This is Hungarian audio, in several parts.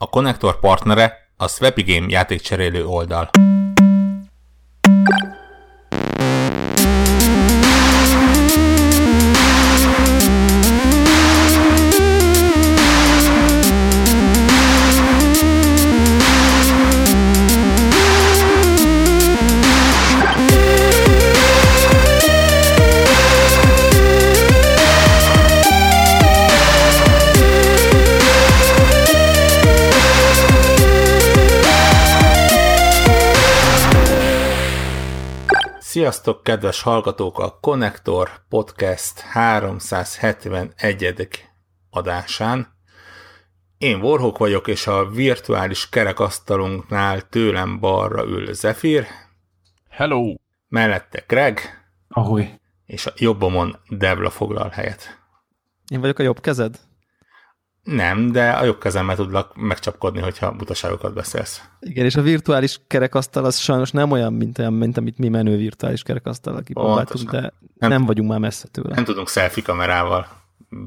A konnektor partnere a Swapigame játékcserélő oldal. Sziasztok, kedves hallgatók! A Connector Podcast 371. adásán. Én Warhawk vagyok, és a virtuális kerekasztalunknál tőlem balra ül Zephyr. Hello! Mellette Greg. Ahoy. És a jobbomon Devla foglal helyet. Én vagyok a jobb kezed? Nem, de a jobb kezemmel tudlak megcsapkodni, hogyha butaságokat beszélsz. Igen, és a virtuális kerekasztal az sajnos nem olyan, mint, olyan, mint amit mi menő virtuális kerekasztal kipróbáltunk, de nem, nem vagyunk már messze tőle. Nem tudunk selfie kamerával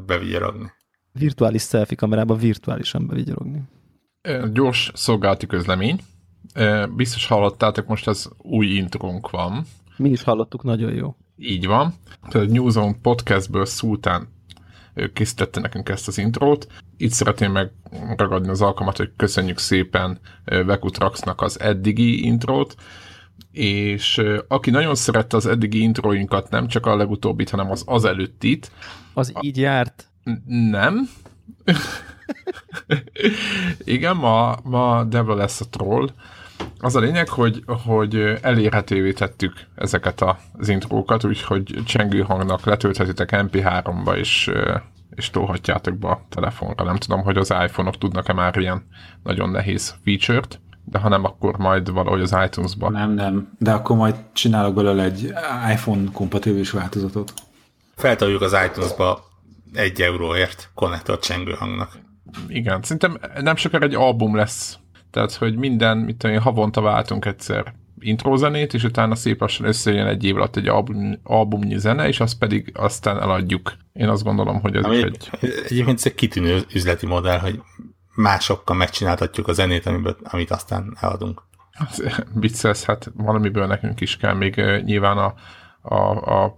bevigyorogni. Virtuális selfie kamerában virtuálisan bevigyorogni. Gyors szolgálati közlemény. Biztos hallottátok, most az új intrónk van. Mi is hallottuk, nagyon jó. Így van. Tehát a Newzone podcastből Szultán készítette nekünk ezt az intrót. Itt szeretném megragadni az alkalmat, hogy köszönjük szépen Vekutraxnak az eddigi intrót, és aki nagyon szerette az eddigi introinkat, nem csak a legutóbbit, hanem az az előttit. Az így járt? Nem. Igen, ma, ma Devla lesz a troll. Az a lényeg, hogy, hogy elérhetővé tettük ezeket az intrókat, úgyhogy csengő hangnak letölthetitek MP3-ba, és, és tolhatjátok be a telefonra. Nem tudom, hogy az iPhone-ok tudnak-e már ilyen nagyon nehéz feature-t, de ha nem, akkor majd valahogy az iTunes-ba. Nem, nem, de akkor majd csinálok belőle egy iPhone kompatibilis változatot. Feltoljuk az iTunes-ba egy euróért konnektor csengő hangnak. Igen, szerintem nem sokára egy album lesz tehát, hogy minden, mit tudom én, havonta váltunk egyszer intrózenét, és utána szép lassan összejön egy év alatt egy album, albumnyi zene, és azt pedig aztán eladjuk. Én azt gondolom, hogy ez Ami egy... Egyébként ez egy kitűnő üzleti modell, hogy másokkal megcsináltatjuk a zenét, amiből, amit aztán eladunk. Vicces, hát valamiből nekünk is kell, még nyilván a, a, a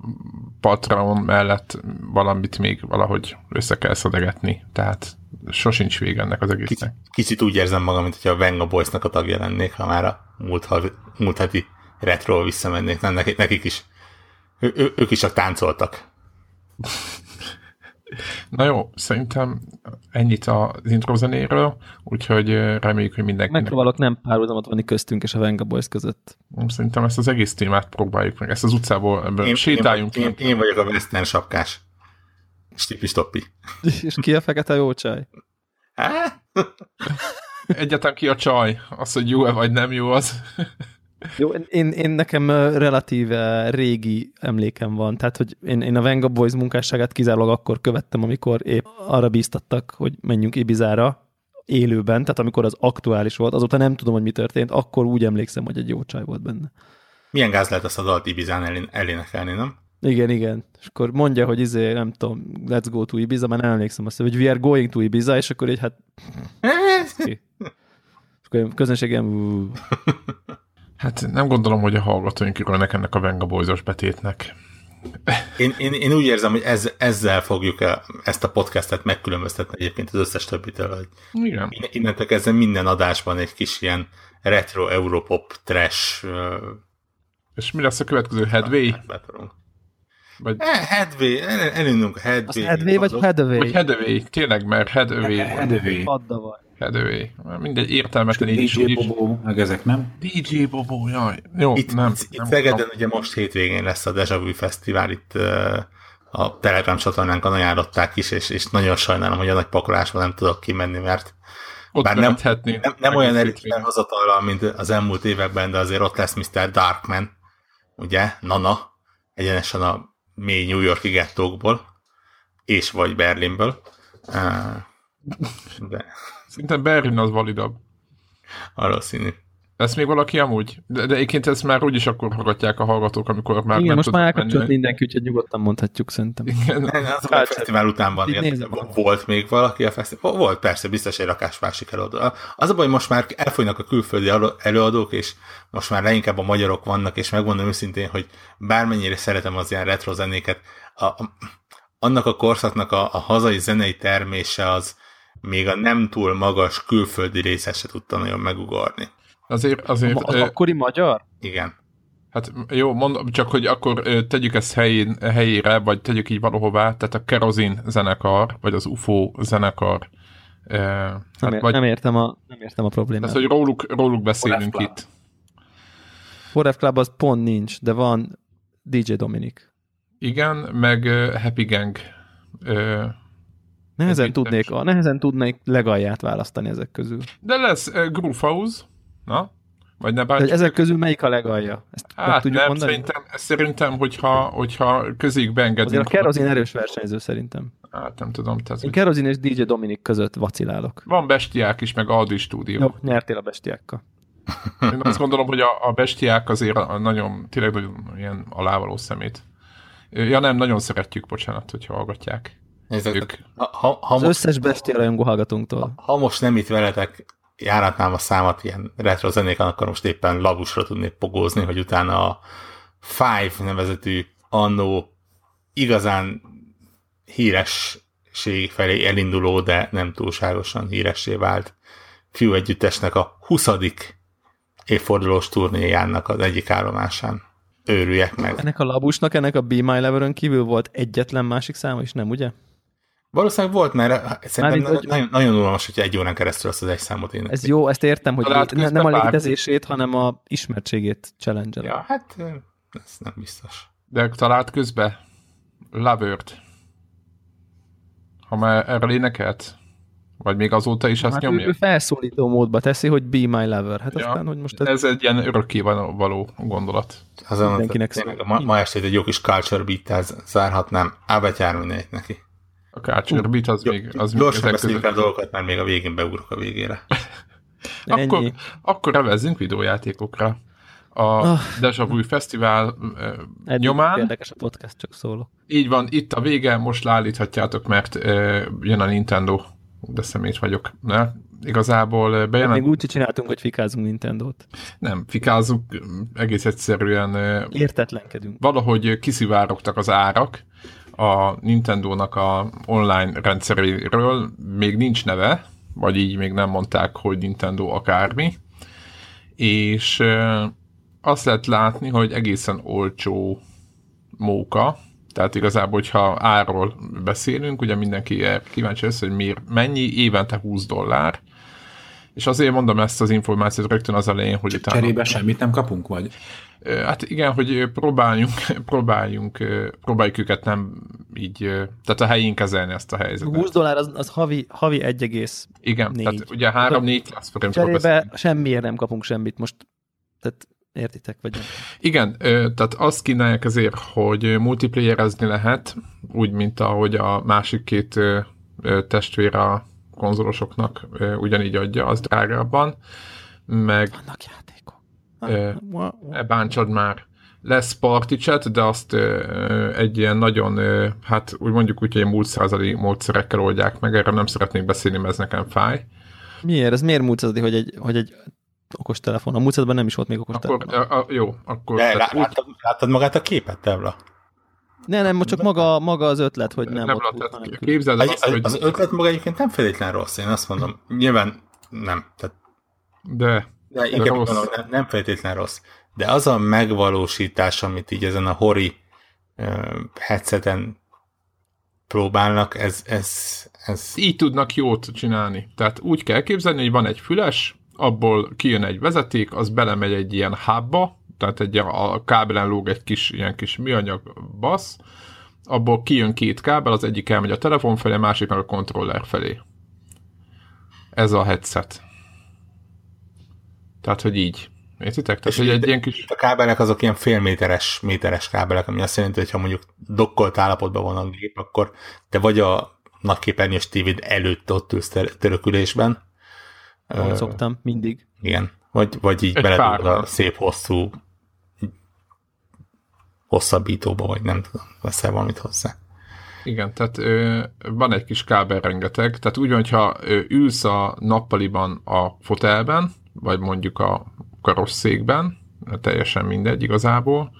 Patreon mellett valamit még valahogy össze kell szedegetni, tehát sosincs vége ennek az egésznek. Kicsit úgy érzem magam, mint hogyha a Venga Boys-nak a tagja lennék, ha már a múlt, múlt heti retro visszamennék. Nem, nekik, nekik is. Ő, ő, ők is csak táncoltak. Na jó, szerintem ennyit az intro zenéről, úgyhogy reméljük, hogy mindenki. Megpróbálok nem párhuzamot venni köztünk és a Venga Boys között. Szerintem ezt az egész témát próbáljuk meg, ezt az utcából ebből én, sétáljunk. Én, én, én vagyok a Western sapkás. Stipi stoppi. És ki a fekete jó csaj? Egyetem ki a csaj? Az, hogy jó-e vagy nem jó az. Jó, én, én nekem relatíve régi emlékem van, tehát hogy én, én a Venga Boys munkásságát kizárólag akkor követtem, amikor épp arra bíztattak, hogy menjünk Ibizára élőben, tehát amikor az aktuális volt, azóta nem tudom, hogy mi történt, akkor úgy emlékszem, hogy egy jó csaj volt benne. Milyen gáz lehet ezt a dalt Ibizán elénekelni, nem? Igen, igen. És akkor mondja, hogy izé, nem tudom, let's go to Ibiza, mert nem emlékszem azt, hogy we are going to Ibiza, és akkor így hát... és akkor közönségem... Hát nem gondolom, hogy a hallgatóink örülnek ennek a Venga Boys-os betétnek. Én, én, én úgy érzem, hogy ez, ezzel fogjuk -e ezt a podcastet megkülönböztetni egyébként az összes többitől, hogy Igen. innentől kezdve minden adásban egy kis ilyen retro, europop, trash és mi lesz a következő? Headway? Vagy... Eh, Headway, elindulunk a Headway. Az Headway vagy Headway? Vagy Headway, tényleg, mert Headway. Headway. Adda vagy. Headway. Mindegy, értelmetlen így is. DJ Bobo, meg ezek, nem? DJ Bobo, jaj. Jó, itt, nem. Itt, Szegeden ugye most hétvégén lesz a Deja Vu Fesztivál, itt uh, a Telegram csatornánkon ajánlották is, és, és nagyon sajnálom, hogy a nagy pakolásban nem tudok kimenni, mert ott bár nem, nem, nem olyan erőtlen hazatallal, mint az elmúlt években, de azért ott lesz Mr. Darkman, ugye, Nana, egyenesen a mély New Yorki gettókból, és vagy Berlinből. De... Szinte Berlin az validabb. Valószínű. Lesz még valaki amúgy? De, de egyébként ezt már úgyis akkor hallgatják a hallgatók, amikor már Igen, nem most már elkapcsolt mindenki, úgyhogy nyugodtan mondhatjuk szerintem. Igen. Nem, az a fesztivál után van. Volt még valaki a fesztivál? Volt, persze, biztos egy rakás másik előadó. Az a baj, hogy most már elfogynak a külföldi elő- előadók, és most már leginkább a magyarok vannak, és megmondom őszintén, hogy bármennyire szeretem az ilyen retro zenéket, a, a, annak a korszaknak a, a hazai zenei termése az még a nem túl magas külföldi részet se tudta nagyon megugorni. Azért, azért Az akkori magyar? Igen. Hát jó, mondom, csak hogy akkor tegyük ezt helyén, helyére, vagy tegyük így valahová, tehát a Kerozin zenekar, vagy az UFO zenekar. ö, Nem, Hát ér, vagy, nem, értem a, nem értem a problémát. tehát, hogy róluk, róluk beszélünk itt. Foref Club az pont nincs, de van DJ Dominik. Igen, meg Happy Gang. Nehezen Ez tudnék, a, nehezen tudnék legalját választani ezek közül. de lesz uh, Groove House, na? Vagy ne hogy ezek közül melyik a legalja? Ezt Hát tudjuk nem, mondani? szerintem, szerintem hogyha, hogyha közéig beengedünk. Azért a Kerozin erős versenyző szerintem. Hát nem tudom, tehát Én hogy Kerozin és DJ Dominik között vacilálok. van Bestiák is, meg Audi stúdió. Jó, nyertél a bestiákkal. Én azt gondolom, hogy a, a bestiák azért a, a nagyon, tényleg nagyon ilyen alávaló szemét. Ja nem, nagyon szeretjük, bocsánat, hogy hallgatják. Nézzük, Ők. ha, ha, ha, Az most, összes bestia rajongó hallgatónktól. ha most nem itt veletek járatnám a számat ilyen retro zenéken, akkor most éppen labusra tudnék pogózni, hogy utána a Five nevezetű annó igazán híresség felé elinduló, de nem túlságosan híressé vált fiú együttesnek a 20. évfordulós turnéjának az egyik állomásán. Őrüljek meg. Ennek a labusnak, ennek a Be My Lover-ön kívül volt egyetlen másik száma is, nem ugye? Valószínűleg volt, mert szerintem Mármint, hogy- nagyon, nagyon unalmas, hogyha egy órán keresztül azt az egy számot énekli. Ez jó, ezt értem, hogy Talált ne, nem a létezését, hanem a ismertségét challenge Ja, hát ez nem biztos. De talált közbe Lavert. Ha már erről énekelt? Vagy még azóta is azt Hát ő, nyomja? ő felszólító módba teszi, hogy Be My Lover. Hát Ja. aztán, hogy most ez, Ez egy ilyen örökké való gondolat. Azon, Mindenkinek szól. ma, ma estét egy jó kis culture beat zárhatnám. Ábet jár mindenit neki. A Culture Beat az még... Az Gyorsan beszéljük el dolgokat, mert még a végén beugrok a végére. Akkor, akkor revezzünk videójátékokra. A Ah. Deja Vu Fesztivál Eddig nyomán. Érdekes a podcast, csak szólok. Így van, itt a vége, most leállíthatjátok, mert ö, jön a Nintendo. De szemét vagyok. Ne? Igazából ö, Még bejelent, úgy csináltunk, hogy fikázunk Nintendo-t. nem, fikázunk, egész egyszerűen Értetlenkedünk. valahogy kiszivárogtak az árak a Nintendo-nak a online rendszeréről, még nincs neve, vagy így még nem mondták, hogy Nintendo akármi, és azt lehet látni, hogy egészen olcsó móka, tehát igazából, hogyha árról beszélünk, ugye mindenki kíváncsi lesz, hogy miért, mennyi, évente 20 dollár, és azért mondom ezt az információt rögtön az elején, hogy utána... Cserébe semmit nem kapunk, vagy? Hát igen, hogy próbáljunk, próbáljunk, próbáljuk őket nem így, tehát a helyén kezelni ezt a helyzetet. 20 dollár az, az havi, havi 1, Igen, négy. tehát ugye 3-4 lesz forintról cserébe beszélünk. semmiért nem kapunk semmit. Most, tehát értitek, vagy nem? Igen, tehát azt kínálják ezért, hogy multiplayerezni lehet, úgy, mint ahogy a másik két testvér a konzolosoknak ugyanígy adja, az drágábban, meg Vannak játékok. Ne bántsad már. Lesz party chat, de azt egy ilyen nagyon, hát úgy mondjuk úgy, hogy múlt századi módszerekkel oldják meg, erről nem szeretnék beszélni, mert ez nekem fáj. Miért? Ez miért múlcadi, hogy egy, hogy egy okostelefon? A múlcadban nem is volt még Akkor, a, a, jó, akkor... De lá, úgy- láttad, láttad magát a képet, Devla? Ne, nem, csak maga, maga az ötlet, hogy nem, nem ott hanem- képzeld el Az, azt, az, hogy... az ötlet maga egyébként nem feltétlen rossz, én azt mondom. Nyilván nem. Tehát, De de inkább rossz. mondom, nem, nem feltétlen rossz. De az a megvalósítás, amit így ezen a hori uh, headseten próbálnak, ez, ez, ez így tudnak jót csinálni. Tehát úgy kell képzelni, hogy van egy füles, abból kijön egy vezeték, az belemegy egy ilyen hubba, tehát egy, a kábelen lóg egy kis, ilyen kis műanyag basz, abból kijön két kábel, az egyik elmegy a telefon felé, a másik meg a kontroller felé. Ez a headset. Tehát, hogy így. Értitek? Tehát, És hogy egy ilyen kis... a kábelek azok ilyen fél méteres, kábelek, ami azt jelenti, hogy ha mondjuk dokkolt állapotban van a gép, akkor te vagy a nagyképernyős tévéd előtt ott ülsz törökülésben, Ahogy Ö, szoktam, mindig. Igen. Vagy, vagy így beledugod a szép hosszú hosszabbítóba, vagy nem tudom, veszel valamit hozzá. Igen, tehát ö, van egy kis kábel rengeteg, tehát úgy van, hogyha ö, ülsz a nappaliban a fotelben, vagy mondjuk a karosszékben, teljesen mindegy igazából,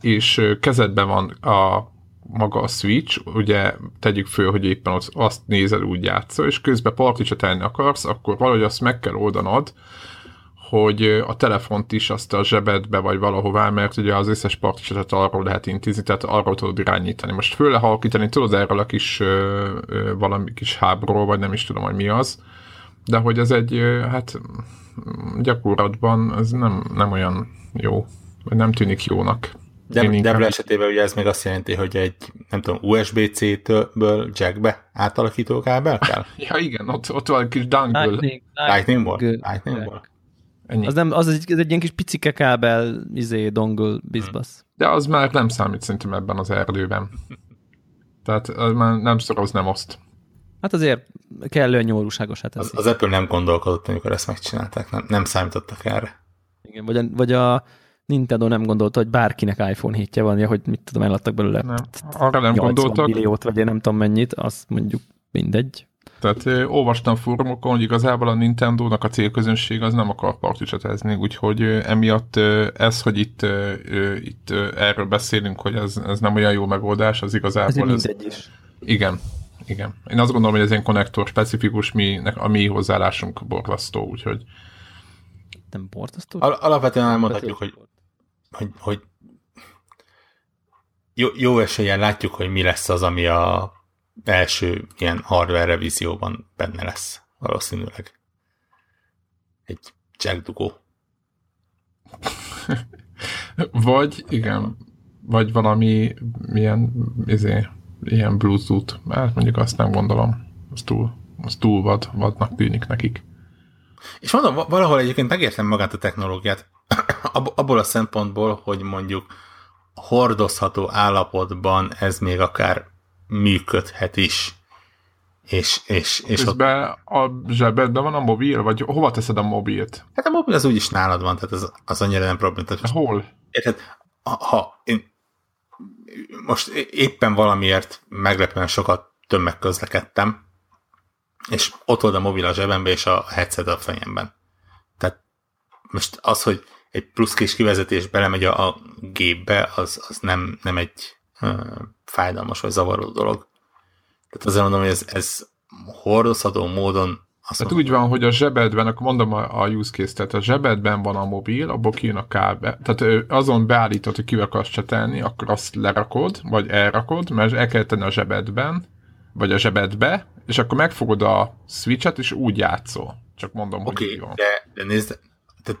és ö, kezedben van a maga a switch, ugye tegyük föl, hogy éppen az, azt nézel, úgy játszol, és közben parti csetelni akarsz, akkor valahogy azt meg kell oldanod, hogy a telefont is azt a zsebedbe vagy valahová, mert ugye az összes partisetet arról lehet intézni, tehát arról tudod irányítani. Most föl halkítani tudod erről a kis ö, ö, valami kis hábról, vagy nem is tudom, hogy mi az, de hogy ez egy, ö, hát gyakorlatban ez nem, nem olyan jó, vagy nem tűnik jónak. De, Debla esetében ugye ez még azt jelenti, hogy egy, nem tudom, USB-C-ből jackbe átalakító kábel kell? Ja igen, ott, ott van egy kis dangle. Lightning, Lightningból? Lightning. Lightningból? Ennyi. Az, nem, az egy, ez egy ilyen kis picike kábel, izé, dongle, bizbasz. De az már nem számít szerintem ebben az erdőben. Tehát az már nem szoroz, nem oszt. Hát azért kellően nyomorúságosá Az, teszi. az Apple nem gondolkodott, amikor ezt megcsinálták, nem, nem számítottak erre. Igen, vagy, a, vagy a Nintendo nem gondolta, hogy bárkinek iPhone 7 van, ja, hogy mit tudom, eladtak belőle Nem. Arra nem 80 gondoltak. milliót, vagy én nem tudom mennyit, azt mondjuk mindegy. Tehát ö, olvastam fórumokon, hogy igazából a Nintendo-nak a célközönség az nem akar partisetezni, úgyhogy ö, emiatt ö, ez, hogy itt, itt ö, erről beszélünk, hogy ez, ez nem olyan jó megoldás, az igazából ez... mindegy is. Igen, igen. Én azt gondolom, hogy ez ilyen konnektor specifikus, mi, a mi hozzáállásunk borzasztó, úgyhogy Nem borzasztó? Al- alapvetően elmondhatjuk, hogy, hogy, hogy jó, jó esélyen látjuk, hogy mi lesz az, ami a első ilyen hardware revízióban benne lesz, valószínűleg. Egy jack dugó. Vagy, igen, vagy valami milyen, izé, ilyen Bluetooth, hát mondjuk azt nem gondolom, az túl, az túl vad, vadnak tűnik nekik. És mondom, va- valahol egyébként megértem magát a technológiát, ab- abból a szempontból, hogy mondjuk hordozható állapotban ez még akár működhet is. És, és, és ott, Közben a zsebedben van a mobil, vagy hova teszed a mobilt? hát a mobil az úgyis nálad van, tehát az, az annyira nem probléma. Tehát most Hol? Érted? Ha, én most éppen valamiért meglepően sokat tömegközlekedtem, és ott volt a mobil a zsebembe, és a headset a fejemben. Tehát most az, hogy egy plusz kis kivezetés belemegy a, a gépbe, az, az nem, nem egy fájdalmas vagy zavaró dolog. Tehát azért mondom, hogy ez, ez hordozható módon azt Hát mondom, úgy van, hogy a zsebedben, akkor mondom a, a use case, tehát a zsebedben van a mobil, abból kijön a kábel. Tehát azon beállítod, hogy ki akarsz csetelni, akkor azt lerakod, vagy elrakod, mert el kell tenni a zsebedben, vagy a zsebedbe, és akkor megfogod a switchet, és úgy játszol. Csak mondom, Oké, hogy van. de, de nézd, tehát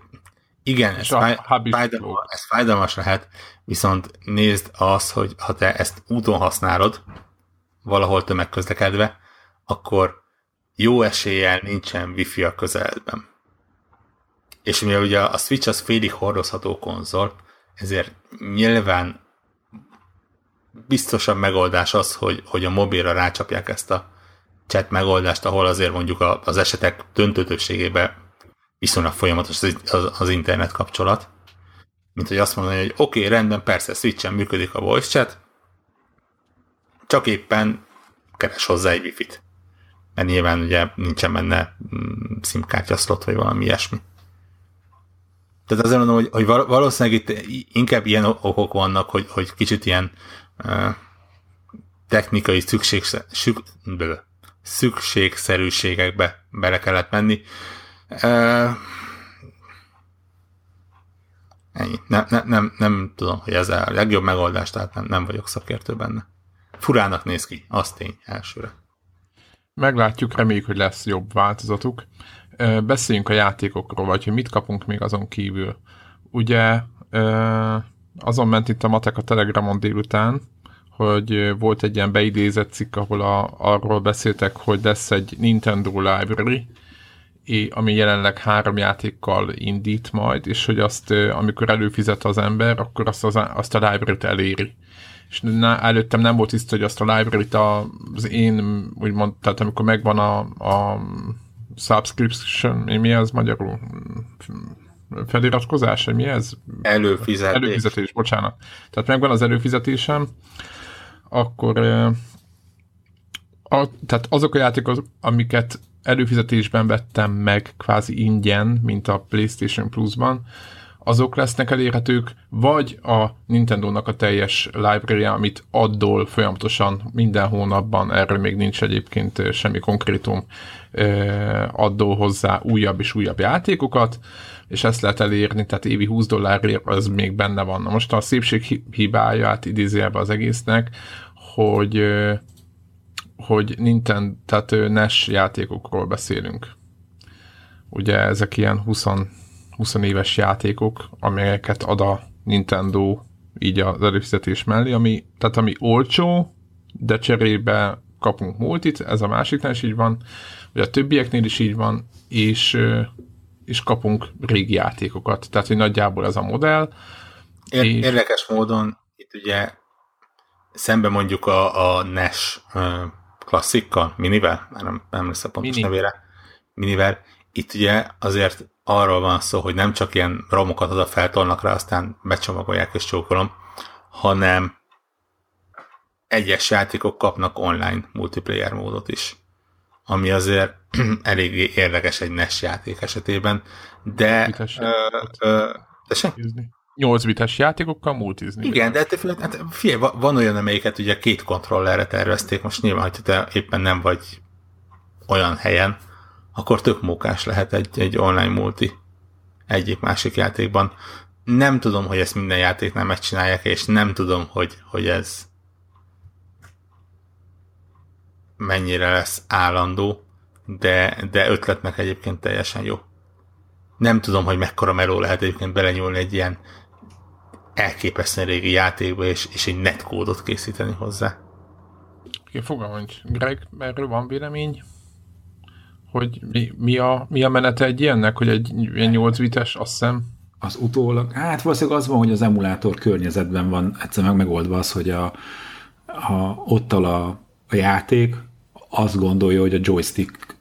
igen, ez, fáj, fájdalmas, ez fájdalmas lehet, viszont nézd az, hogy ha te ezt úton használod, valahol tömegközlekedve, akkor jó eséllyel nincsen wifi a közeledben. És mivel ugye a Switch az félig hordozható konzol, ezért nyilván biztosabb megoldás az, hogy, hogy a mobilra rácsapják ezt a chat megoldást, ahol azért mondjuk az esetek döntő többségében viszonylag folyamatos az, az, az internet kapcsolat, mint hogy azt mondani, hogy oké, okay, rendben, persze, switchen működik a voice chat, csak éppen keres hozzá egy wifi-t. Mert nyilván ugye nincsen benne mm, SIM-kártya slot, vagy valami ilyesmi. Tehát azért mondom, hogy, hogy val- valószínűleg itt inkább ilyen okok vannak, hogy, hogy kicsit ilyen uh, technikai szükség, szük, szükségszerűségekbe bele kellett menni. Uh, ennyi. Nem, nem, nem, nem tudom, hogy ez a legjobb megoldás, tehát nem, nem vagyok szakértő benne. Furának néz ki, az tény elsőre. Meglátjuk, reméljük, hogy lesz jobb változatuk. Beszéljünk a játékokról, vagy hogy mit kapunk még azon kívül. Ugye azon ment itt a matek a Telegramon délután, hogy volt egy ilyen beidézett cikk, ahol a, arról beszéltek, hogy lesz egy Nintendo Library, ami jelenleg három játékkal indít majd, és hogy azt, amikor előfizet az ember, akkor azt, az, azt a library-t eléri és na, előttem nem volt tiszta, hogy azt a library-t az én, úgymond, tehát amikor megvan a, a subscription, mi ez magyarul? Feliratkozás, mi ez? Előfizetés. Előfizetés, bocsánat. Tehát megvan az előfizetésem, akkor a, tehát azok a játékok, amiket előfizetésben vettem meg kvázi ingyen, mint a PlayStation Plus-ban, azok lesznek elérhetők, vagy a Nintendo-nak a teljes library amit addól folyamatosan minden hónapban, erről még nincs egyébként semmi konkrétum, addól hozzá újabb és újabb játékokat, és ezt lehet elérni, tehát évi 20 dollárért az még benne van. Na most a szépség hibáját idézélve az egésznek, hogy hogy Nintendo, tehát NES játékokról beszélünk. Ugye ezek ilyen 20 20 éves játékok, amelyeket ad a Nintendo így az előfizetés mellé, ami, tehát ami olcsó, de cserébe kapunk multit, ez a másiknál is így van, vagy a többieknél is így van, és, és kapunk régi játékokat. Tehát, hogy nagyjából ez a modell. Ér- és... Érdekes módon itt ugye szembe mondjuk a, a NES klasszikkal, minivel, már nem, nem lesz a pontos Mini. nevére, minivel, itt ugye azért arról van szó, hogy nem csak ilyen romokat oda feltolnak rá, aztán becsomagolják és csókolom, hanem egyes játékok kapnak online multiplayer módot is, ami azért eléggé érdekes egy NES játék esetében, de... Ö, 8 bites játékokkal multizni. Igen, de hát, hát figyelj, van olyan, amelyiket ugye két kontrollerre tervezték, most nyilván, hogyha te éppen nem vagy olyan helyen, akkor tök mókás lehet egy, egy online multi egyik-másik játékban. Nem tudom, hogy ezt minden játéknál megcsinálják, és nem tudom, hogy, hogy ez mennyire lesz állandó, de, de ötletnek egyébként teljesen jó. Nem tudom, hogy mekkora meló lehet egyébként belenyúlni egy ilyen elképesztően régi játékba, és, és egy netkódot készíteni hozzá. Igen, fogalmam Greg, erről van vélemény? hogy mi, mi, a, mi a menete egy ilyennek, hogy egy ilyen 8 bites, azt hiszem. Az utólag, hát valószínűleg az van, hogy az emulátor környezetben van egyszer meg megoldva az, hogy a, a, ott a, a játék azt gondolja, hogy a joystick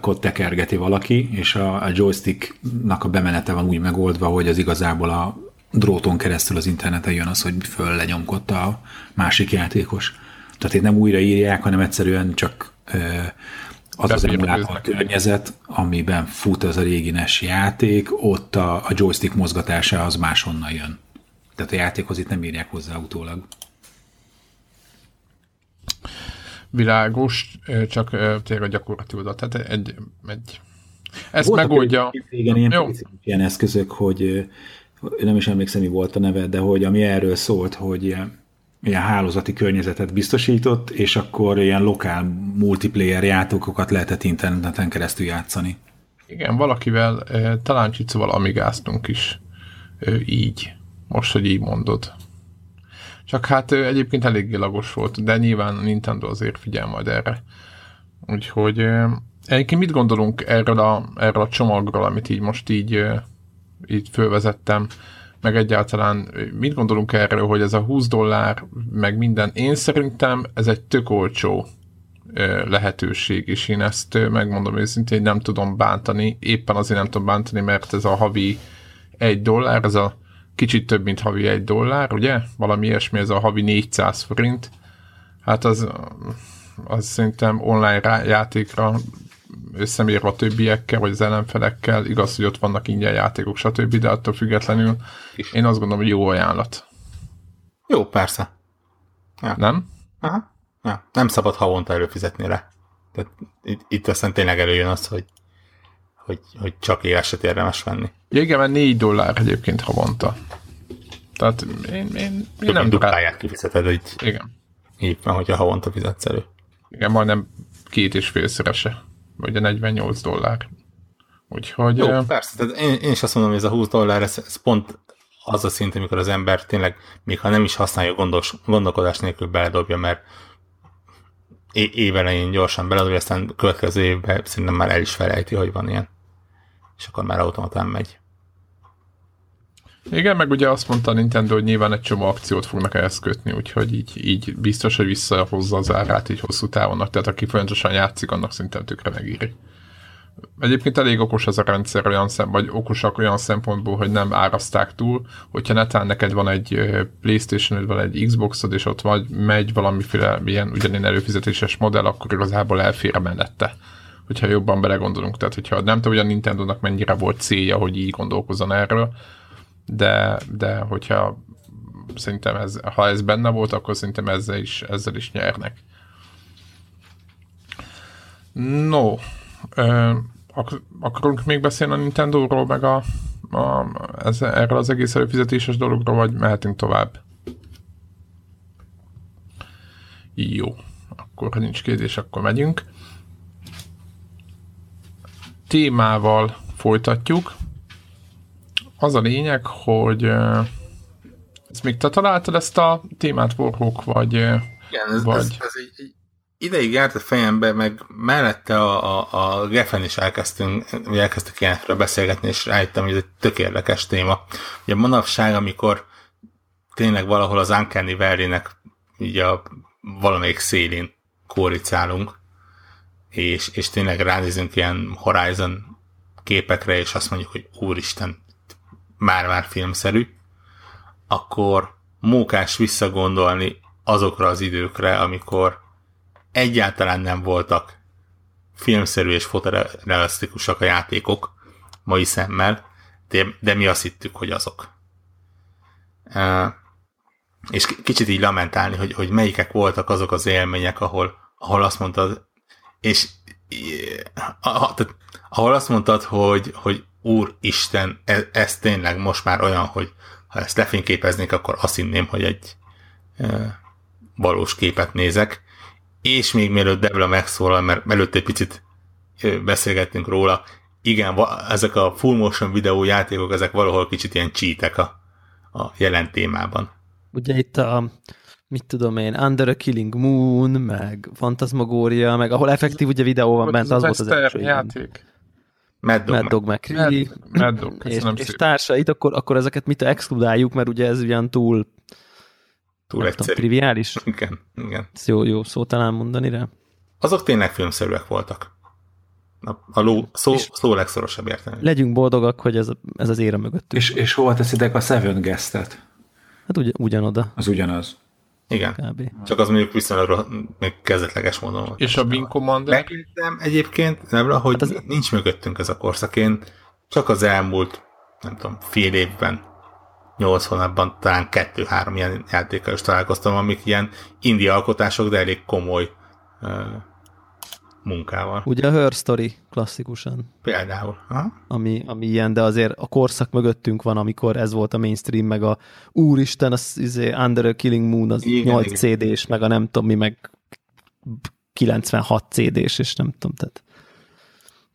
kod tekergeti valaki, és a, a joysticknak a bemenete van úgy megoldva, hogy az igazából a dróton keresztül az interneten jön az, hogy föl lenyomkodta a másik játékos. Tehát itt nem újraírják, hanem egyszerűen csak az az emulátor környezet, amiben fut az a régi NES játék, ott a, a joystick mozgatása az máshonnan jön. Tehát a játékhoz itt nem írják hozzá utólag. Világos, csak tényleg a gyakorlatilag. Tehát egy, egy ezt Voltak megoldja. Igen, ilyen, Jó. ilyen eszközök, hogy nem is emlékszem, mi volt a neve, de hogy ami erről szólt, hogy ilyen hálózati környezetet biztosított, és akkor ilyen lokál multiplayer játékokat lehetett interneten keresztül játszani. Igen, valakivel, talán Csicóval amigáztunk is így, most, hogy így mondod. Csak hát egyébként eléggé lagos volt, de nyilván a Nintendo azért figyel majd erre. Úgyhogy egyébként mit gondolunk erről a, erről a csomagról, amit így most így, így fölvezettem? meg egyáltalán mit gondolunk erről, hogy ez a 20 dollár, meg minden. Én szerintem ez egy tök olcsó lehetőség, és én ezt megmondom őszintén, nem tudom bántani, éppen azért nem tudom bántani, mert ez a havi egy dollár, ez a kicsit több, mint havi egy dollár, ugye? Valami ilyesmi, ez a havi 400 forint. Hát az, az szerintem online játékra összemérve a többiekkel, vagy az ellenfelekkel, igaz, hogy ott vannak ingyen játékok, stb., de attól függetlenül én azt gondolom, hogy jó ajánlat. Jó, persze. Ja. Nem? Aha. Ja. Nem szabad havonta előfizetni rá. Tehát itt, itt aztán tényleg előjön az, hogy, hogy, hogy csak éveset érdemes venni. Ja, igen, mert 4 dollár egyébként havonta. Tehát én, én, én nem... Dupláját kifizeted egy igen. évben, hogyha havonta fizetsz elő. Igen, majdnem két és félszerese vagy a 48 dollár. Úgyhogy... Jó, persze, tehát én, én is azt mondom, hogy ez a 20 dollár, ez, ez pont az a szint, amikor az ember tényleg, még ha nem is használja gondos, gondolkodás nélkül beledobja, mert évelején gyorsan beledobja, aztán következő évben szerintem már el is felejti, hogy van ilyen. És akkor már automatán megy. Igen, meg ugye azt mondta a Nintendo, hogy nyilván egy csomó akciót fognak ehhez kötni, úgyhogy így, így biztos, hogy visszahozza az árát így hosszú távon. Tehát aki folyamatosan játszik, annak szerintem tökre megíri. Egyébként elég okos ez a rendszer olyan szem, vagy okosak olyan szempontból, hogy nem áraszták túl, hogyha netán neked van egy playstation vagy egy Xboxod, és ott vagy, megy valamiféle ilyen ugyanilyen előfizetéses modell, akkor igazából elfér mellette hogyha jobban belegondolunk. Tehát, hogyha nem tudom, hogy a Nintendo-nak mennyire volt célja, hogy így gondolkozzon erről, de, de hogyha szerintem ez, ha ez benne volt, akkor szerintem ezzel is, ezzel is nyernek. No, ak- akarunk még beszélni a Nintendo-ról, meg a, a, ez, erről az egész előfizetéses dologról, vagy mehetünk tovább? Jó, akkor ha nincs kérdés, akkor megyünk. Témával folytatjuk. Az a lényeg, hogy ezt még te találtad ezt a témát, Warhawk, vagy... Igen, ez, vagy... ez, ez egy, ideig járt a fejembe, meg mellette a, a, a Geffen is elkezdtünk, elkezdtük ilyenről beszélgetni, és rájöttem, hogy ez egy tök érdekes téma. Ugye manapság, amikor tényleg valahol az Uncanny Valley-nek így a valamelyik szélén kóricálunk, és, és tényleg ránézünk ilyen Horizon képekre, és azt mondjuk, hogy úristen, már-már filmszerű, akkor mókás visszagondolni azokra az időkre, amikor egyáltalán nem voltak filmszerű és fotorealisztikusak a játékok mai szemmel, de, de mi azt hittük, hogy azok. Uh, és kicsit így lamentálni, hogy, hogy melyikek voltak azok az élmények, ahol, ahol azt mondtad, és tehát, ahol azt mondtad, hogy, hogy Úristen, ez, ez tényleg most már olyan, hogy ha ezt lefényképeznék, akkor azt hinném, hogy egy e, valós képet nézek. És még mielőtt Debla megszólal, mert előtt egy picit beszélgettünk róla, igen, ezek a full motion videó játékok, ezek valahol kicsit ilyen csítek a, a jelen témában. Ugye itt a, mit tudom én, Under a Killing Moon, meg Fantasmagoria, meg ahol effektív ugye videó van bent, az, az volt az első játék. Mad Dog, Mad Dog McCree, Mad Dog, és, és társait, akkor, akkor ezeket mit exkludáljuk, mert ugye ez ugyan túl túl egyszerű. Tudom, triviális. Igen, igen. Ez jó, jó szó talán mondani rá. Azok tényleg filmszerűek voltak. A, a ló, szó, szó legszorosabb értelme. Legyünk boldogak, hogy ez, ez az ére mögött. És, és hova teszitek a Seven Guest-et? Hát ugy, ugyanoda. Az ugyanaz. Igen. Kb. Csak az mondjuk viszonylag még kezdetleges módon volt. És a Wing Commander? Megnéztem egyébként, nem, hogy hát az... nincs mögöttünk ez a korszak. Én csak az elmúlt, nem tudom, fél évben, nyolc hónapban talán kettő-három ilyen játékkal is találkoztam, amik ilyen indie alkotások, de elég komoly munkával. Ugye a Her Story klasszikusan. Például. Aha. Ami, ami ilyen, de azért a korszak mögöttünk van, amikor ez volt a mainstream, meg a úristen, az izé, Under a Killing Moon, az igen, 8 CD-s, meg a nem tudom mi, meg 96 CD-s, és nem tudom, tehát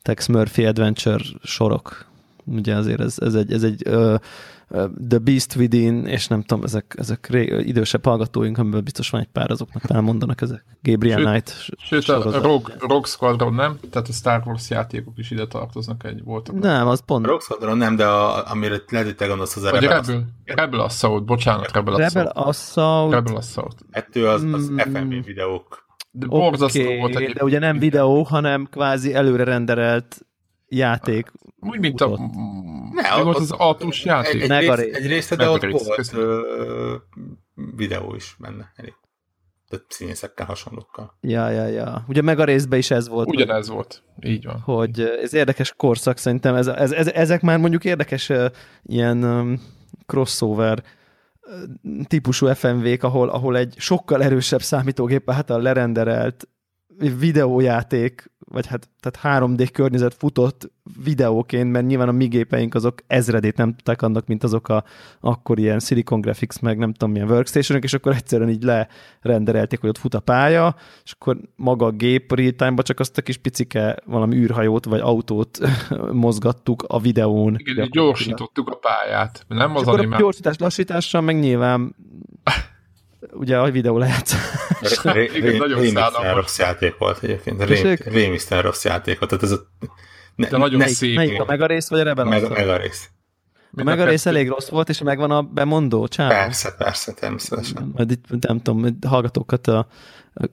Tex Murphy Adventure sorok. Ugye azért ez, ez egy, ez egy uh, The Beast Within, és nem tudom, ezek, ezek ré, idősebb hallgatóink, amiből biztos van egy pár, azoknak elmondanak ezek. Gabriel sőt, Knight. Sőt, a Rogue, Rogue Squadron nem, tehát a Star Wars játékok is ide tartoznak egy voltak. Nem, az pont. A Rogue Squadron nem, de a, amire lehet, hogy te gondolsz, az a Rebel, Rebel, Rebel Assault, bocsánat, Rebel Assault. Rebel Assault. Rebel Assault. Ettől az, az mm. FMV videók. De borzasztó okay, volt De ugye nem videó, hanem kvázi előre renderelt játék. Úgy, mint a... Ne, az, volt az, az autós játék. Egy, egy, rész, egy része, de ott volt ö, videó is benne. Elég. Tehát színészekkel, hasonlókkal. Ja, ja, ja. Ugye meg a részben is ez volt. Ugyanez hogy, volt. Így van. Hogy ez érdekes korszak szerintem. Ez, ez, ez, ezek már mondjuk érdekes ilyen um, crossover típusú FMV-k, ahol, ahol egy sokkal erősebb számítógép által lerenderelt videójáték vagy hát tehát 3D környezet futott videóként, mert nyilván a mi gépeink azok ezredét nem tudták annak, mint azok a akkor ilyen Silicon Graphics, meg nem tudom milyen workstation és akkor egyszerűen így lerenderelték, hogy ott fut a pálya, és akkor maga a gép real csak azt a kis picike valami űrhajót vagy autót mozgattuk a videón. Igen, gyorsítottuk a pályát. Nem az animál... a gyorsítás lassítással meg nyilván ugye a videó lejátszás. Rémisztán rossz játék volt egyébként. Rémisztán rossz játék volt. Tehát ez a, ne, De nagyon ne, szép. Melyik a Mega rész, vagy a Rebel Mega, mega rész. A meg a rész elég rossz volt, és megvan a bemondó csávó. Persze, persze, természetesen. Majd itt, nem tudom, hallgatókat, a,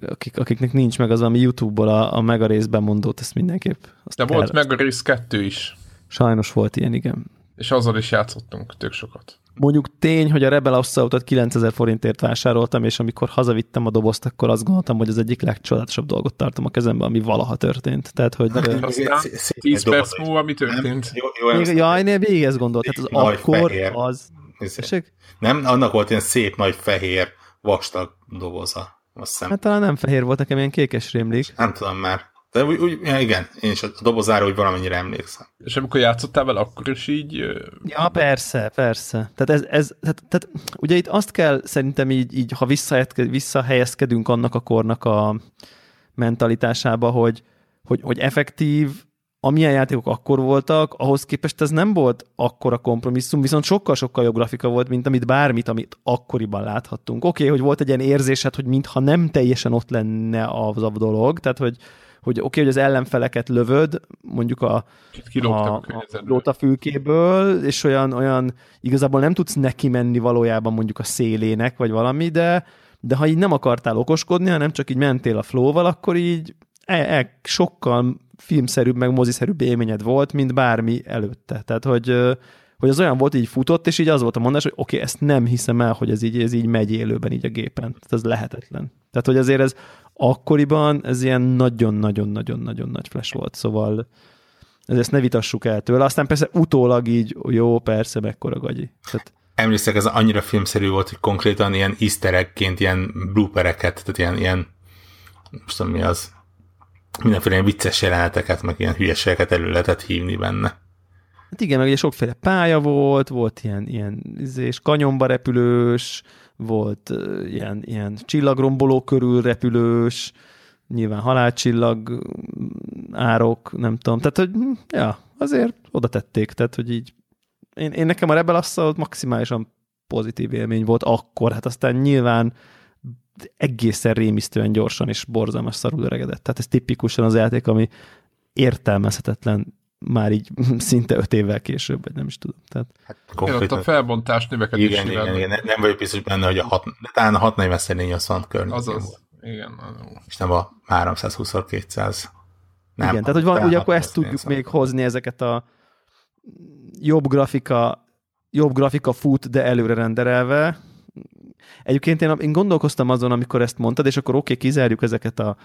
akik, akiknek nincs meg az, ami YouTube-ból a, a meg a rész bemondót, ezt mindenképp. Azt De volt meg a rész kettő is. Sajnos volt ilyen, igen. És azzal is játszottunk tök sokat. Mondjuk tény, hogy a Rebel Assaultot 9000 forintért vásároltam, és amikor hazavittem a dobozt, akkor azt gondoltam, hogy az egyik legcsodálatosabb dolgot tartom a kezemben, ami valaha történt. Tehát, hogy... Aztán 10 perc múlva mi történt? Jó, jó, még, jaj, én végig ezt gondoltam. Tehát az akkor az... Nem, annak volt ilyen szép nagy fehér vastag doboza. Azt hiszem. Hát talán nem fehér volt, nekem ilyen kékes rémlik. Nem tudom már. De úgy, úgy ja, igen, én is a dobozára úgy valamennyire emlékszem. És amikor játszottál vele, akkor is így... Ja, persze, persze. Tehát, ez, ez, tehát, tehát ugye itt azt kell szerintem így, így ha visszahelyezkedünk annak a kornak a mentalitásába, hogy, hogy, hogy effektív, amilyen játékok akkor voltak, ahhoz képest ez nem volt akkora kompromisszum, viszont sokkal-sokkal jobb grafika volt, mint amit bármit, amit akkoriban láthattunk. Oké, okay, hogy volt egy ilyen érzésed, hogy mintha nem teljesen ott lenne az a dolog, tehát hogy, hogy oké, okay, hogy az ellenfeleket lövöd, mondjuk a, a, a, a fülkéből, és olyan, olyan igazából nem tudsz neki menni valójában mondjuk a szélének, vagy valami, de, de ha így nem akartál okoskodni, hanem csak így mentél a flowval, akkor így e, e, sokkal filmszerűbb, meg moziszerűbb élményed volt, mint bármi előtte. Tehát, hogy, hogy az olyan volt, így futott, és így az volt a mondás, hogy oké, okay, ezt nem hiszem el, hogy ez így, ez így megy élőben így a gépen. Tehát ez lehetetlen. Tehát, hogy azért ez akkoriban ez ilyen nagyon-nagyon-nagyon-nagyon nagy flash volt, szóval ezt ne vitassuk el tőle. Aztán persze utólag így, jó, persze, mekkora gagyi. Tehát... Emlékszek, ez annyira filmszerű volt, hogy konkrétan ilyen easter ilyen bloopereket, tehát ilyen, ilyen most tudom mi az, mindenféle ilyen vicces jeleneteket, meg ilyen hülyeségeket elő lehetett hívni benne. Hát igen, meg ugye sokféle pálya volt, volt ilyen, ilyen izés, kanyomba repülős, volt ilyen, ilyen csillagromboló körül repülős, nyilván halálcsillag árok, nem tudom. Tehát, hogy hm, ja, azért oda tették, tehát, hogy így én, én nekem a Rebel Assault maximálisan pozitív élmény volt akkor, hát aztán nyilván egészen rémisztően gyorsan és borzalmas szarul öregedett. Tehát ez tipikusan az játék, ami értelmezhetetlen már így szinte öt évvel később, vagy nem is tudom. Tehát... Hát, konkrétan... a felbontás növekedésével. Igen, igen, igen, nem vagyok biztos benne, hogy a hat, talán a 640 80 környékén Azaz, igen. És nem a 320x200. Nem, igen, tehát hogy van, ugye akkor ezt tudjuk még hozni ezeket a jobb grafika, jobb grafika fut, de előre renderelve. Egyébként én, én gondolkoztam azon, amikor ezt mondtad, és akkor oké, okay, kizárjuk ezeket a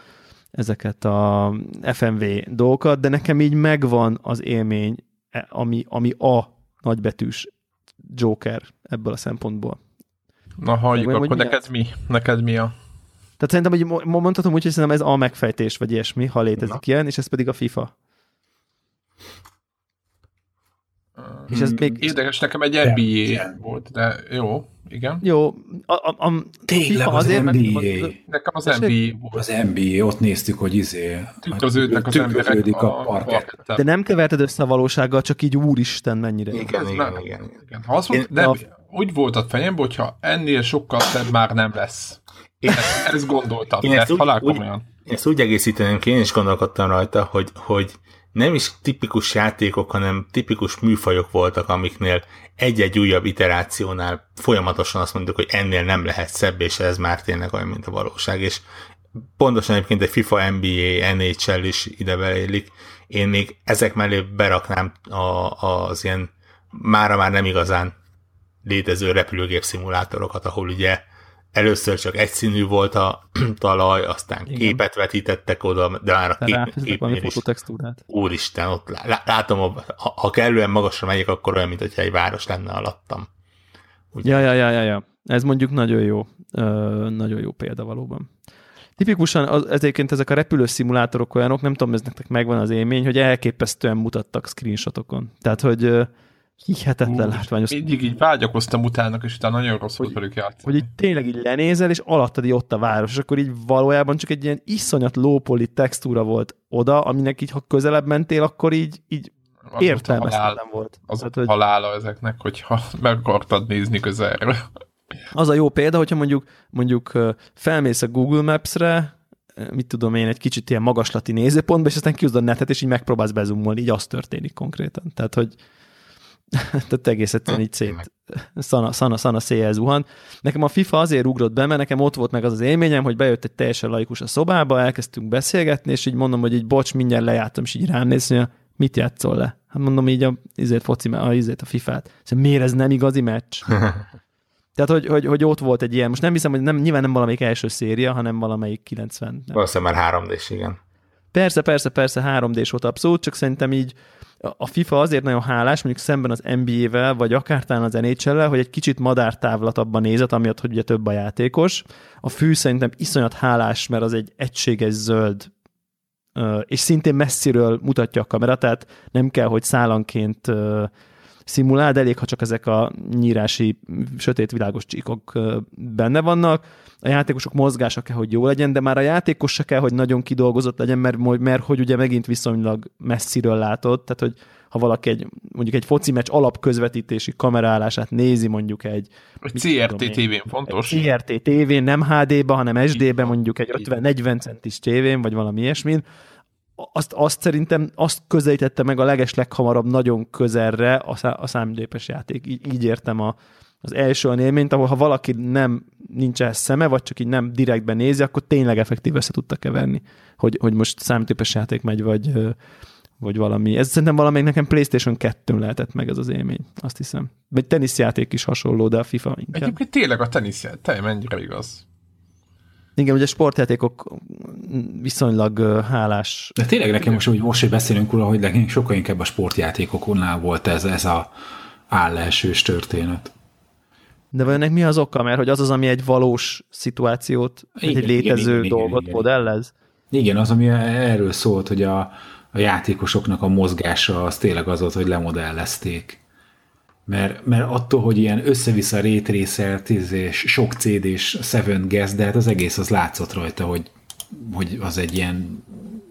ezeket a FMV dolgokat, de nekem így megvan az élmény, e, ami, ami a nagybetűs Joker ebből a szempontból. Na halljuk, Meg, akkor neked mi? Neked mi a... Tehát szerintem, hogy mondhatom úgy, hogy szerintem ez a megfejtés, vagy ilyesmi, ha létezik Na. ilyen, és ez pedig a FIFA. És ez még... Érdekes, nekem egy NBA volt, de jó, igen. Jó, a, a, a Tényleg az azért, NBA. Mert, nekem az NBA volt. Az NBA, ott néztük, hogy izé... Tükröződnek az emberek a, a parkett. De nem keverted össze a valósággal, csak így úristen mennyire. Igen, igen, igen, igen, igen. Ha azt mondta, de a... úgy volt a fejemben, hogyha ennél sokkal szebb már nem lesz. Én ezt, ezt gondoltam, én ezt, ezt úgy, úgy, Én ezt úgy egészíteném ki, én is gondolkodtam rajta, hogy, hogy nem is tipikus játékok, hanem tipikus műfajok voltak, amiknél egy-egy újabb iterációnál folyamatosan azt mondjuk, hogy ennél nem lehet szebb, és ez már tényleg olyan, mint a valóság, és pontosan egyébként egy FIFA, NBA, NHL is ide belélik. Én még ezek mellé beraknám a, az ilyen mára már nem igazán létező repülőgép szimulátorokat, ahol ugye először csak egyszínű volt a talaj, aztán Igen. képet vetítettek oda, de már a kép, képnél is. Úristen, ott látom, ha, ha kellően magasra megyek, akkor olyan, mint hogyha egy város lenne alattam. Ugye? Ja, ja, ja, ja, ja. Ez mondjuk nagyon jó, ö, nagyon jó példa valóban. Tipikusan az, ezért ezek a repülő szimulátorok olyanok, nem tudom, ez nektek megvan az élmény, hogy elképesztően mutattak screenshotokon. Tehát, hogy hihetetlen látványos. Mindig így vágyakoztam utána, és utána nagyon rossz volt velük játszani. Hogy így tényleg így lenézel, és alattad így ott a város, és akkor így valójában csak egy ilyen iszonyat lópoli textúra volt oda, aminek így, ha közelebb mentél, akkor így, így az értelmezhetetlen volt. Az Tehát, hogy... halála ezeknek, hogyha meg akartad nézni közelről. Az a jó példa, hogyha mondjuk, mondjuk felmész a Google Maps-re, mit tudom én, egy kicsit ilyen magaslati nézőpontba, és aztán kiúzod a netet, és így megpróbálsz bezumolni, így az történik konkrétan. Tehát, hogy Tehát egész egyszerűen így szét, szana, szana, szana széjjel zuhan. Nekem a FIFA azért ugrott be, mert nekem ott volt meg az az élményem, hogy bejött egy teljesen laikus a szobába, elkezdtünk beszélgetni, és így mondom, hogy így bocs, mindjárt lejártam, és így rám néz, hogy mit játszol le? Hát mondom így a, izét, foci, a, izét, a FIFA-t. Szóval miért ez nem igazi meccs? Tehát, hogy, hogy, hogy, ott volt egy ilyen, most nem hiszem, hogy nem, nyilván nem valamelyik első széria, hanem valamelyik 90. Nem. Valószínűleg már 3 d igen. Persze, persze, persze 3 d volt abszolút, csak szerintem így a FIFA azért nagyon hálás, mondjuk szemben az NBA-vel, vagy akár talán az nhl hogy egy kicsit madártávlatabban nézett, amiatt, hogy ugye több a játékos. A fű szerintem iszonyat hálás, mert az egy egységes zöld és szintén messziről mutatja a kamera, tehát nem kell, hogy szállanként szimulál, de elég, ha csak ezek a nyírási sötét világos csíkok benne vannak. A játékosok mozgása kell, hogy jó legyen, de már a játékos se kell, hogy nagyon kidolgozott legyen, mert, mert hogy ugye megint viszonylag messziről látod, tehát hogy ha valaki egy, mondjuk egy foci meccs alapközvetítési kamerálását nézi mondjuk egy... Egy CRT tévén fontos. CRT tévén, nem HD-ba, hanem SD-be mondjuk egy 50-40 centis tévén, vagy valami ilyesmin, azt, azt szerintem azt közelítette meg a leges leghamarabb nagyon közelre a, szá, a számítógépes játék. Így, így értem a, az első olyan élményt, ahol ha valaki nem nincs ehhez szeme, vagy csak így nem direktben nézi, akkor tényleg effektív össze tudta keverni, hogy, hogy most számítógépes játék megy, vagy, vagy valami. Ez szerintem valamelyik nekem PlayStation 2 lehetett meg ez az élmény, azt hiszem. Vagy teniszjáték is hasonló, de a FIFA inkább. Egyébként tényleg a teniszjáték, te mennyire igaz. Igen, ugye sportjátékok viszonylag hálás. De tényleg nekem most, hogy most, hogy beszélünk róla, hogy nekünk sokkal inkább a sportjátékoknál volt ez, ez a állásős történet. De vajon ennek mi az oka? Mert hogy az az, ami egy valós szituációt, igen, egy létező igen, igen, dolgot igen, modellez? Igen, az, ami erről szólt, hogy a, a játékosoknak a mozgása az tényleg az volt, hogy lemodellezték mert, mert attól, hogy ilyen össze-vissza rétrészelt és sok CD és Seven Guest, de hát az egész az látszott rajta, hogy, hogy az egy ilyen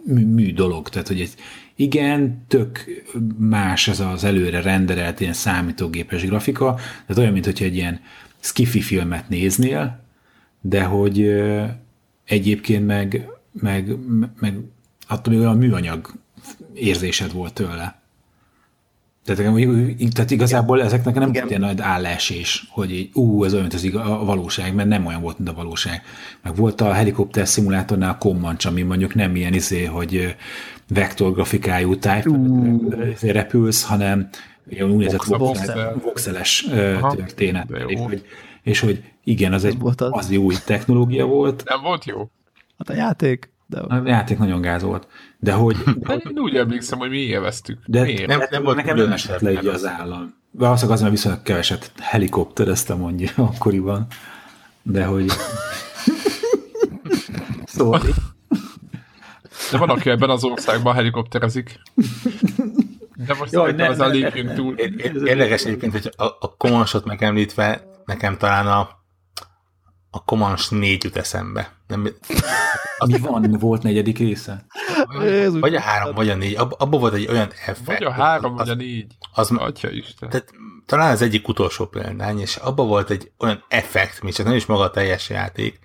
mű, mű dolog, tehát hogy egy, igen, tök más ez az előre renderelt ilyen számítógépes grafika, tehát olyan, mint hogyha egy ilyen skifi filmet néznél, de hogy egyébként meg, meg, meg attól még olyan műanyag érzésed volt tőle. Tehát, tehát igazából ezeknek nem volt ilyen nagy állásés, hogy így, ú, ez olyan, mint az a valóság, mert nem olyan volt, mint a valóság. Meg volt a helikopter szimulátornál a Comanche, ami mondjuk nem ilyen izé, hogy vektorgrafikájú type repülsz, hanem ugye úgynevezett voxeles történet. És hogy, és hogy igen, az egy az jó technológia volt. Nem volt jó? Hát a játék. De... A játék nagyon gáz volt. De hogy... De én úgy emlékszem, hogy mi élveztük. De Miért? Nem, nem volt nekem nem esett le így az állam. Valószínűleg az, mert viszonylag keveset helikoptereztem mondja akkoriban. De hogy... szóval... De van, aki ebben az országban helikopterezik. De most Jaj, ne, az a lépjünk túl. Érdekes egyébként, hogy a, a Comansot megemlítve, nekem talán a, a Comans négy jut eszembe. Nem, mi van, volt negyedik része? Vagy a három, vagy a négy. Ab, abban volt egy olyan effekt. Vagy a három, vagy a négy. Az, Atya Isten. Tehát, talán az egyik utolsó példány, és abban volt egy olyan effekt, még csak nem is maga a teljes játék,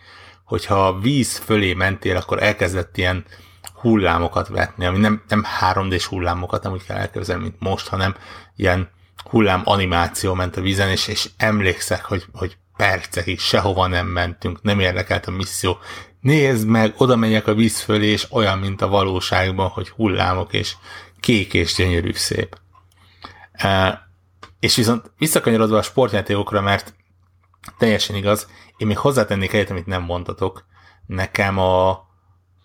hogyha a víz fölé mentél, akkor elkezdett ilyen hullámokat vetni, ami nem, nem 3D-s hullámokat, nem úgy kell elképzelni, mint most, hanem ilyen hullám animáció ment a vízen, és, és emlékszek, hogy, hogy percekig sehova nem mentünk, nem érdekelt a misszió, nézd meg, oda megyek a víz fölé, és olyan, mint a valóságban, hogy hullámok, és kék és gyönyörű szép. E, és viszont visszakanyarodva a sportjátékokra, mert teljesen igaz, én még hozzátennék egyet, amit nem mondtatok, nekem a,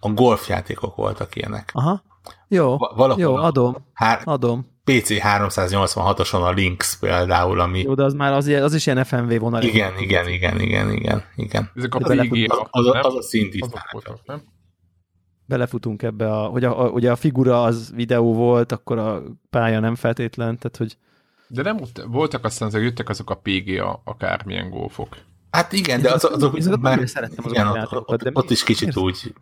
a golfjátékok voltak ilyenek. Aha. Jó, Valahol jó, adom, hár, adom. PC 386-oson a Lynx például, ami... Jó, de az már az, az is ilyen FMV vonal. Igen, igen, igen, igen, igen, igen. Ezek a PGA, az, az, az a szint is? Belefutunk ebbe, a, hogy a, a, ugye a figura az videó volt, akkor a pálya nem feltétlen, tehát hogy... De nem voltak aztán azok, jöttek azok a PGA akármilyen golfok. Hát igen, de az, azok, azok már, szerettem igen, ott, ott, ott, ott is kicsit úgy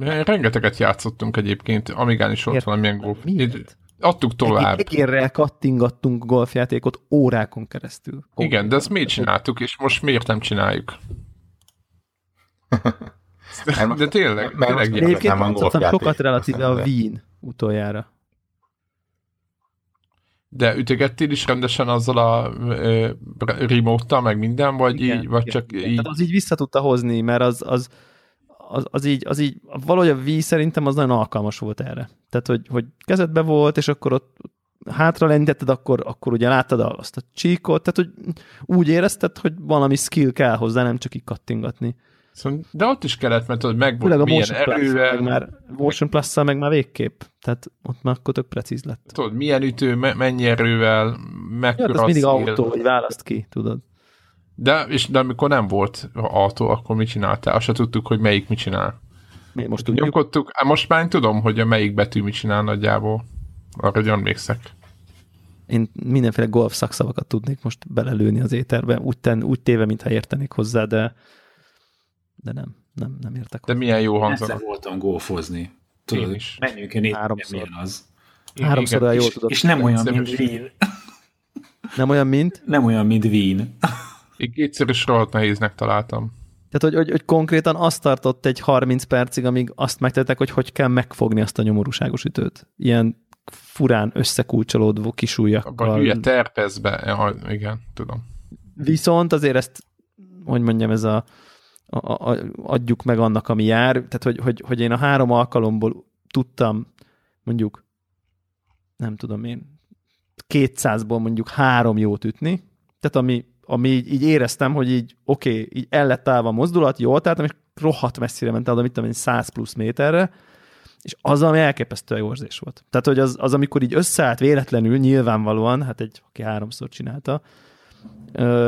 Rengeteget játszottunk egyébként, Amigán is volt valamilyen golf. Miért? Adtuk tovább. Egérrel kattingattunk golfjátékot órákon keresztül. Ó, Igen, de ezt miért csináltuk, és most miért nem csináljuk? de tényleg, mert tényleg Egyébként játszottam sokat relatíve a Wien utoljára. De ütögettél is rendesen azzal a remote meg minden, vagy Igen, így, vagy igen, csak igen. így? Tehát az így vissza tudta hozni, mert az, az, az, az, így, az így, valahogy a Wii szerintem az nagyon alkalmas volt erre. Tehát, hogy, hogy kezedbe volt, és akkor ott hátra lendítetted, akkor, akkor ugye láttad azt a csíkot, tehát hogy úgy érezted, hogy valami skill kell hozzá, nem csak így kattingatni. Szóval, de ott is kellett, mert tudod, meg Főleg a milyen erővel, meg már, Motion plus meg már végképp. Tehát ott már akkor tök precíz lett. tudod, milyen ütő, me- mennyi erővel, Ja, mekkora ez mindig szél. autó, hogy választ ki, tudod. De, és, de amikor nem volt autó, akkor mit csináltál? Azt se tudtuk, hogy melyik mit csinál. Mi most tudjuk. Nyomkodtuk, Á, most már én tudom, hogy a melyik betű mit csinál nagyjából. Arra hogy emlékszek. Én mindenféle golf szakszavakat tudnék most belelőni az éterbe, úgy, ten, úgy téve, mintha értenék hozzá, de, de nem, nem, nem értek De hozzá. milyen jó hangzanak. voltam golfozni. Tudod, Én is. menjünk én Háromszor. az. Háromszor Igen. olyan jól És, tudod. és nem olyan, mint. Wien. Nem olyan, mint? Nem olyan, mint Wien. Így kétszer is rohadt nehéznek találtam. Tehát, hogy, hogy, hogy konkrétan azt tartott egy 30 percig, amíg azt megtettek, hogy hogy kell megfogni azt a nyomorúságos ütőt. Ilyen furán összekulcsolódó Abban kisúlyakkal. hülye terpezbe. Ja, igen, tudom. Viszont azért ezt, hogy mondjam, ez a, a, a, adjuk meg annak, ami jár. Tehát, hogy, hogy, hogy én a három alkalomból tudtam mondjuk, nem tudom én, 200-ból mondjuk három jót ütni, tehát ami, ami így, így éreztem, hogy így oké, okay, így el lett állva a mozdulat, jól tehát, és rohadt messzire ment el, oda, mit tudom én, 100 plusz méterre, és az, ami elképesztő jó érzés volt. Tehát, hogy az, az, amikor így összeállt véletlenül, nyilvánvalóan, hát egy, aki háromszor csinálta,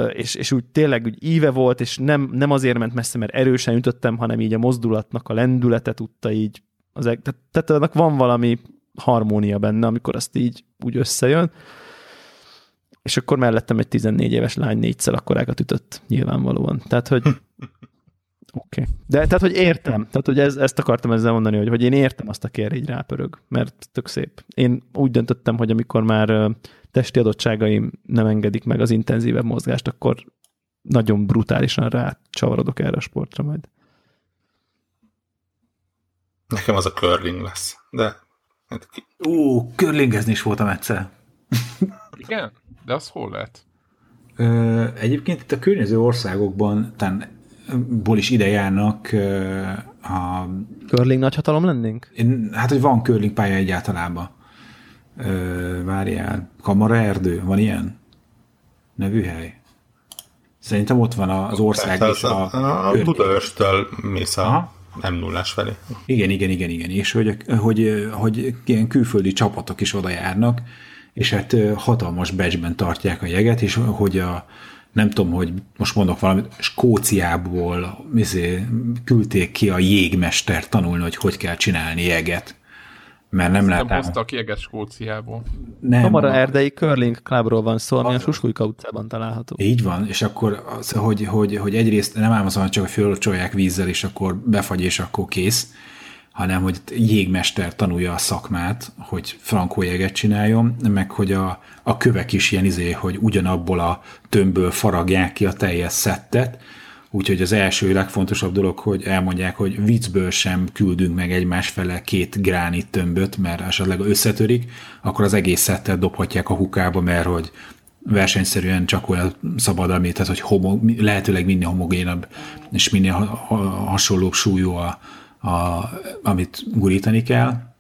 és, és úgy tényleg úgy íve volt, és nem, nem azért ment messze, mert erősen ütöttem, hanem így a mozdulatnak a lendülete tudta így, az, eg- tehát, tehát annak van valami harmónia benne, amikor azt így úgy összejön, és akkor mellettem egy 14 éves lány négyszer akkorákat ütött, nyilvánvalóan. Tehát, hogy oké. Okay. De tehát, hogy értem. Tehát, hogy ez, ezt akartam ezzel mondani, hogy, hogy én értem azt, aki erre így rápörög, mert tök szép. Én úgy döntöttem, hogy amikor már testi adottságaim nem engedik meg az intenzívebb mozgást, akkor nagyon brutálisan rácsavarodok erre a sportra majd. Nekem az a curling lesz. De Ó, körlingezni is voltam egyszer. Igen? De az hol lehet? Ö, egyébként itt a környező országokban tán, ból is ide járnak ö, a, Curling nagyhatalom lennénk? én- hát, hogy van curling pálya egyáltalában. Ö, várjál, Kamara Erdő, van ilyen nevű hely? Szerintem ott van az ország is az a, a, a. Budaörstől mész a m 0 felé. Igen, igen, igen, igen. És hogy, hogy, hogy ilyen külföldi csapatok is oda járnak, és hát hatalmas becsben tartják a jeget, és hogy a, nem tudom, hogy most mondok valamit, Skóciából izé, küldték ki a jégmester tanulni, hogy hogy kell csinálni jeget. Mert nem Nem látám. hoztak jeget Skóciából. Nem, Kamara a- Erdei Curling Clubról van szó, ami a Suskulyka utcában található. Így van, és akkor az, hogy, hogy, hogy egyrészt nem ám azon, csak hogy fölcsolják vízzel, és akkor befagy, és akkor kész, hanem hogy jégmester tanulja a szakmát, hogy frankó jeget csináljon, meg hogy a, a kövek is ilyen izé, hogy ugyanabból a tömbből faragják ki a teljes szettet, Úgyhogy az első legfontosabb dolog, hogy elmondják, hogy viccből sem küldünk meg egymás fele két gránit tömböt, mert esetleg összetörik, akkor az egész szettet dobhatják a hukába, mert hogy versenyszerűen csak olyan szabad, ami, tehát hogy homo, lehetőleg minél homogénabb és minél ha, ha, hasonlóbb súlyú, a, a, amit gurítani kell,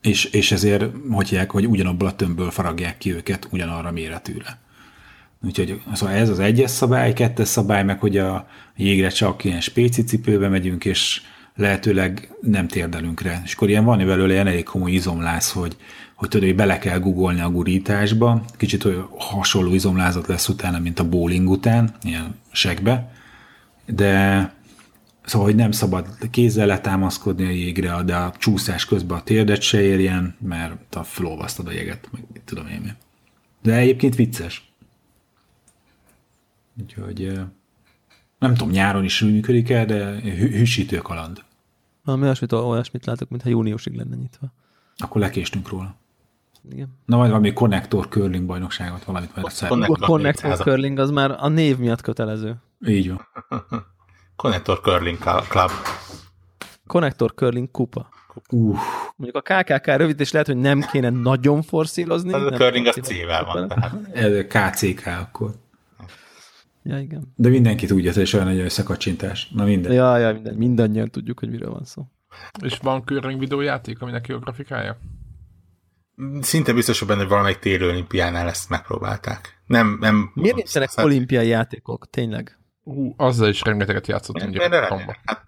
és, és ezért hogy, hogy ugyanabból a tömbből faragják ki őket ugyanarra méretűre. Úgyhogy szóval ez az egyes szabály, kettes szabály, meg hogy a jégre csak ilyen spéci cipőbe megyünk, és lehetőleg nem térdelünk rá. És akkor ilyen van belőle ilyen elég komoly izomláz, hogy, hogy tudod, hogy bele kell googolni a gurításba, kicsit olyan hasonló izomlázat lesz utána, mint a bowling után, ilyen segbe, de szóval, hogy nem szabad kézzel letámaszkodni a jégre, de a csúszás közben a térdet se érjen, mert a felolvasztod a jeget, meg mit tudom én mi. De egyébként vicces. Úgyhogy nem tudom, nyáron is működik el, de hű- hűsítő kaland. Valami olyasmit, olyasmit látok, mintha júniusig lenne nyitva. Akkor lekéstünk róla. Igen. Na majd valami konnektor curling bajnokságot, valamit majd Connect- szervezünk. A Connector 400. Curling az már a név miatt kötelező. Így van. Connector Curling Club. Connector Curling kupa. Uff, Mondjuk a KKK rövidítés lehet, hogy nem kéne nagyon forszírozni. Az a curling az forszírozni C-vel van. Tehát. ez KCK akkor. Ja, igen. De mindenki tudja, hogy olyan egy összekacsintás. Na minden. Ja, ja, minden, mindannyian tudjuk, hogy miről van szó. És van curling videójáték, aminek jó grafikája? Szinte biztos, hogy benne, valamelyik téli olimpiánál ezt megpróbálták. Nem, nem... Miért nincsenek olimpiai játékok? Tényleg? Ú, azzal is rengeteget játszottunk gyerekkoromban. Hát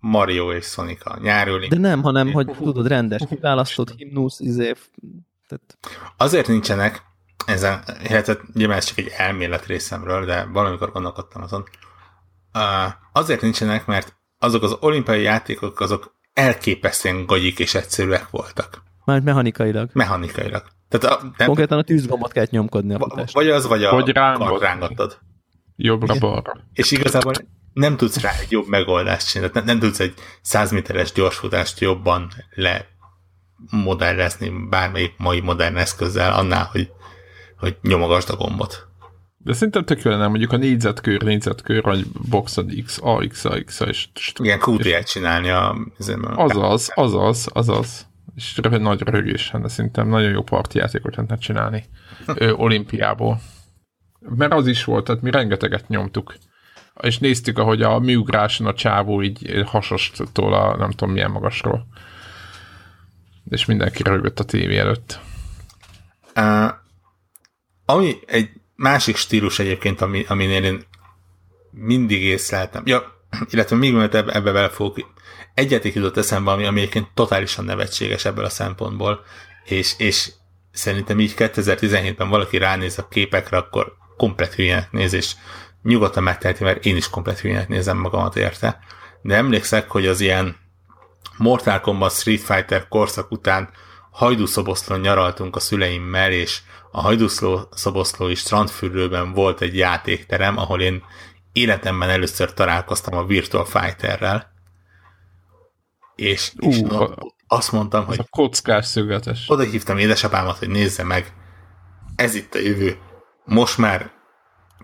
Mario és Sonic a nyári De nem, hanem, hogy tudod, rendes, kiválasztott himnusz, izé, tehát Azért nincsenek, ezen, illetve nyilván ez csak egy elmélet részemről, de valamikor gondolkodtam azon. Uh, azért nincsenek, mert azok az olimpiai játékok, azok elképesztően gagyik és egyszerűek voltak. már mechanikailag. Mechanikailag. Tehát a, nem, Konkrétan a tűzgombot kellett nyomkodni a futást. vagy az, vagy a Vagy rángod. kart rángatod. Jobbra-balra. És igazából nem tudsz rá egy jobb megoldást csinálni. Nem, nem tudsz egy 100 méteres gyorsfutást jobban le modellezni bármelyik mai modern eszközzel annál, hogy, hogy nyomogasd a gombot. De szerintem tök lenne, mondjuk a négyzetkör, négyzetkör, vagy boxod X, A, X, A, X, A, és Igen, QT-et csinálni a... azaz, azaz, azaz. És rövid, nagy rögés lenne, szerintem nagyon jó partijátékot lehetne csinálni ö, olimpiából. Mert az is volt, tehát mi rengeteget nyomtuk. És néztük, ahogy a műugráson a csávó így hasostól a nem tudom milyen magasról. És mindenki rögött a tévé előtt. Uh, ami egy másik stílus egyébként, ami, aminél én mindig észleltem, ja, illetve még mielőtt ebbe, ebbe bele fogok, egyetik jutott eszembe, ami, ami egyébként totálisan nevetséges ebből a szempontból, és, és szerintem így 2017-ben valaki ránéz a képekre, akkor komplet hülyének néz, és nyugodtan megteheti, mert én is komplet hülyének nézem magamat érte. De emlékszek, hogy az ilyen Mortal Kombat Street Fighter korszak után hajdúszoboszlón nyaraltunk a szüleimmel, és a hajdúszoboszlói strandfürdőben volt egy játékterem, ahol én életemben először találkoztam a Virtual Fighterrel. És, és na, a- azt mondtam, hogy a kockás szögletes. oda hívtam édesapámat, hogy nézze meg, ez itt a jövő. Most már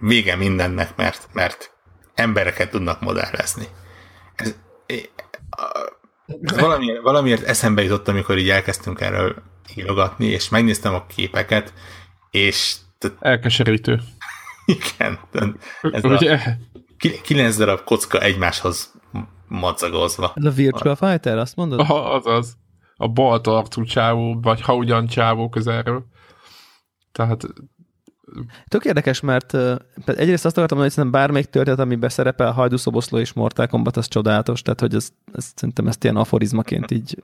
vége mindennek, mert, mert embereket tudnak modellezni. Ez, ez valamiért, valamiért eszembe jutott, amikor így elkezdtünk erről írogatni, és megnéztem a képeket, és Elkeserítő. igen, ez Ugye? ki- kilenc darab kocka egymáshoz madzagozva. Ez a Virtual Fighter, azt mondod? Aha, azaz. A bal arcú csávó, vagy ha ugyan csávó közelről. Tehát Tök érdekes, mert egyrészt azt akartam mondani, hogy szerintem bármelyik történet, amiben szerepel Hajdúszoboszló és Mortal Kombat, az csodálatos, tehát hogy ez, ez, szerintem ezt ilyen aforizmaként így,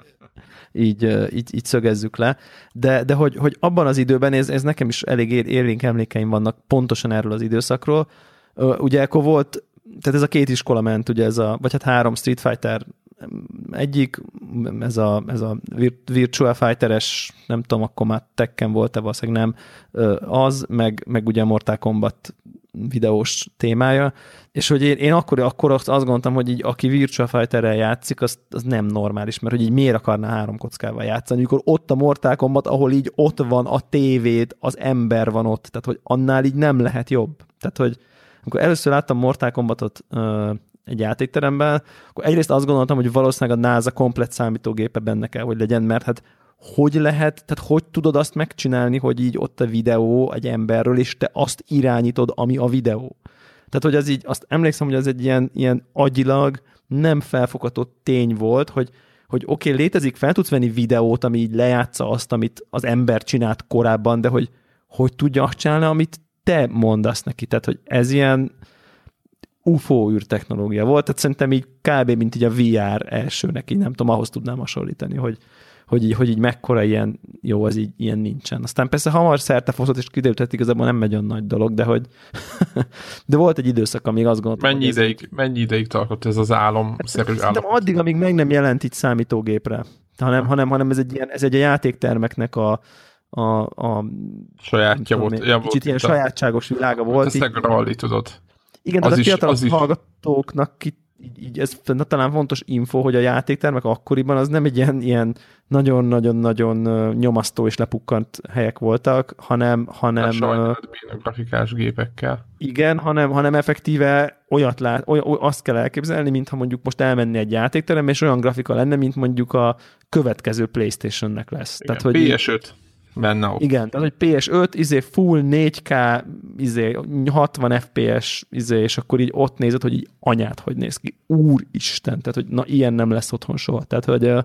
így, így, így szögezzük le. De, de hogy, hogy abban az időben, ez, ez nekem is elég élénk emlékeim vannak pontosan erről az időszakról. Ugye akkor volt, tehát ez a két iskola ment, ugye ez a, vagy hát három Street Fighter egyik, ez a, ez a vir- Virtual Fighter-es, nem tudom, akkor már Tekken volt-e, valószínűleg nem, az, meg, meg ugye a Mortal Kombat videós témája, és hogy én, én akkor, akkor azt gondoltam, hogy így aki Virtual Fighter-rel játszik, az, az nem normális, mert hogy így miért akarná három kockával játszani, amikor ott a Mortal Kombat, ahol így ott van a tévéd, az ember van ott, tehát hogy annál így nem lehet jobb. Tehát, hogy amikor először láttam Mortal Kombatot egy játékteremben, akkor egyrészt azt gondoltam, hogy valószínűleg a NASA komplet számítógépe benne kell, hogy legyen, mert hát hogy lehet, tehát hogy tudod azt megcsinálni, hogy így ott a videó egy emberről, és te azt irányítod, ami a videó. Tehát, hogy az így, azt emlékszem, hogy az egy ilyen, ilyen agyilag nem felfogható tény volt, hogy, hogy oké, okay, létezik, fel tudsz venni videót, ami így lejátsza azt, amit az ember csinált korábban, de hogy hogy tudja azt csinálni, amit te mondasz neki. Tehát, hogy ez ilyen UFO űrtechnológia volt, tehát szerintem így kb. mint így a VR elsőnek, így nem tudom, ahhoz tudnám hasonlítani, hogy, hogy így, hogy így mekkora ilyen, jó, az így ilyen nincsen. Aztán persze hamar szerte fosztott, és kiderült, hogy igazából nem megy olyan nagy dolog, de hogy de volt egy időszak, amíg azt gondoltam, mennyi ideig, mennyi ideig tartott ez az álomszerű állam? Szerintem addig, amíg meg nem jelent itt számítógépre, hanem, hanem, hanem ez egy, ilyen, ez egy a játéktermeknek a, a, a Sajátja tudom volt. én, Ja, kicsit volt ilyen a- sajátságos világa volt. Ez így- tudod. Igen, az a is- fiatal az hallgatóknak ki, így, így ez talán fontos info, hogy a játéktermek akkoriban az nem egy ilyen, ilyen nagyon-nagyon-nagyon nyomasztó és lepukkant helyek voltak, hanem... hanem a grafikás gépekkel. Igen, hanem, hanem effektíve olyat lát, oly, oly, azt kell elképzelni, mintha mondjuk most elmenni egy játékterem, és olyan grafika lenne, mint mondjuk a következő Playstation-nek lesz. Igen, Tehát, hogy PS5 benne. Igen, tehát hogy PS5, izé full 4K, izé 60 FPS, izé, és akkor így ott nézed, hogy így anyát, hogy néz ki. Úristen, tehát hogy na ilyen nem lesz otthon soha. Tehát, hogy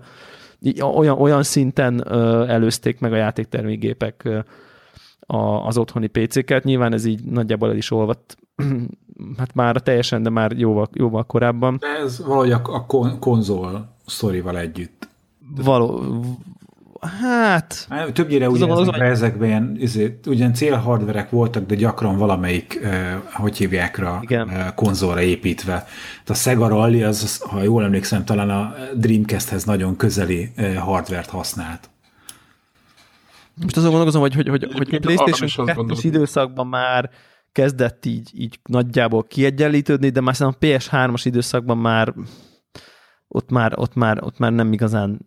így olyan, olyan szinten előzték meg a játéktermékgépek a, az otthoni PC-ket. Nyilván ez így nagyjából el is olvadt, hát már teljesen, de már jóval, jóval korábban. De ez valahogy a, a kon- konzol sztorival együtt. Való, Hát... hát többnyire ugye az ezekben, ezekben ilyen, ezért, ugyan célhardverek voltak, de gyakran valamelyik, eh, hogy hívják rá, eh, konzolra építve. Tehát a Sega Rally, az, ha jól emlékszem, talán a Dreamcasthez nagyon közeli eh, hardvert használt. Most azon gondolkozom, hogy, hogy, hogy, hogy a PlayStation 2 időszakban már kezdett így, így nagyjából kiegyenlítődni, de már a PS3-as időszakban már ott már, ott már, ott már nem igazán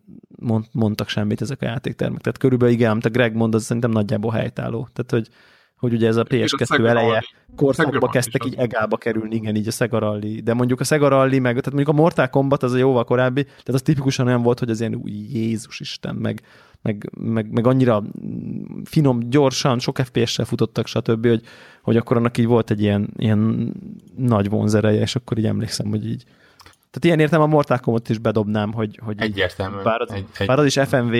mond, mondtak semmit ezek a játéktermek. Tehát körülbelül igen, amit a Greg mond, az szerintem nagyjából helytálló. Tehát, hogy, hogy ugye ez a PS2 eleje korszakba kezdtek így egába kerülni, igen, így a Sega Rally. De mondjuk a Sega Rally, meg, tehát mondjuk a Mortal Kombat az a jóval korábbi, tehát az tipikusan olyan volt, hogy az ilyen új Jézus Isten, meg, meg, meg, meg annyira finom, gyorsan, sok FPS-sel futottak, stb., hogy, hogy akkor annak így volt egy ilyen, ilyen nagy vonzereje, és akkor így emlékszem, hogy így tehát ilyen értem a Mortal Kombat is bedobnám, hogy, hogy Egyértelmű. Bár az, egy, egy... bár az is FMV,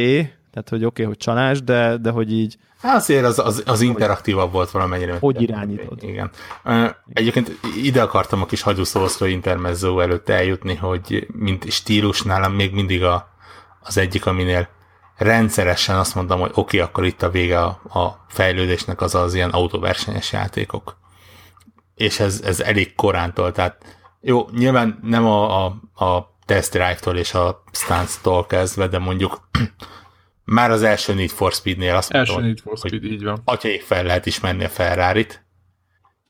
tehát hogy oké, okay, hogy csalás, de, de hogy így... Hát azért az, az, az interaktívabb volt valamennyire. Hogy irányítod. Igen. Egyébként ide akartam a kis hagyúszószló intermezzo előtt eljutni, hogy mint stílus nálam még mindig a, az egyik, aminél rendszeresen azt mondom, hogy oké, okay, akkor itt a vége a, a fejlődésnek az az ilyen autóversenyes játékok. És ez, ez elég korántól, tehát jó, nyilván nem a, a, a Test Drive-tól és a Stance-tól kezdve, de mondjuk már az első Need for Speed-nél azt első mondtam, Need for Speed, hogy így van. atyaik fel lehet ismerni a Ferrari-t,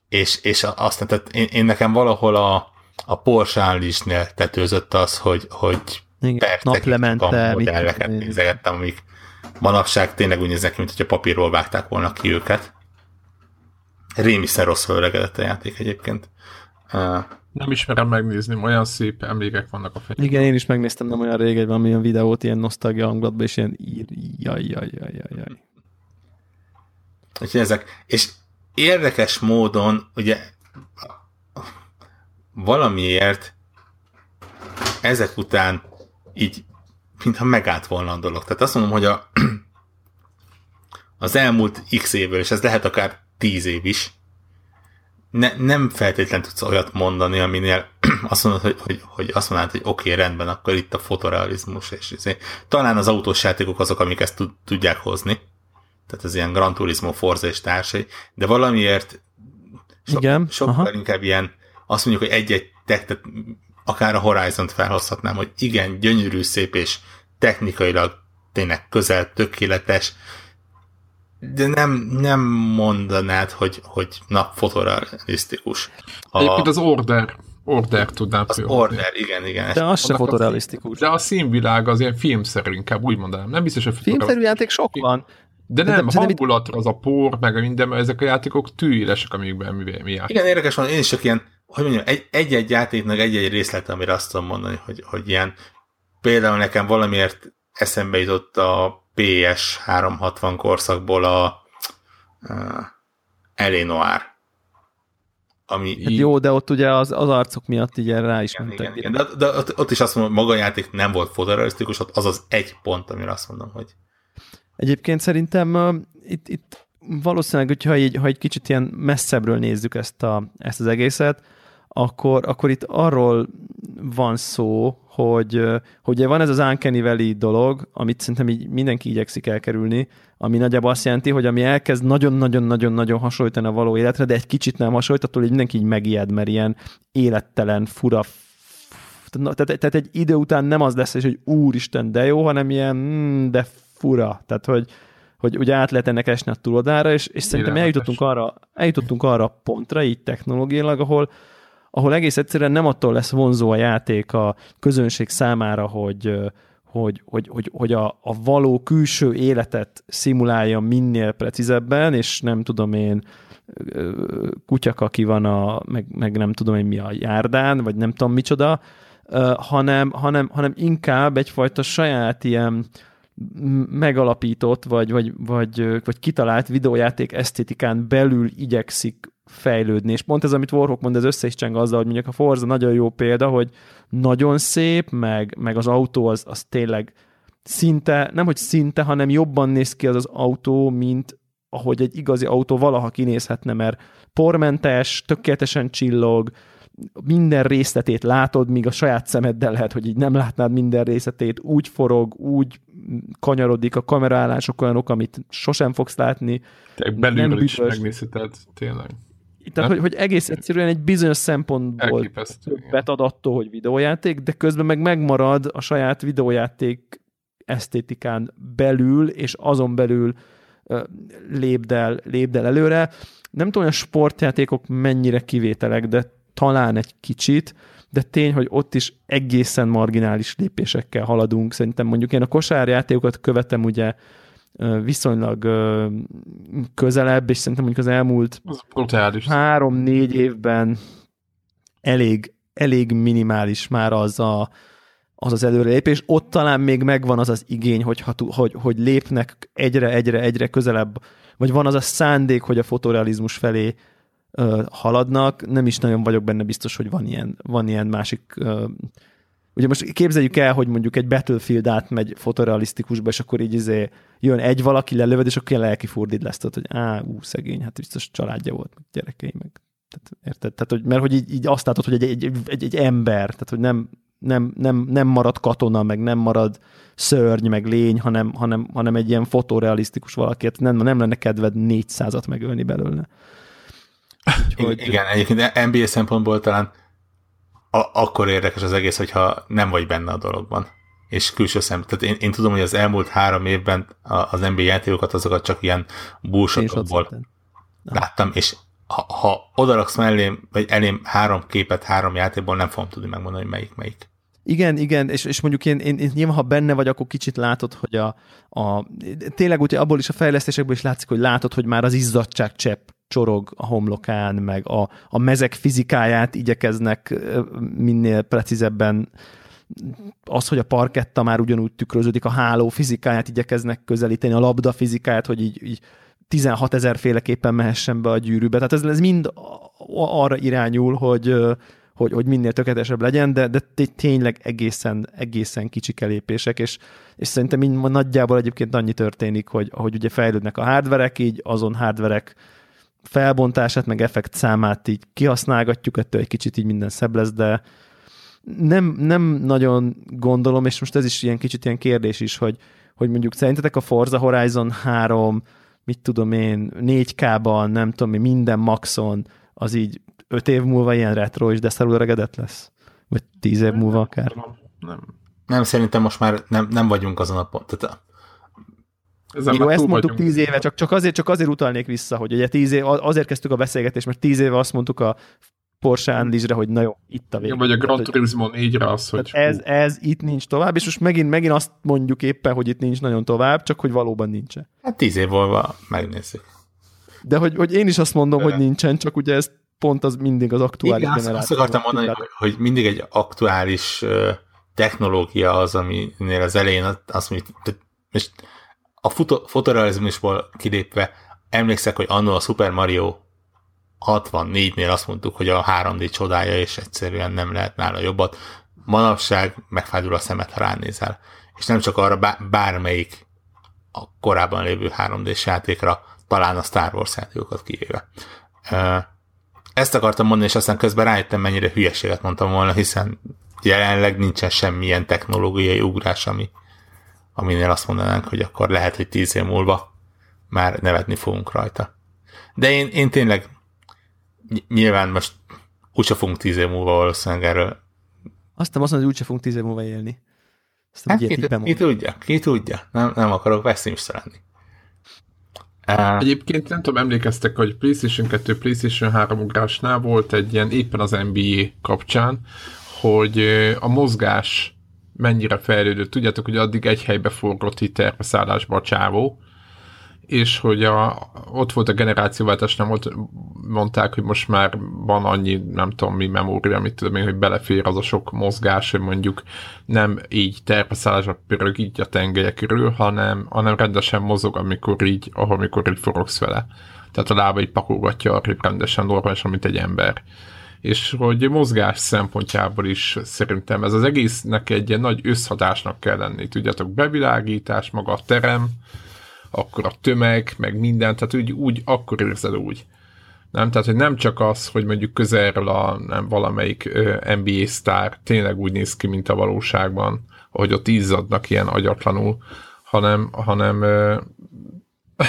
és, és aztán tehát én, én nekem valahol a, a Porsche Unleashed-nél tetőzött az, hogy, hogy naplemente modelleket nézegettem, amik manapság tényleg úgy néznek mint hogyha papírról vágták volna ki őket. Rémiszer rossz öregedett a játék egyébként. Nem ismerem megnézni, olyan szép emlékek vannak a fejemben. Igen, én is megnéztem nem olyan rég egy valamilyen videót, ilyen nosztalgia hangulatban, és ilyen ír, jaj, jaj, jaj, jaj, jaj. Úgyhogy ezek, és érdekes módon, ugye valamiért ezek után így, mintha megállt volna a dolog. Tehát azt mondom, hogy a, az elmúlt x évből, és ez lehet akár tíz év is, ne, nem feltétlen tudsz olyat mondani, aminél azt mondod, hogy, hogy, hogy azt mondod, hogy oké, okay, rendben, akkor itt a fotorealizmus, és izé. talán az autós játékok azok, amik ezt tud, tudják hozni. Tehát ez ilyen Gran Turismo, Forza és társai, de valamiért so, Igen, sokkal aha. inkább ilyen, azt mondjuk, hogy egy-egy tech, tehát akár a Horizon-t felhozhatnám, hogy igen, gyönyörű, szép és technikailag tényleg közel tökéletes, de nem, nem mondanád, hogy, hogy na, fotorealisztikus. A... Egyébként az Order, Order tudnám Az Order, igen, igen. De az se fotorealisztikus. De a színvilág az ilyen filmszerű, inkább úgy mondanám. Nem biztos, hogy Filmszerű játék sok van. De nem, de, hangulatra az a por, meg a minden, mert ezek a játékok tűélesek, amikben mi, mi játszunk. Igen, érdekes van, én is csak ilyen, hogy mondjam, egy, egy-egy játéknak egy-egy részlet, amire azt tudom mondani, hogy, hogy ilyen, például nekem valamiért eszembe jutott a PS 360 korszakból a uh, Eleanor. Ami hát így... Jó, de ott ugye az, az arcok miatt így rá is igen, mentek. Igen, igen. De, de ott, ott is azt mondom, maga a játék nem volt fotorealisztikus, ott az az egy pont, amire azt mondom, hogy... Egyébként szerintem uh, itt, itt valószínűleg, hogyha így, ha egy kicsit ilyen messzebbről nézzük ezt, a, ezt az egészet, akkor, akkor itt arról van szó, hogy, hogy van ez az Uncanny Valley dolog, amit szerintem így mindenki igyekszik elkerülni, ami nagyjából azt jelenti, hogy ami elkezd nagyon-nagyon-nagyon-nagyon hasonlítani a való életre, de egy kicsit nem hasonlít, attól így mindenki így megijed, mert ilyen élettelen, fura, tehát, tehát egy idő után nem az lesz, hogy úristen, de jó, hanem ilyen, mm, de fura. Tehát, hogy, hogy ugye át lehet ennek esni a túlodára, és, és szerintem eljutottunk arra, eljutottunk arra a pontra, így technológiailag, ahol, ahol egész egyszerűen nem attól lesz vonzó a játék a közönség számára, hogy, hogy, hogy, hogy, hogy a, a való külső életet szimulálja minél precízebben, és nem tudom én, kutyak, aki van a, meg, meg nem tudom én mi a járdán, vagy nem tudom micsoda, hanem, hanem, hanem inkább egyfajta saját ilyen megalapított, vagy, vagy, vagy, vagy kitalált videójáték esztétikán belül igyekszik fejlődni. És pont ez, amit Warhawk mond, ez össze is cseng azzal, hogy mondjuk a Forza nagyon jó példa, hogy nagyon szép, meg, meg az autó az, az tényleg szinte, nem hogy szinte, hanem jobban néz ki az az autó, mint ahogy egy igazi autó valaha kinézhetne, mert pormentes, tökéletesen csillog, minden részletét látod, míg a saját szemeddel lehet, hogy így nem látnád minden részletét, úgy forog, úgy kanyarodik, a kameraállások olyanok, amit sosem fogsz látni. Te belülről nem is megnézheted, tényleg. Tehát, hogy, hogy egész egyszerűen egy bizonyos szempontból többet ad attól, hogy videójáték, de közben meg megmarad a saját videójáték esztétikán belül, és azon belül lépdel, lépdel előre. Nem tudom, hogy a sportjátékok mennyire kivételek, de talán egy kicsit, de tény, hogy ott is egészen marginális lépésekkel haladunk. Szerintem mondjuk én a kosárjátékokat követem ugye viszonylag közelebb, és szerintem mondjuk az elmúlt három-négy évben elég, elég minimális már az a, az, az előrelépés. Ott talán még megvan az az igény, hogy, hogy, hogy lépnek egyre, egyre, egyre közelebb, vagy van az a szándék, hogy a fotorealizmus felé ö, haladnak. Nem is nagyon vagyok benne biztos, hogy van ilyen, van ilyen másik ö, Ugye most képzeljük el, hogy mondjuk egy Battlefield átmegy fotorealisztikusba, és akkor így izé jön egy valaki, lelövöd, és akkor ilyen lelki furdid lesz, tehát, hogy á, ú, szegény, hát biztos családja volt, meg gyerekei, meg tehát, érted? Tehát, hogy, mert hogy így, így azt látod, hogy egy, egy, egy, egy ember, tehát hogy nem, nem, nem, nem marad katona, meg nem marad szörny, meg lény, hanem, hanem, hanem egy ilyen fotorealisztikus valaki, nem, nem lenne kedved 400-at megölni belőle. Úgyhogy... Igen, egyébként NBA szempontból talán a- akkor érdekes az egész, hogyha nem vagy benne a dologban. És külső szem. Tehát én, én tudom, hogy az elmúlt három évben az NBA játékokat, azokat csak ilyen búsotokból láttam, és ha, ha odaraksz mellém, vagy elém három képet három játékból, nem fogom tudni megmondani, hogy melyik melyik. Igen, igen, és, és mondjuk én, én, én nyilván, ha benne vagy, akkor kicsit látod, hogy a, a tényleg úgy, abból is a fejlesztésekből is látszik, hogy látod, hogy már az izzadság csepp csorog a homlokán, meg a, a mezek fizikáját igyekeznek minél precízebben az, hogy a parketta már ugyanúgy tükröződik, a háló fizikáját igyekeznek közelíteni, a labda fizikáját, hogy így, így 16 ezer féleképpen mehessen be a gyűrűbe. Tehát ez, ez mind arra irányul, hogy, hogy, hogy minél tökéletesebb legyen, de, de tényleg egészen, egészen kicsike lépések, és, és szerintem így nagyjából egyébként annyi történik, hogy ahogy ugye fejlődnek a hardverek, így azon hardverek felbontását, meg effekt számát így kihasználgatjuk, ettől egy kicsit így minden szebb lesz, de nem, nem nagyon gondolom, és most ez is ilyen kicsit ilyen kérdés is, hogy, hogy mondjuk szerintetek a Forza Horizon 3, mit tudom én, 4K-ban, nem tudom én, minden maxon, az így 5 év múlva ilyen retro és de öregedett lesz? Vagy 10 év múlva akár? Nem. Nem, szerintem most már nem, nem vagyunk azon a pont. Tehát ezen Jó, ezt mondtuk vagyunk. tíz éve, csak, csak, azért, csak azért utalnék vissza, hogy ugye tíz éve, azért kezdtük a beszélgetést, mert tíz éve azt mondtuk a Porsche Unleashed-re, hogy na jó, itt a vége. vagy a Gran Turismo 4-re az, hogy... Ez, ez itt nincs tovább, és most megint, megint azt mondjuk éppen, hogy itt nincs nagyon tovább, csak hogy valóban nincsen. Hát tíz év múlva megnézzük. De hogy, hogy én is azt mondom, De. hogy nincsen, csak ugye ez pont az mindig az aktuális Igen, generáció. Azt akartam mondani, hogy, hogy mindig egy aktuális technológia az, aminél az elején azt mondjuk, most a fotorealizmusból kilépve emlékszek, hogy annól a Super Mario 64-nél azt mondtuk, hogy a 3D csodája, és egyszerűen nem lehet nála jobbat. Manapság megfádul a szemet, ha ránézel. És nem csak arra bármelyik a korábban lévő 3D-s játékra, talán a Star Wars játékokat kivéve. Ezt akartam mondani, és aztán közben rájöttem, mennyire hülyeséget mondtam volna, hiszen jelenleg nincsen semmilyen technológiai ugrás, ami, aminél azt mondanánk, hogy akkor lehet, hogy tíz év múlva már nevetni fogunk rajta. De én, én tényleg nyilván most úgyse fogunk tíz év múlva valószínűleg erről. Azt nem azt mondom, hogy úgyse fogunk tíz év múlva élni. hát ki, ki tudja, ki tudja. Nem, nem akarok pessimista lenni. Uh, Egyébként nem tudom, emlékeztek, hogy PlayStation 2, PlayStation 3 ugrásnál volt egy ilyen éppen az NBA kapcsán, hogy a mozgás mennyire fejlődött. Tudjátok, hogy addig egy helybe forgott itt terpeszállásba a csávó, és hogy a, ott volt a generációváltás, nem ott mondták, hogy most már van annyi, nem tudom mi memória, amit tudom én, hogy belefér az a sok mozgás, hogy mondjuk nem így terpeszállásba pörög így a tengelye körül, hanem, hanem rendesen mozog, amikor így, ahol amikor így forogsz vele. Tehát a lába így pakolgatja arrébb rendesen, normálisan, mint egy ember és hogy mozgás szempontjából is szerintem ez az egésznek egy ilyen nagy összhatásnak kell lenni. Tudjátok, bevilágítás, maga a terem, akkor a tömeg, meg minden, tehát úgy, úgy akkor érzed úgy. Nem? Tehát, hogy nem csak az, hogy mondjuk közelről a nem, valamelyik NBA sztár tényleg úgy néz ki, mint a valóságban, hogy ott izzadnak ilyen agyatlanul, hanem, hanem uh,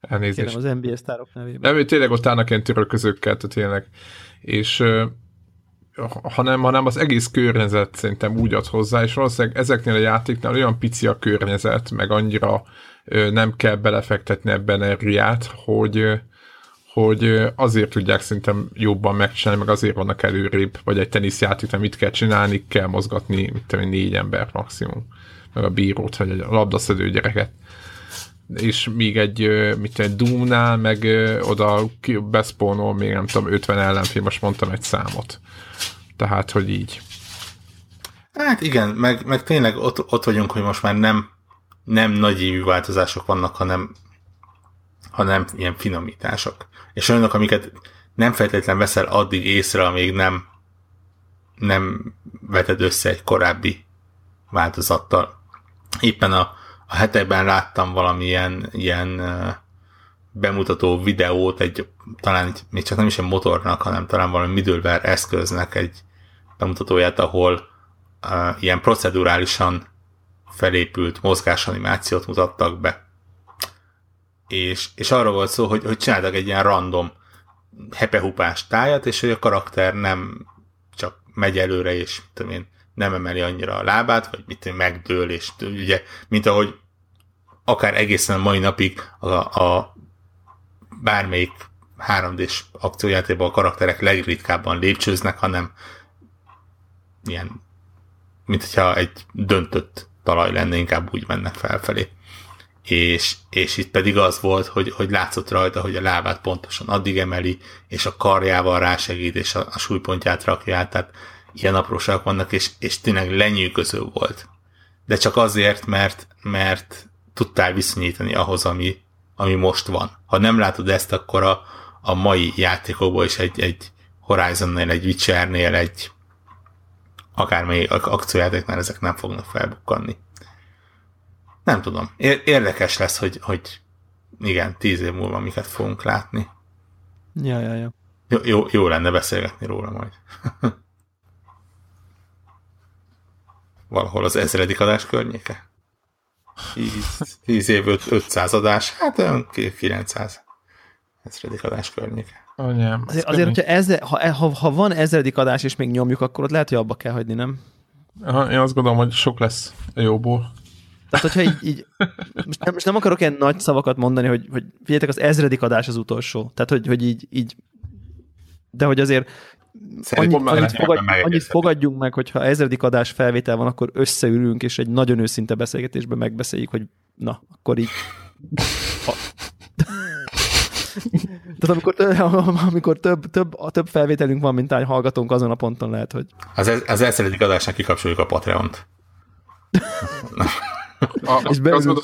elnézést. Kérem az NBA sztárok nevében. Nem, tényleg ott állnak ilyen törölközőkkel, tehát tényleg. És uh, hanem, hanem az egész környezet szerintem úgy ad hozzá, és valószínűleg ezeknél a játéknál olyan pici a környezet, meg annyira nem kell belefektetni ebben energiát, hogy, hogy azért tudják szerintem jobban megcsinálni, meg azért vannak előrébb, vagy egy teniszjátéknál mit kell csinálni, kell mozgatni, mit tudom, négy ember maximum, meg a bírót, vagy egy labdaszedő gyereket. És még egy, mit egy Doom-nál, meg oda beszpónol még nem tudom, 50 ellenfél, most mondtam egy számot. Tehát, hogy így. Hát igen, meg, meg tényleg ott, ott vagyunk, hogy most már nem nem nagy évű változások vannak, hanem, hanem ilyen finomítások. És olyanok, amiket nem feltétlenül veszel addig észre, amíg nem, nem veted össze egy korábbi változattal. Éppen a, a hetekben láttam valamilyen ilyen bemutató videót, egy, talán egy, még csak nem is egy motornak, hanem talán valami middleware eszköznek egy bemutatóját, ahol uh, ilyen procedurálisan felépült mozgásanimációt mutattak be. És, és arra volt szó, hogy, hogy csináltak egy ilyen random hepehupás tájat, és hogy a karakter nem csak megy előre, és tudom én, nem emeli annyira a lábát, vagy mit megdől, és ugye, mint ahogy akár egészen mai napig a, a bármelyik 3D-s akciójátékban a karakterek legritkábban lépcsőznek, hanem ilyen, mint hogyha egy döntött talaj lenne, inkább úgy mennek felfelé. És, és itt pedig az volt, hogy, hogy látszott rajta, hogy a lábát pontosan addig emeli, és a karjával rásegít, és a, a súlypontját rakja át, tehát ilyen apróságok vannak, és, és tényleg lenyűgöző volt. De csak azért, mert, mert tudtál viszonyítani ahhoz, ami, ami most van. Ha nem látod ezt, akkor a, a mai játékokból is egy, egy Horizon-nél, egy Witcher-nél, egy akármely akciójátéknál ezek nem fognak felbukkanni. Nem tudom. Érdekes lesz, hogy, hogy igen, tíz év múlva miket fogunk látni. Ja, ja, ja. Jó, jó, jó lenne beszélgetni róla majd. Valahol az ezredik adás környéke? 10, év 500 adás, hát olyan 900 ezredik adás környéke. Anyám, azért, azért hogyha ezre, ha, ha, ha van ezredik adás és még nyomjuk, akkor ott lehet, hogy abba kell hagyni, nem? Aha, én azt gondolom, hogy sok lesz a jóból. Tehát, hogyha így, így most, nem, most nem akarok ilyen nagy szavakat mondani, hogy, hogy figyeljetek, az ezredik adás az utolsó. Tehát, hogy, hogy így, így de hogy azért annyit, annyit, fogad, annyit fogadjunk meg, hogyha ezredik adás felvétel van, akkor összeülünk, és egy nagyon őszinte beszélgetésben megbeszéljük, hogy na, akkor így tehát amikor, amikor több, több, a több felvételünk van, mint ány hallgatónk, azon a ponton lehet, hogy... Az, az elszedik adásnak kikapcsoljuk a Patreon-t. A, és beülünk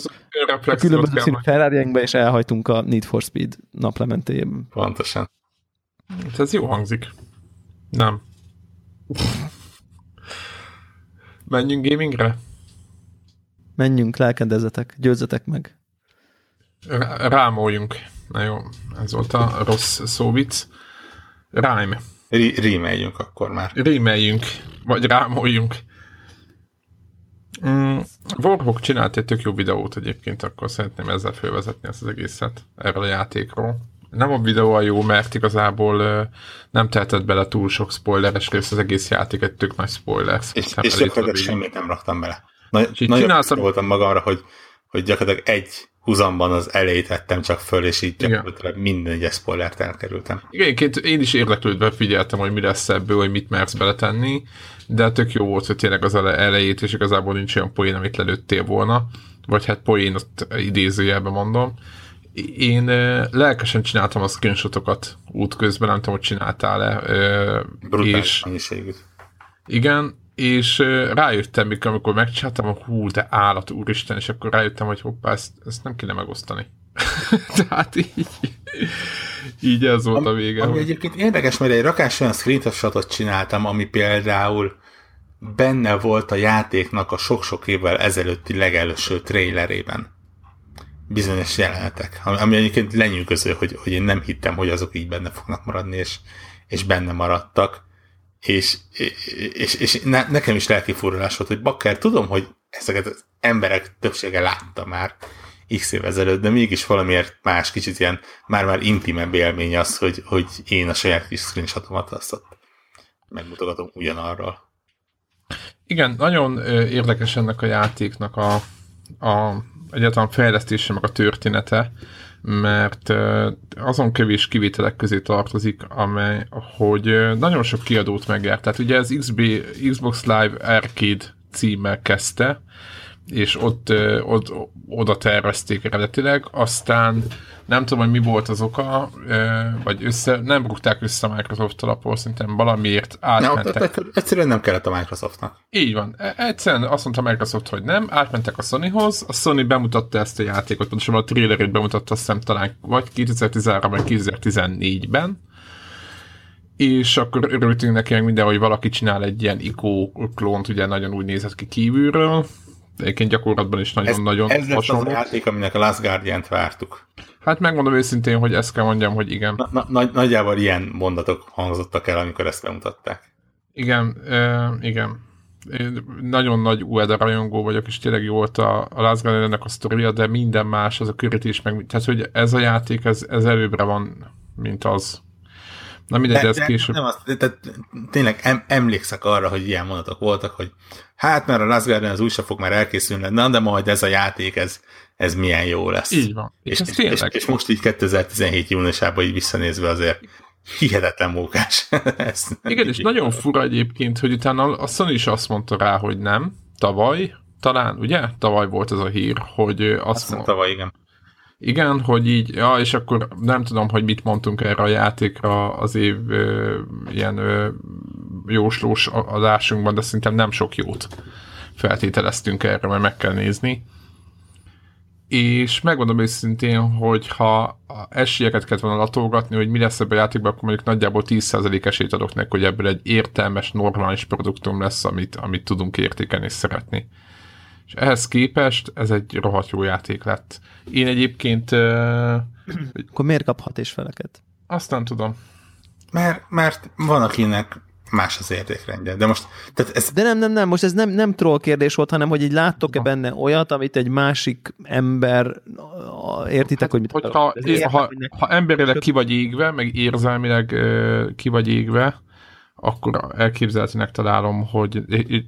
a különböző színű ferrari és elhajtunk a Need for Speed naplementéjében. Pontosan. Ez jó hangzik. Nem. Menjünk gamingre? Menjünk, lelkedezetek, győzzetek meg. Rámoljunk. Na jó, ez volt a rossz szóvic. Rime. Rímeljünk akkor már. Rímeljünk, vagy rámoljunk. Mm, Warhawk csinált egy tök jó videót egyébként, akkor szeretném ezzel felvezetni ezt az egészet erről a játékról. Nem a videó a jó, mert igazából uh, nem tehetett bele túl sok spoileres rész, az egész játék egy tök nagy spoiler. És, és gyakorlatilag semmit nem raktam bele. Nagy, nagyon csináltam... voltam magamra, hogy, hogy gyakorlatilag egy húzamban az elejét vettem csak föl, és így gyakorlatilag minden egyes spoilert elkerültem. Igen, én is érdeklődve figyeltem, hogy mi lesz ebből, hogy mit mersz beletenni, de tök jó volt, hogy tényleg az elejét, és igazából nincs olyan poén, amit lelőttél volna, vagy hát poén, ott idézőjelben mondom. Én lelkesen csináltam a screenshotokat útközben, nem tudom, hogy csináltál-e. Brutális és, mennyiségű. Igen, és rájöttem, mikor, amikor megcsináltam, hogy hú, de állat, úristen, és akkor rájöttem, hogy hoppá, ezt, ezt nem kéne megosztani. Tehát így, így ez volt a vége. Ami egyébként érdekes, mert egy rakás olyan screenshotot csináltam, ami például benne volt a játéknak a sok-sok évvel ezelőtti legelőső trailerében. Bizonyos jelenetek, ami egyébként lenyűgöző, hogy, hogy én nem hittem, hogy azok így benne fognak maradni, és, és benne maradtak és, és, és ne, nekem is lelki furulás volt, hogy bakker, tudom, hogy ezeket az emberek többsége látta már x év ezelőtt, de mégis valamiért más, kicsit ilyen már-már intimebb élmény az, hogy, hogy én a saját kis screenshotomat azt megmutogatom ugyanarról. Igen, nagyon érdekes ennek a játéknak a, a egyáltalán fejlesztése, meg a története, mert azon kevés kivételek közé tartozik, amely, hogy nagyon sok kiadót megjárt. Tehát ugye az XB, Xbox Live Arcade címmel kezdte, és ott, ott oda tervezték eredetileg, aztán nem tudom, hogy mi volt az oka, vagy össze, nem rúgták össze a Microsoft alapból, szerintem valamiért átmentek. Ne, egyszerűen nem kellett a Microsoftnak. Így van. E, egyszerűen azt mondta Microsoft, hogy nem, átmentek a Sonyhoz, a Sony bemutatta ezt a játékot, pontosabban a trailerét bemutatta azt hiszem talán vagy 2013 vagy 2014-ben, és akkor örültünk neki minden, hogy valaki csinál egy ilyen ICO klónt, ugye nagyon úgy nézett ki kívülről, egyébként gyakorlatban is nagyon-nagyon Ez, ez az a játék, aminek a Last Guardian-t vártuk. Hát megmondom őszintén, hogy ezt kell mondjam, hogy igen. Na, na, nagyjából ilyen mondatok hangzottak el, amikor ezt bemutatták. Igen, e, igen. Én nagyon nagy Ueda rajongó vagyok, és tényleg jó volt a, a Last Guardian-nek a sztoria, de minden más, az a körítés, meg, tehát hogy ez a játék, ez, ez előbbre van, mint az. Na mindegy, de, ez később. Nem az, de, de, tényleg em, emlékszek arra, hogy ilyen mondatok voltak, hogy hát mert a Last Guardian az új fog már elkészülni, na de majd ez a játék, ez, ez milyen jó lesz. Így van. És, és, és, és most így 2017 júniusában így visszanézve azért hihetetlen mókás. ez Igen, és nagyon fura egyébként, hogy utána a Sony is azt mondta rá, hogy nem, tavaly, talán, ugye? Tavaly volt ez a hír, hogy azt, azt mondta. Tavaly, igen. Igen, hogy így, ja, és akkor nem tudom, hogy mit mondtunk erre a játékra az év ö, ilyen ö, jóslós adásunkban, de szerintem nem sok jót feltételeztünk erre, mert meg kell nézni. És megmondom őszintén, hogy ha esélyeket kellett volna latolgatni, hogy mi lesz ebben a játékban, akkor mondjuk nagyjából 10% esélyt adok neki, hogy ebből egy értelmes, normális produktum lesz, amit, amit tudunk értékelni és szeretni. És ehhez képest ez egy rohadt jó játék lett. Én egyébként... Uh, Akkor miért kap hat és feleket? Azt nem tudom. Mert, mert van, akinek más az értékrendje. De most... Tehát ez... De nem, nem, nem, most ez nem, nem troll kérdés volt, hanem hogy így láttok-e benne olyat, amit egy másik ember értitek, hát, hogy mit hogyha, ha, ha, emberileg ki vagy égve, meg érzelmileg ki vagy égve, akkor elképzelhetőnek találom, hogy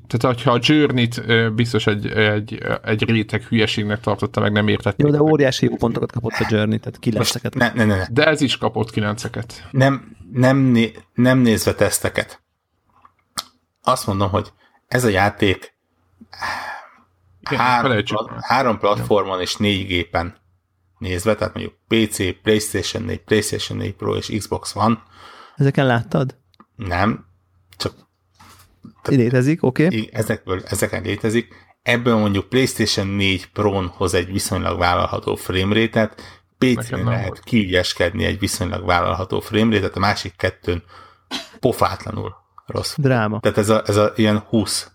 tehát ha a Journey-t biztos egy, egy, egy réteg hülyeségnek tartotta, meg nem értett. Jó, de óriási jó pontokat kapott a Journey, tehát kilenceket. Ne, ne, ne, ne. De ez is kapott kilenceket. Nem, nem, né, nem nézve teszteket. Azt mondom, hogy ez a játék Igen, három, három platformon és négy gépen nézve, tehát mondjuk PC, PlayStation 4, PlayStation 4 Pro és Xbox One. Ezeken láttad? Nem, csak... Létezik, oké. Okay. Ezekből, ezeken létezik. Ebből mondjuk PlayStation 4 Pro-n hoz egy viszonylag vállalható framerate-et, PC-n lehet kiügyeskedni egy viszonylag vállalható framerate-et, a másik kettőn pofátlanul rossz. Dráma. Tehát ez a, ez a ilyen 20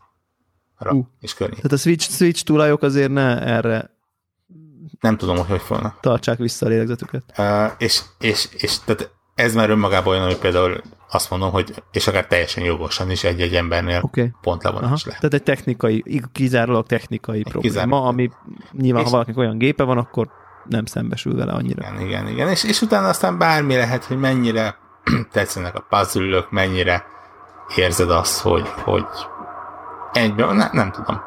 uh. és környék. Tehát a Switch, Switch tulajok azért ne erre nem tudom, hogy hogy fognak. Tartsák vissza a lélegzetüket. Uh, és, és, és tehát ez már önmagában olyan, hogy például azt mondom, hogy és akár teljesen jogosan is egy-egy embernél okay. pont levonás lehet. Tehát egy technikai, kizárólag technikai egy probléma, kizárólag. ami nyilván, és ha valakinek olyan gépe van, akkor nem szembesül vele annyira. Igen, igen, igen. És, és utána aztán bármi lehet, hogy mennyire tetszenek a puzzle mennyire érzed azt, hogy, hogy egyben, ne, nem tudom.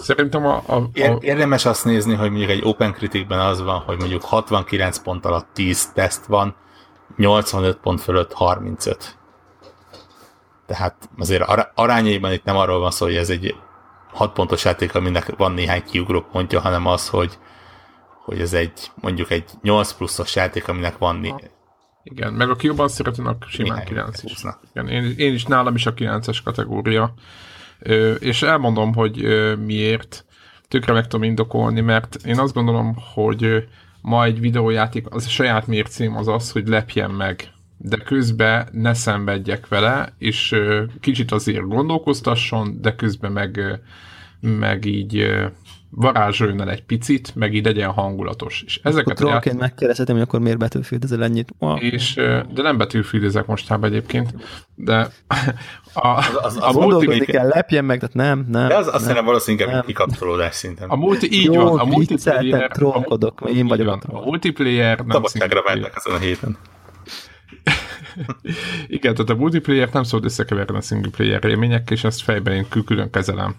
Szerintem a, a, a... Érdemes azt nézni, hogy mondjuk egy Open Criticben az van, hogy mondjuk 69 pont alatt 10 teszt van, 85 pont fölött 35. Tehát azért arányaiban itt nem arról van szó, hogy ez egy 6 pontos játék, aminek van néhány kiugró pontja, hanem az, hogy, hogy ez egy mondjuk egy 8 pluszos játék, aminek van né- igen, meg a jobban szeretőnek simán 9 is. Igen, én, én is nálam is a 9-es kategória. És elmondom, hogy miért. Tökre meg tudom indokolni, mert én azt gondolom, hogy ma egy videójáték, az a saját mércém az az, hogy lepjen meg de közben ne szenvedjek vele, és kicsit azért gondolkoztasson, de közben meg, meg így varázsoljon el egy picit, meg így legyen hangulatos. És ezeket akkor trollként ját... megkérdezhetem, hogy akkor miért betűfildezel ennyit. Wow. És, de nem betűfildezek mostában egyébként, de a, az, az, az a multi... kell, lepjen meg, tehát nem, nem. De az azt hiszem valószínűleg nem. kikapcsolódás szinten. A multi, így Jó, van, a multiplayer... trollkodok, én vagyok a troll. A multiplayer nem Szabadságra mennek ezen a héten. Igen, tehát a multiplayer nem szólt összekeverni a single player élményekkel, és ezt fejben én külön kezelem.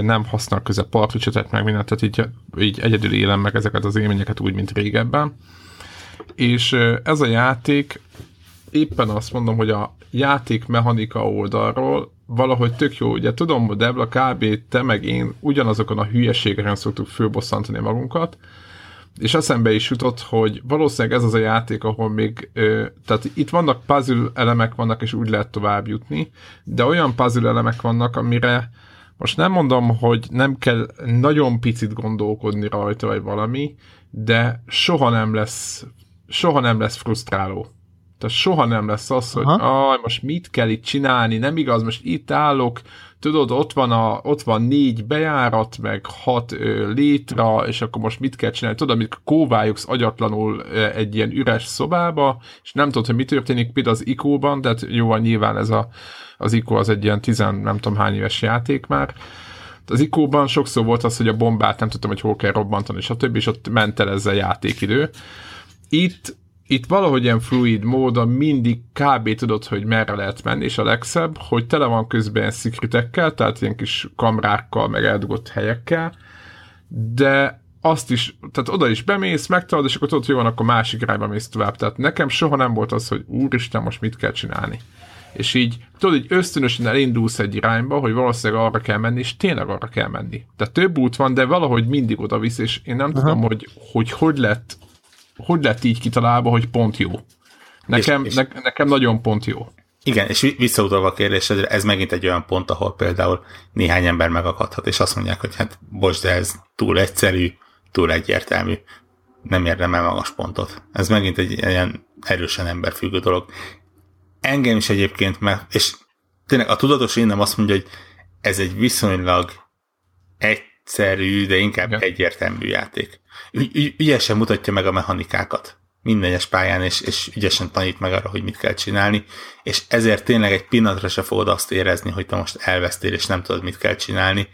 Nem használ köze particsetet meg mindent, tehát így, így egyedül élem meg ezeket az élményeket úgy, mint régebben. És ez a játék éppen azt mondom, hogy a játék mechanika oldalról valahogy tök jó. Ugye tudom, hogy Debla kb. te meg én ugyanazokon a hülyeségeken szoktuk fölbosszantani magunkat, és eszembe is jutott, hogy valószínűleg ez az a játék, ahol még, ö, tehát itt vannak puzzle elemek vannak, és úgy lehet tovább jutni, de olyan puzzle elemek vannak, amire most nem mondom, hogy nem kell nagyon picit gondolkodni rajta, vagy valami, de soha nem lesz, soha nem lesz frusztráló. Tehát soha nem lesz az, hogy aj, most mit kell itt csinálni, nem igaz, most itt állok, tudod, ott van, a, ott van négy bejárat, meg hat ö, létra, és akkor most mit kell csinálni? Tudod, amit kóvályogsz agyatlanul ö, egy ilyen üres szobába, és nem tudod, hogy mi történik, például az ICO-ban, tehát jó, nyilván ez a, az ICO az egy ilyen tizen nem tudom hány éves játék már, az ICO-ban sokszor volt az, hogy a bombát nem tudtam, hogy hol kell robbantani, többi, és ott ment el ezzel játékidő. Itt itt valahogy ilyen fluid módon mindig kb. tudod, hogy merre lehet menni, és a legszebb, hogy tele van közben szikritekkel, tehát ilyen kis kamrákkal, meg eldugott helyekkel, de azt is, tehát oda is bemész, megtalad, és akkor tudod, hogy jó van, akkor másik irányba mész tovább. Tehát nekem soha nem volt az, hogy úristen, most mit kell csinálni. És így, tudod, így ösztönösen elindulsz egy irányba, hogy valószínűleg arra kell menni, és tényleg arra kell menni. Tehát több út van, de valahogy mindig oda visz, és én nem Aha. tudom, hogy, hogy hogy lett hogy lett így kitalálva, hogy pont jó. Nekem, és, és, ne, nekem nagyon pont jó. Igen, és visszautalva a kérdésedre, ez megint egy olyan pont, ahol például néhány ember megakadhat, és azt mondják, hogy hát bocs, de ez túl egyszerű, túl egyértelmű, nem érdemel magas pontot. Ez megint egy ilyen erősen emberfüggő dolog. Engem is egyébként, mert, és tényleg a tudatos én nem azt mondja, hogy ez egy viszonylag egyszerű, de inkább Igen. egyértelmű játék ügy, ügyesen mutatja meg a mechanikákat minden egyes pályán, és, és ügyesen tanít meg arra, hogy mit kell csinálni, és ezért tényleg egy pillanatra se fogod azt érezni, hogy te most elvesztél, és nem tudod, mit kell csinálni.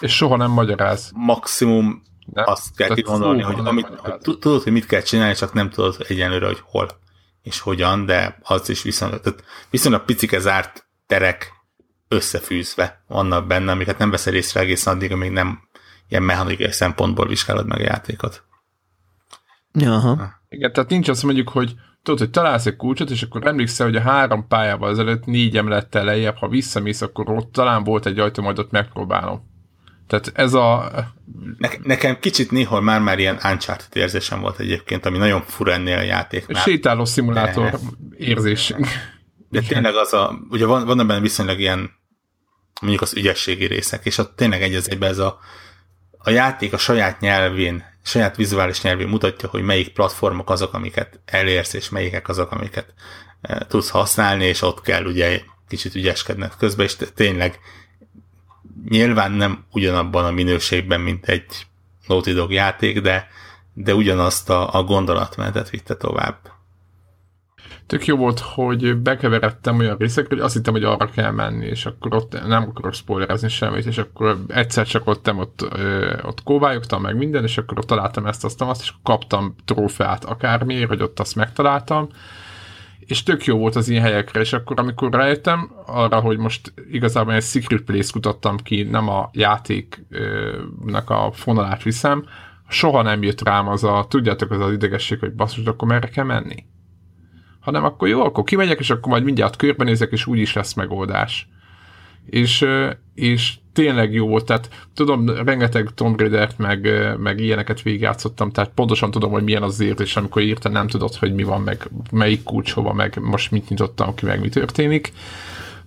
És soha nem magyaráz. Maximum de? azt kell kigondolni, hogy, amit, hogy tudod, hogy mit kell csinálni, csak nem tudod egyenlőre, hogy hol és hogyan, de az is viszonylag, tehát viszonylag picike zárt terek összefűzve vannak benne, amiket nem veszel észre egészen addig, amíg nem ilyen mechanikai szempontból vizsgálod meg a játékot. Aha. Igen, tehát nincs azt mondjuk, hogy tudod, hogy találsz egy kulcsot, és akkor emlékszel, hogy a három pályával ezelőtt négy emelettel lejjebb, ha visszamész, akkor ott talán volt egy ajtó, majd ott megpróbálom. Tehát ez a... Ne, nekem kicsit néhol már-már ilyen Uncharted érzésem volt egyébként, ami nagyon fura ennél a játéknál. Sétáló szimulátor de... érzés. De tényleg az a, ugye van, van benne viszonylag ilyen mondjuk az ügyességi részek, és ott tényleg egy az egyben ez a a játék a saját nyelvén, saját vizuális nyelvén mutatja, hogy melyik platformok azok, amiket elérsz, és melyikek azok, amiket e, tudsz használni, és ott kell ugye kicsit ügyeskedned közben, és tényleg nyilván nem ugyanabban a minőségben, mint egy Naughty Dog játék, de, de ugyanazt a, a gondolatmenetet vitte tovább tök jó volt, hogy bekeveredtem olyan részekre, hogy azt hittem, hogy arra kell menni, és akkor ott nem akarok spoilerezni semmit, és akkor egyszer csak ott, ott, ott kóvályogtam meg minden, és akkor ott találtam ezt, azt, azt, és kaptam trófeát akármiért, hogy ott azt megtaláltam, és tök jó volt az ilyen helyekre, és akkor amikor rájöttem arra, hogy most igazából egy secret place kutattam ki, nem a játéknak a fonalát viszem, soha nem jött rám az a, tudjátok, az az idegesség, hogy basszus, akkor merre kell menni? Hanem akkor jó, akkor kimegyek, és akkor majd mindjárt körbenézek, és úgyis lesz megoldás. És, és tényleg jó volt, tehát tudom, rengeteg Tomb Raider-t, meg, meg ilyeneket végigjátszottam, tehát pontosan tudom, hogy milyen az érzés, amikor írta, nem tudod, hogy mi van, meg melyik kulcs hova, meg most mit nyitottam ki, meg mi történik,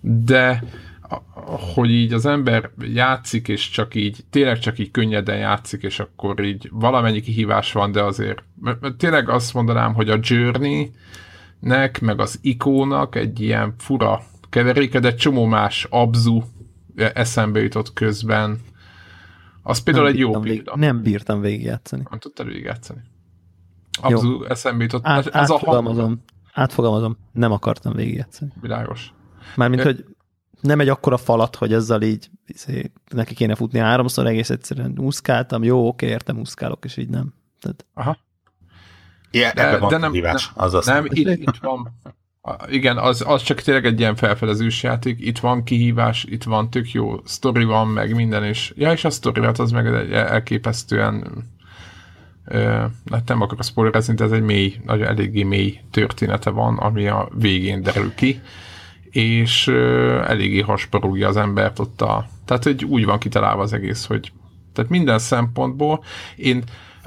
de hogy így az ember játszik, és csak így, tényleg csak így könnyeden játszik, és akkor így valamennyi kihívás van, de azért tényleg azt mondanám, hogy a Journey-nek, meg az ikónak egy ilyen fura keveréke, de csomó más abzu eszembe jutott közben. Az például nem egy jó vég, példa. Nem bírtam végigjátszani. Nem tudtad végigjátszani. Abszolút eszembe jutott. Át, ez átfogalmazom, a átfogalmazom, nem akartam végigjátszani. Világos. Mármint, e... hogy nem egy akkora falat, hogy ezzel így izé, neki kéne futni háromszor, egész egyszerűen úszkáltam, jó, oké, értem, úszkálok, és így nem. Tehát... Aha. Yeah, de, van de nem, hívás, nem, az nem, itt, itt van, igen, az, az csak tényleg egy ilyen felfedezős játék, itt van kihívás, itt van tök jó sztori van, meg minden, és ja, és a sztori, hát az meg egy elképesztően ö, hát nem akarok spoilerezni, de ez egy mély, nagyon eléggé mély története van, ami a végén derül ki, és ö, eléggé hasparúgja az embert ott a, tehát hogy úgy van kitalálva az egész, hogy tehát minden szempontból én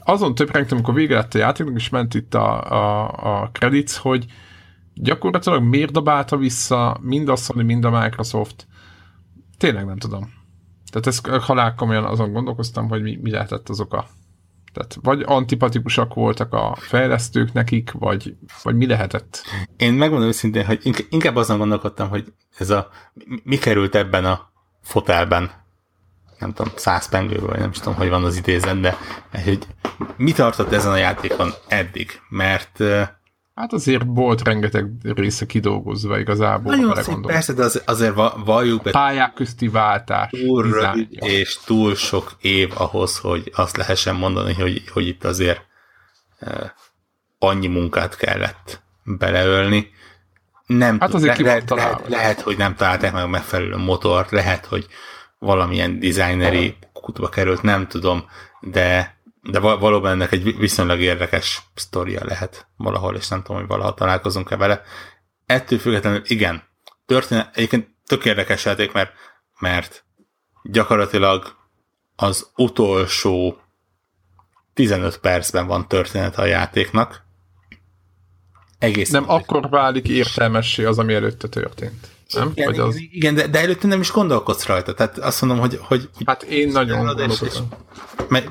azon töprengtem, amikor vége lett a játéknak, és ment itt a, a, a credits, hogy gyakorlatilag miért dobálta vissza mind a Sony, mind a Microsoft? Tényleg nem tudom. Tehát ezt halál komolyan azon gondolkoztam, hogy mi, mi lehetett az oka. Tehát vagy antipatikusak voltak a fejlesztők nekik, vagy, vagy mi lehetett? Én megmondom őszintén, hogy inkább azon gondolkodtam, hogy ez a mi került ebben a fotelben, nem tudom, száz pengőből, nem is tudom, hogy van az idézet, de hogy mi tartott ezen a játékon eddig, mert Hát azért volt rengeteg része kidolgozva igazából. Nagyon szép, persze, de az, azért valljuk be. Pályák közti váltás. Túl rövid és túl sok év ahhoz, hogy azt lehessen mondani, hogy, hogy itt azért annyi munkát kellett beleölni. Nem hát azért le, lehet, lehet, lehet, hogy nem találták meg a megfelelő motort, lehet, hogy valamilyen designeri kutba került, nem tudom, de de valóban ennek egy viszonylag érdekes sztoria lehet valahol, és nem tudom, hogy valaha találkozunk-e vele. Ettől függetlenül igen, történet, egyébként tök érdekes játék, mert, mert gyakorlatilag az utolsó 15 percben van történet a játéknak. Egész nem akkor válik értelmessé az, ami előtte történt. Nem? Igen, Vagy az... igen de, de előtte nem is gondolkodsz rajta. Tehát azt mondom, hogy... hogy hát én nagyon gondolkodom.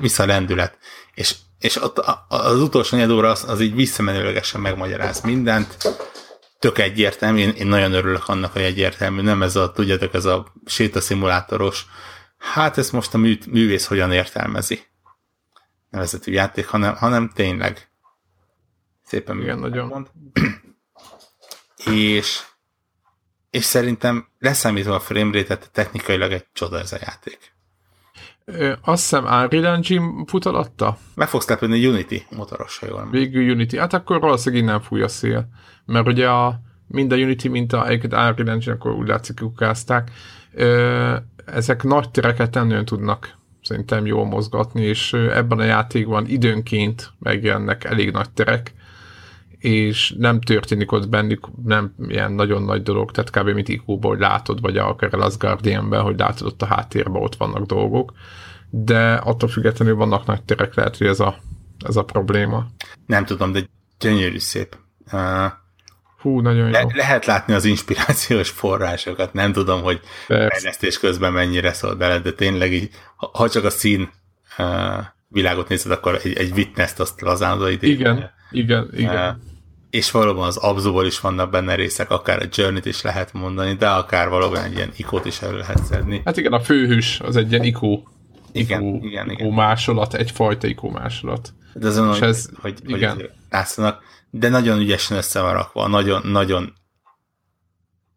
Vissza a lendület. És, és ott az utolsó négy óra az, az így visszamenőlegesen megmagyaráz mindent. Tök egyértelmű. Én, én nagyon örülök annak, hogy egyértelmű. Nem ez a, tudjátok, ez a sétaszimulátoros. Hát ezt most a mű, művész hogyan értelmezi. Nevezetű játék, hanem, hanem tényleg. Szépen Igen, nagyon. Mond. És és szerintem leszámítva a framerate-et technikailag egy csoda ez a játék. Ö, azt hiszem Unreal Engine fut alatta? Meg fogsz lepődni Unity motoros, ha jól Végül Unity. Hát akkor valószínűleg innen fúj a szél. Mert ugye a, mind a Unity, mint a egyiket Unreal Engine, akkor úgy látszik, kukázták. Ö, ezek nagy tereket nem tudnak szerintem jól mozgatni, és ebben a játékban időnként megjelennek elég nagy terek, és nem történik ott bennük nem ilyen nagyon nagy dolog, tehát kb. mint Ikóból, hogy látod, vagy akár az Guardianben, hogy látod ott a háttérben ott vannak dolgok, de attól függetlenül vannak nagy terek, lehet, hogy ez a, ez a probléma. Nem tudom, de gyönyörű szép. Uh, Hú, nagyon le, jó. Lehet látni az inspirációs forrásokat, nem tudom, hogy fejlesztés közben mennyire szól bele, de tényleg így, ha csak a szín uh, világot nézed, akkor egy, egy witness-t azt lazán oda Igen, igen, igen. Uh, és valóban az abzóból is vannak benne részek, akár a Journey-t is lehet mondani, de akár valóban egy ilyen ikót is elő lehet szedni. Hát igen, a főhős az egy ilyen ikó, igen, ikó, igen, ikó igen. másolat, egyfajta ikó másolat. De azon, hogy, ez, hogy, igen. hogy látszanak, de nagyon ügyesen össze van rakva, nagyon, nagyon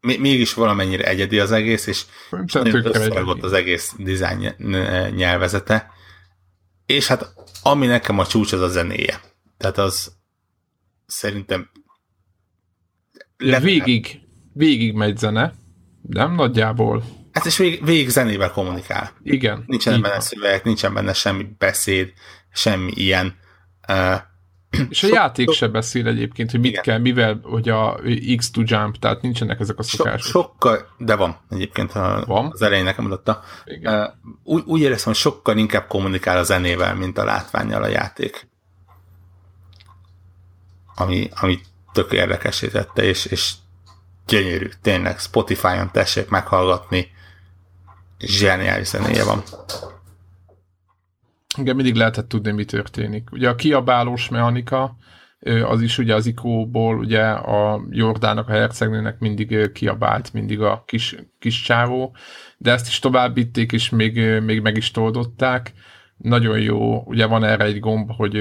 mégis valamennyire egyedi az egész, és összeragott az egész dizájn nyelvezete. És hát ami nekem a csúcs, az a zenéje. Tehát az, szerintem Le, végig, végig megy zene, nem nagyjából. Hát és végig, végig zenével kommunikál. Igen. Nincsen benne szöveg, nincsen benne semmi beszéd, semmi ilyen. Uh, és a so, játék so, se beszél egyébként, hogy mit igen. kell, mivel, hogy a X to jump, tehát nincsenek ezek a szokások. So, sokkal, de van egyébként a, van? az elején nekem mutatta. Uh, úgy, úgy éreztem, hogy sokkal inkább kommunikál a zenével, mint a látványjal a játék. Ami, ami tök érdekesé tette, és, és gyönyörű, tényleg Spotify-on tessék meghallgatni, zseniális zenéje van. Igen, mindig lehetett tudni, mi történik. Ugye a kiabálós mechanika, az is ugye az ikóból, ugye a Jordának, a hercegnőnek mindig kiabált, mindig a kis, kis csávó, de ezt is tovább vitték, és még, még meg is toldották. Nagyon jó, ugye van erre egy gomb, hogy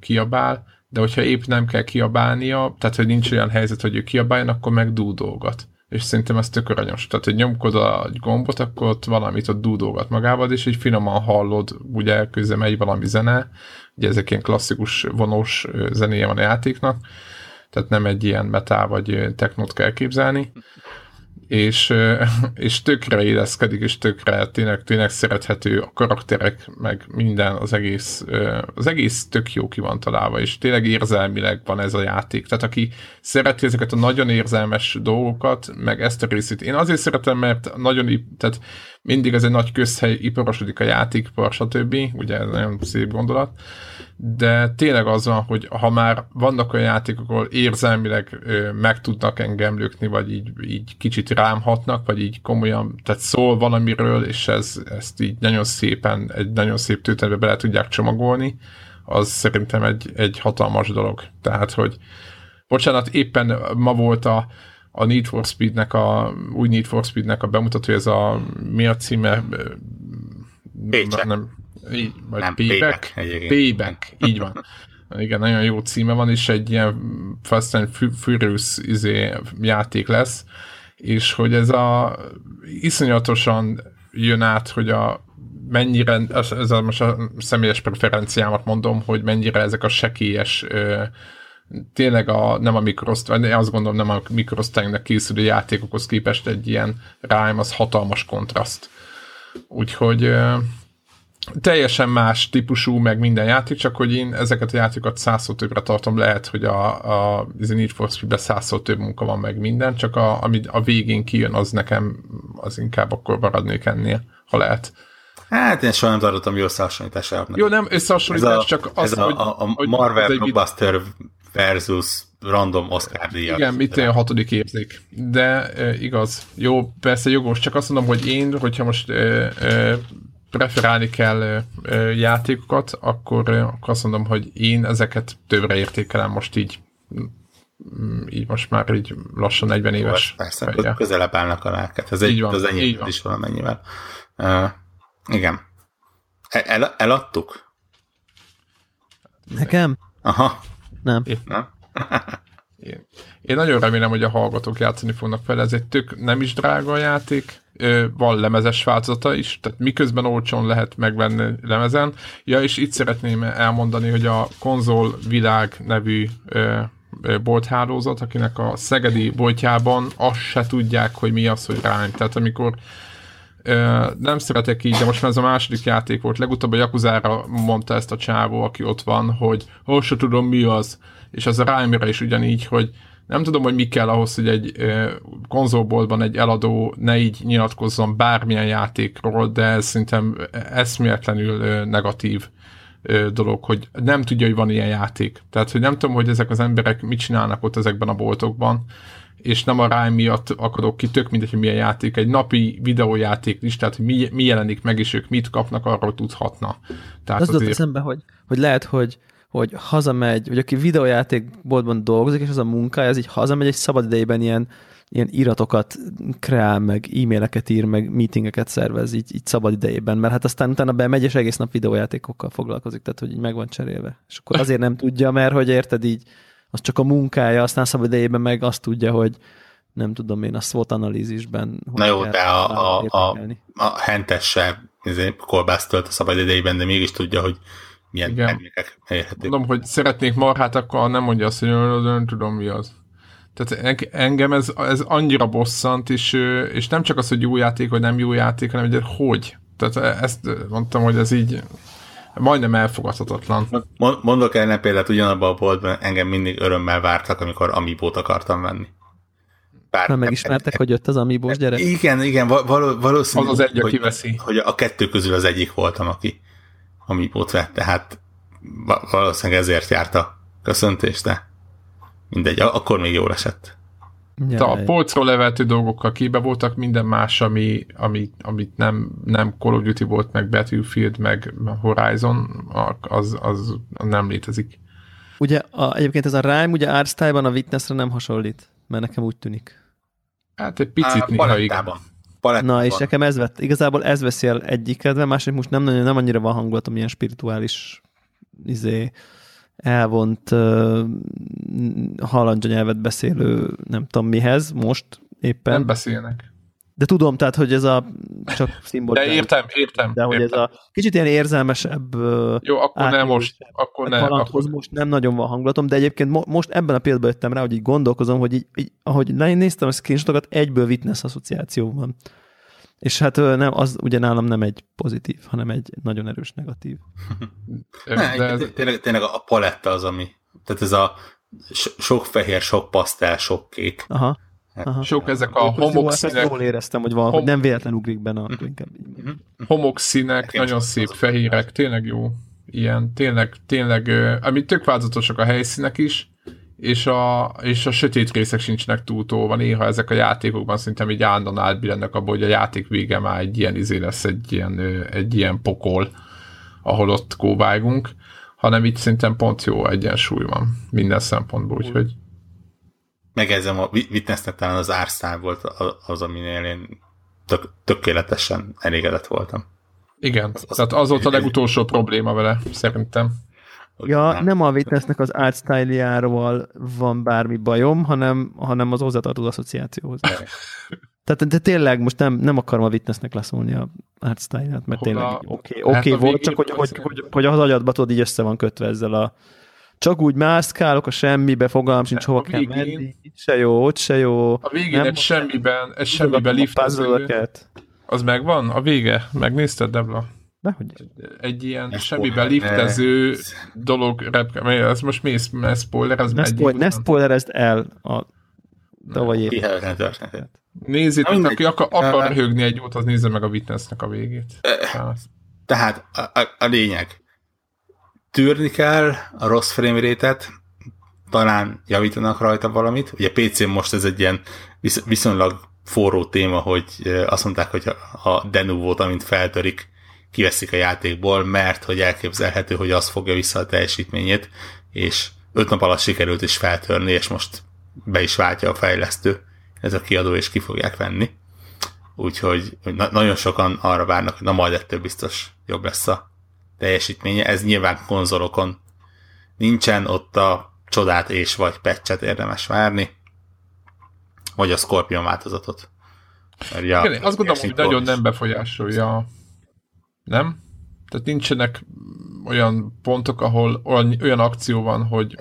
kiabál, de hogyha épp nem kell kiabálnia, tehát hogy nincs olyan helyzet, hogy ő kiabáljon, akkor meg dúdolgat. És szerintem ez tök aranyos. Tehát, hogy nyomkod a gombot, akkor ott valamit ott dúdolgat magával, és így finoman hallod, ugye közben megy valami zene, ugye ezek ilyen klasszikus vonós zenéje van a játéknak, tehát nem egy ilyen metál vagy technót kell képzelni, és, és tökre éleszkedik, és tökre tényleg, tényleg szerethető a karakterek, meg minden, az egész, az egész tök jó ki van találva, és tényleg érzelmileg van ez a játék. Tehát aki szereti ezeket a nagyon érzelmes dolgokat, meg ezt a részét, én azért szeretem, mert nagyon, tehát mindig ez egy nagy közhely, iparosodik a játékipar, stb. Ugye ez nagyon szép gondolat, de tényleg az van, hogy ha már vannak olyan játékok, ahol érzelmileg ö, meg tudnak engem lökni, vagy így, így kicsit rámhatnak, vagy így komolyan, tehát szól valamiről, és ez, ezt így nagyon szépen, egy nagyon szép tőtetbe bele tudják csomagolni, az szerintem egy, egy hatalmas dolog. Tehát, hogy bocsánat, éppen ma volt a, a Need for Speed-nek a új Need for Speed-nek a bemutató, ez a mi a címe? Paycheck. Nem, így, vagy nem, Payback? Payback, payback így van. Igen, nagyon jó címe van, és egy ilyen Fast and Furious izé, játék lesz, és hogy ez a iszonyatosan jön át, hogy a mennyire, ez, ez most a személyes preferenciámat mondom, hogy mennyire ezek a sekélyes tényleg a, nem a mikrosztály, azt gondolom nem a mikrosztálynak készülő játékokhoz képest egy ilyen rhyme, az hatalmas kontraszt. Úgyhogy teljesen más típusú, meg minden játék, csak hogy én ezeket a játékokat százszor többre tartom, lehet, hogy a, a, a Need for Speed-ben százszor több munka van meg minden, csak a, ami a végén kijön, az nekem az inkább akkor maradnék ennél, ha lehet. Hát én soha nem tartottam jó összehasonlításának. Jó, nem összehasonlítás, csak az, ez a, hogy, a, a Marvel Blockbuster versus random Oscar díjak. Igen, itt a hatodik érzék. De e, igaz. Jó, persze jogos, csak azt mondom, hogy én, hogyha most e, e, preferálni kell e, e, játékokat, akkor, e, akkor azt mondom, hogy én ezeket többre értékelem most így mm, így most már így lassan 40 éves. Jó, persze, fejjel. közelebb állnak a lelket. Ez egy, van, az enyém is valamennyivel. Uh, igen. El, eladtuk? Nekem? Aha. Nem. Én, nem? én, én nagyon remélem, hogy a hallgatók játszani fognak fel, ez egy tök nem is drága játék, van lemezes változata is, tehát miközben olcsón lehet megvenni lemezen. Ja, és itt szeretném elmondani, hogy a Konzol Világ nevű bolthálózat, akinek a szegedi boltjában azt se tudják, hogy mi az, hogy rány. Tehát amikor nem szeretek így, de most már ez a második játék volt. Legutóbb a Jakuzára mondta ezt a csávó, aki ott van, hogy azt se tudom mi az. És az a rime is ugyanígy, hogy nem tudom, hogy mi kell ahhoz, hogy egy konzolboltban egy eladó ne így nyilatkozzon bármilyen játékról, de ez szerintem eszméletlenül negatív dolog, hogy nem tudja, hogy van ilyen játék. Tehát, hogy nem tudom, hogy ezek az emberek mit csinálnak ott ezekben a boltokban, és nem a ráj miatt akarok ki, tök mindegy, hogy milyen játék, egy napi videójáték listát, hogy mi, mi jelenik meg, és ők mit kapnak, arról tudhatna. Tehát az azért... eszembe, hogy, hogy lehet, hogy hogy hazamegy, vagy aki videójátékboltban dolgozik, és az a munkája, ez így hazamegy, egy szabad idejében ilyen, ilyen iratokat kreál, meg e-maileket ír, meg meetingeket szervez így, így szabad idejében, mert hát aztán utána bemegy, és egész nap videójátékokkal foglalkozik, tehát hogy így meg van cserélve. És akkor azért nem tudja, mert hogy érted így, az csak a munkája, aztán szabad idejében meg azt tudja, hogy nem tudom én, a SWOT analízisben. Na jó, de a, a, a, a hentesse izé, kolbászt a szabad idejében, de mégis tudja, hogy milyen Igen. termékek Mondom, hogy szeretnék marhát, akkor nem mondja azt, hogy nem tudom mi az. Tehát engem ez, ez annyira bosszant, és, és nem csak az, hogy jó játék, vagy nem jó játék, hanem hogy hogy. Tehát ezt mondtam, hogy ez így majdnem elfogadhatatlan. Mondok el példát ugyanabban a boltban, engem mindig örömmel vártak, amikor amibót akartam venni. Bár nem megismertek, hogy jött az amibós gyerek? Igen, igen, val- valószínű, az, az egy, hogy, veszi. hogy a kettő közül az egyik voltam, aki amibót vett, tehát valószínűleg ezért járt a köszöntés, de mindegy, akkor még jól esett. Ja, a polcról leveltő dolgokkal kibe voltak, minden más, ami, ami, amit nem, nem Call of Duty volt, meg Battlefield, meg Horizon, az, az nem létezik. Ugye a, egyébként ez a Rime, ugye Artstyle-ban a Witnessre nem hasonlít, mert nekem úgy tűnik. Hát egy picit néha igen. Palettában. Na, és nekem ez vett, igazából ez veszi el egyiket, másik most nem, nem annyira van hangulatom ilyen spirituális izé, elvont uh, halandzsa nyelvet beszélő nem tudom mihez most éppen. Nem beszélnek. De tudom, tehát, hogy ez a csak szimbol. De értem, értem. De hogy értem. ez a kicsit ilyen érzelmesebb Jó, akkor nem most. Akkor nem. Akkor... most nem nagyon van hangulatom, de egyébként mo- most ebben a pillanatban jöttem rá, hogy így gondolkozom, hogy így, így ahogy néztem a screenshotokat, egyből witness asszociáció van. És hát nem, az ugye nálam nem egy pozitív, hanem egy nagyon erős negatív. ne, De ez... tényleg, tényleg a paletta az, ami, tehát ez a sok fehér, sok pasztel, sok kék. Aha. Hát, Aha. Sok ezek a homokszínek. Jól éreztem, hogy van, hom... hogy nem véletlen ugrik benne, inkább így. Mhm. Homokszínek, nagyon szép fehérek, tényleg jó. Ilyen, tényleg, tényleg, amit tök változatosak a helyszínek is, és a, és a sötét részek sincsenek túltolva. Néha ezek a játékokban szerintem így állandóan átbillennek abból, hogy a játék vége már egy ilyen izé lesz, egy ilyen, egy ilyen pokol, ahol ott kóbálgunk, hanem itt szerintem pont jó egyensúly van minden szempontból, úgyhogy Megezem, a Witnessnek talán az árszál volt az, aminél én tök, tökéletesen elégedett voltam. Igen, az, az, tehát az volt a legutolsó probléma vele, szerintem. Ja, nem, nem a Witnessnek az art style van bármi bajom, hanem, hanem az hozzátartozó asszociációhoz. Tehát de tényleg most nem, nem akarom a Witnessnek leszólni a art style mert tényleg oké okay, okay hát volt, csak hogy, hogy, hogy, hogy az agyadba tudod, így össze van kötve ezzel a csak úgy mászkálok a semmibe, fogalmam sincs, hova kell menni, itt se jó, ott se jó. A végén nem egy semmiben, egy semmiben liftező. Az megvan? A vége? Megnézted, Debla? Dehogy. Egy ilyen ne semmiben liftező ne. dolog, repke, ez most mi, ne spoiler, ez ne, spoil, ne spoilerezd el a tavalyi. Nézzétek, aki akar, akar röhögni egy jót, az nézze meg a Witnessnek a végét. Tehát a, a, a lényeg, tűrni kell a rossz frame rate-et, talán javítanak rajta valamit. Ugye PC-n most ez egy ilyen visz- viszonylag forró téma, hogy azt mondták, hogy a Denuvo-t, amint feltörik, kiveszik a játékból, mert hogy elképzelhető, hogy az fogja vissza a teljesítményét, és öt nap alatt sikerült is feltörni, és most be is váltja a fejlesztő, ez a kiadó, és ki fogják venni. Úgyhogy na- nagyon sokan arra várnak, hogy na majd ettől biztos jobb lesz a teljesítménye. Ez nyilván konzolokon nincsen, ott a csodát és vagy patchet érdemes várni, vagy a Scorpion változatot. Ja, Igen, azt gondolom, hogy nagyon nem befolyásolja, nem? Tehát nincsenek olyan pontok, ahol olyan, olyan akció van, hogy...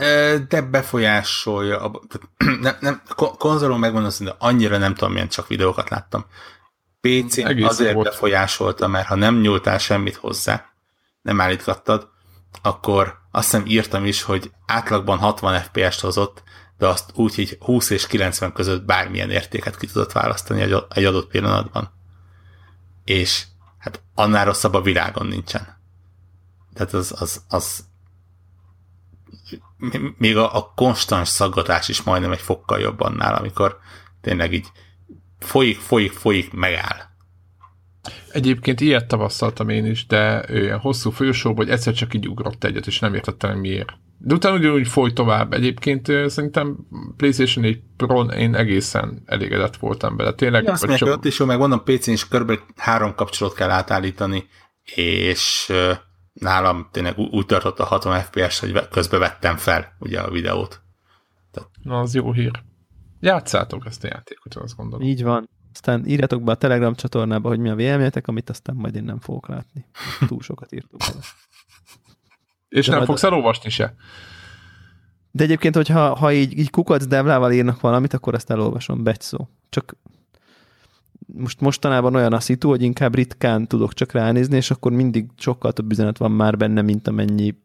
De befolyásolja. Nem, nem, konzolon megmondom, hogy annyira nem tudom, milyen csak videókat láttam. PC-n azért volt. befolyásolta, mert ha nem nyúltál semmit hozzá, nem állítgattad, akkor azt hiszem írtam is, hogy átlagban 60 FPS-t hozott, de azt úgy, hogy 20 és 90 között bármilyen értéket ki tudott választani egy adott pillanatban. És hát annál rosszabb a világon nincsen. Tehát az, az, az még a, a konstans szaggatás is majdnem egy fokkal jobb annál, amikor tényleg így folyik, folyik, folyik, megáll. Egyébként ilyet tavasztaltam én is, de olyan hosszú folyosóban, hogy egyszer csak így ugrott egyet, és nem értettem miért. De utána ugyanúgy foly tovább. Egyébként szerintem PlayStation 4 pro én egészen elégedett voltam bele. Tényleg. Ja, azt mondják, csak... ott is jó, meg mondom, PC-n is kb. három kapcsolót kell átállítani, és nálam tényleg úgy tartott a 60 FPS, hogy közbe vettem fel ugye a videót. Tehát... Na, az jó hír. Játszátok ezt a játékot, azt gondolom. Így van. Aztán írjatok be a Telegram csatornába, hogy mi a véleményetek, amit aztán majd én nem fogok látni. Túl sokat írtuk. És De nem fogsz elolvasni se? De egyébként, hogyha ha így, így kukac devlával írnak valamit, akkor ezt elolvasom, begy szó. Csak most mostanában olyan a szitu, hogy inkább ritkán tudok csak ránézni, és akkor mindig sokkal több üzenet van már benne, mint amennyi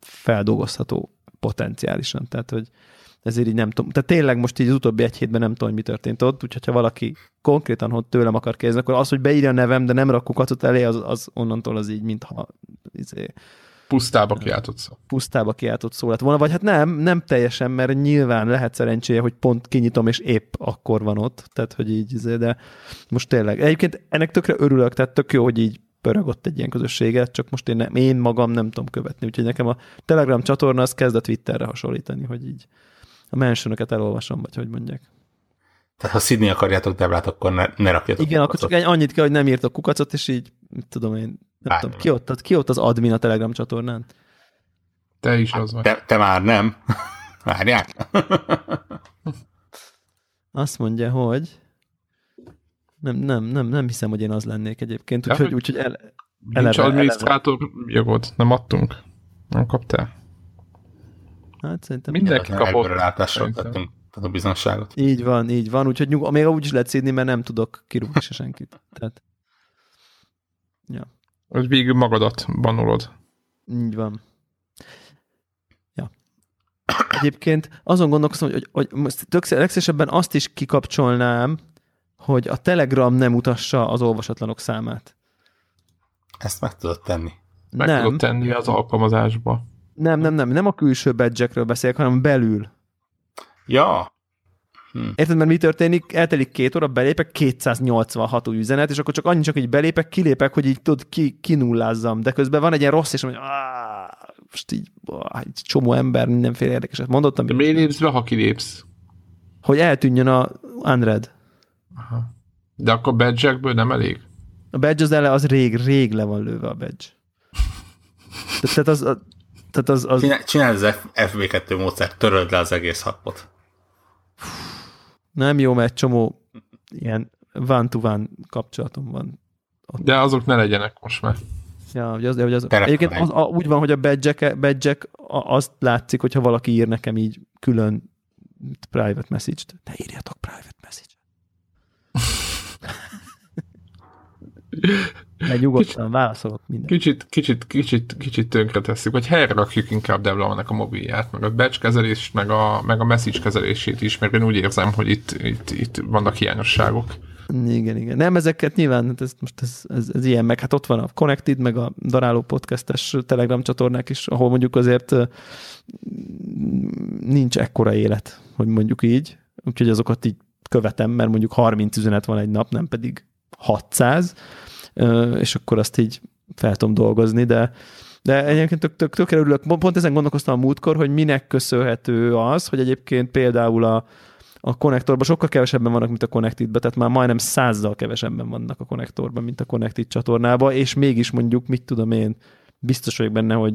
feldolgozható potenciálisan. Tehát, hogy ezért így nem tudom. Tehát tényleg most így az utóbbi egy hétben nem tudom, hogy mi történt ott, úgyhogy ha valaki konkrétan hogy tőlem akar kérdezni, akkor az, hogy beírja a nevem, de nem rak kukacot elé, az, az onnantól az így, mintha izé, Pusztába kiáltott szó. pusztába kiáltott szó lett volna, vagy hát nem, nem teljesen, mert nyilván lehet szerencséje, hogy pont kinyitom, és épp akkor van ott, tehát hogy így, izé, de most tényleg. Egyébként ennek tökre örülök, tehát tök jó, hogy így pörög ott egy ilyen közösséget, csak most én, nem, én magam nem tudom követni, úgyhogy nekem a Telegram csatorna az kezd a Twitterre hasonlítani, hogy így a mentionöket elolvasom, vagy hogy mondják. Tehát ha szidni akarjátok Debrát, akkor ne, ne rakjatok Igen, akkor kukacot. csak egy annyit kell, hogy nem írtok kukacot, és így, mit tudom én, nem tudom, ki ott, ki ott az admin a Telegram csatornán? Te is az vagy. Te, te már nem. Várják. Azt mondja, hogy nem, nem, nem, nem hiszem, hogy én az lennék egyébként, Ja, úgyhogy, hogy- úgyhogy el, Nincs eleve- adminisztrátor jogod, nem adtunk. Nem kaptál. hát szerintem Mindenki kapott. Előrelátásról Szerintem. tettünk a bizonságot. így van, így van, úgyhogy nyug, még úgy is lehet szídni, mert nem tudok kirúgni se senkit. Tehát, ja, Hogy végül magadat banulod. így van. Ja. Egyébként azon gondolkoztam, hogy, hogy, hogy most tök, legszívesebben azt is kikapcsolnám, hogy a Telegram nem utassa az olvasatlanok számát. Ezt meg tudod tenni. Meg nem, tudod tenni az alkalmazásba. nem, nem, nem, nem a külső badge beszélek, hanem belül. Ja, Érted, mert mi történik? Eltelik két óra, belépek, 286 új üzenet, és akkor csak annyi csak így belépek, kilépek, hogy így tudod, ki, kinullázzam. De közben van egy ilyen rossz, és mondja, "Áh, most így, áh, egy csomó ember mindenféle érdekeset mondottam, De miért lépsz be, ha kilépsz? hogy eltűnjön a Unread. Aha. De akkor badge nem elég? A badge az ele, az rég, rég le van lőve a badge. Te- Tehát az, a- tehát az, az Csinál- csináld az F- FB2 módszert, töröld le az egész happot. Nem jó, mert csomó ilyen van-to-van kapcsolatom van De azok ne legyenek most már. Ja, hogy az, hogy az, Terep egyébként van az, a, úgy van, hogy a badge badge azt látszik, hogyha valaki ír nekem így külön private message-t. Ne írjatok private message Mert nyugodtan válaszolok minden. Kicsit, kicsit, kicsit, kicsit tönkre tesszük, vagy helyre rakjuk inkább Devlamannak a mobilját, meg a batch kezelést, meg a, meg a message kezelését is, mert én úgy érzem, hogy itt, itt, itt vannak hiányosságok. Igen, igen. Nem, ezeket nyilván, hát ez, most ez, ez, ez, ilyen, meg hát ott van a Connected, meg a Daráló podcastes Telegram csatornák is, ahol mondjuk azért nincs ekkora élet, hogy mondjuk így, úgyhogy azokat így követem, mert mondjuk 30 üzenet van egy nap, nem pedig 600, ö, és akkor azt így fel tudom dolgozni, de de egyébként tök, tök, tök örülök. Pont ezen gondolkoztam a múltkor, hogy minek köszönhető az, hogy egyébként például a, a konnektorban sokkal kevesebben vannak, mint a Connected-ben, tehát már majdnem százzal kevesebben vannak a konnektorban, mint a Connected csatornában, és mégis mondjuk, mit tudom én, biztos vagyok benne, hogy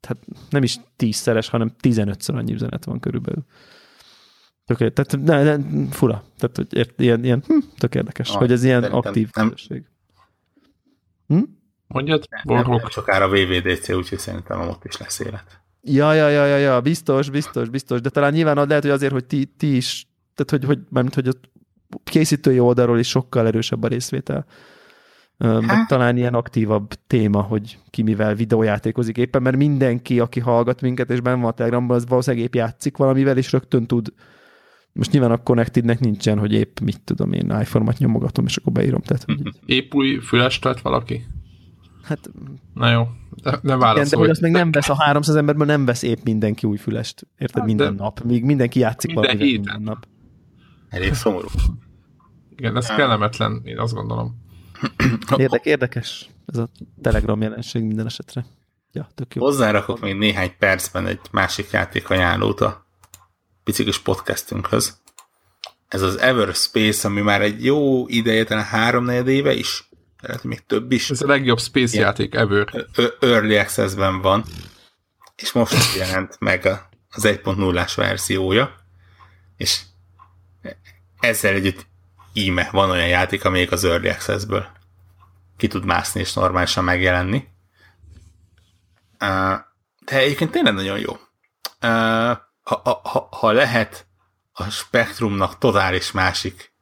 tehát nem is tízszeres, hanem tizenötször annyi üzenet van körülbelül. Tök, tehát ne, ne, fura. Tehát, hogy ért, ilyen, ilyen hm, tök érdekes, Ah, hogy ez ilyen aktív nem- közösség. Hm? Mondjad, Nem, Borgok. nem sokára VVDC, úgyhogy szerintem ott is lesz élet. Ja, ja, ja, ja, ja, biztos, biztos, biztos, de talán nyilván az lehet, hogy azért, hogy ti, ti is, tehát hogy, hogy, mármint, hogy a készítői oldalról is sokkal erősebb a részvétel. Hát. talán ilyen aktívabb téma, hogy ki mivel videójátékozik éppen, mert mindenki, aki hallgat minket, és benne van a Telegramban, az valószínűleg épp játszik valamivel, és rögtön tud most nyilván a Connectednek nincsen, hogy épp mit tudom én, iPhone-ot nyomogatom, és akkor beírom. Tehát, hogy így, Épp új fülest lett valaki? hát Na jó, de, de igen, de hogy azt még nem vesz a 300 emberből, nem vesz épp mindenki új fülest. Érted? Hát, minden de- nap. Míg mindenki játszik Minden valamivel héten. minden nap. Elég szomorú. Igen, ez kellemetlen, én azt gondolom. Érdek, érdekes ez a Telegram jelenség minden esetre. Ja, tök jó. Hozzárakok még néhány percben egy másik játék ajánlót a picikis podcastünkhöz. Ez az Everspace, ami már egy jó ideje, talán három éve is, lehet, még több is. Ez a legjobb space Igen. játék ever. Early Access-ben van, és most jelent meg az 1.0-ás verziója, és ezzel együtt íme van olyan játék, amelyik az Early Access-ből ki tud mászni és normálisan megjelenni. De egyébként tényleg nagyon jó. Ha, ha, ha lehet a spektrumnak totális másik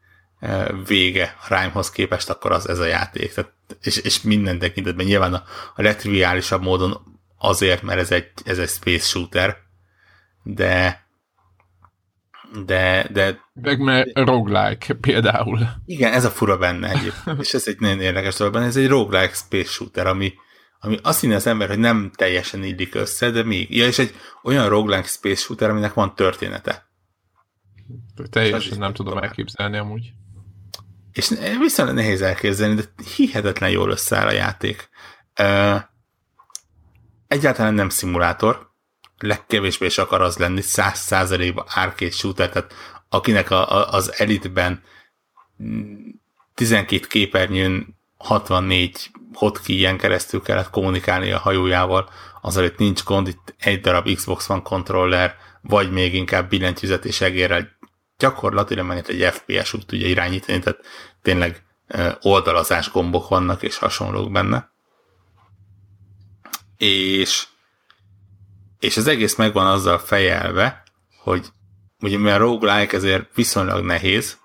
vége a Rhymehoz képest, akkor az ez a játék. Tehát, és, és minden tekintetben nyilván a, a legtriviálisabb módon azért, mert ez egy, ez egy space shooter, de de, de... Meg mert roguelike például. Igen, ez a fura benne egyébként, és ez egy nagyon érdekes dolog benne, ez egy roguelike space shooter, ami, ami azt hinni az ember, hogy nem teljesen illik össze, de még. Ja, és egy olyan roguelike space shooter, aminek van története. Teljesen nem tudom elképzelni amúgy. És viszonylag nehéz elképzelni, de hihetetlen jól összeáll a játék. Egyáltalán nem szimulátor, legkevésbé is akar az lenni, száz százalékban arcade shooter, tehát akinek a, a, az elitben 12 képernyőn 64 hotkey keresztül kellett kommunikálni a hajójával, az itt nincs gond, itt egy darab Xbox One controller, vagy még inkább billentyűzet és egérrel gyakorlatilag meg egy FPS úgy tudja irányítani, tehát tényleg oldalazás gombok vannak és hasonlók benne. És és az egész megvan azzal fejelve, hogy ugye mivel roguelike ezért viszonylag nehéz,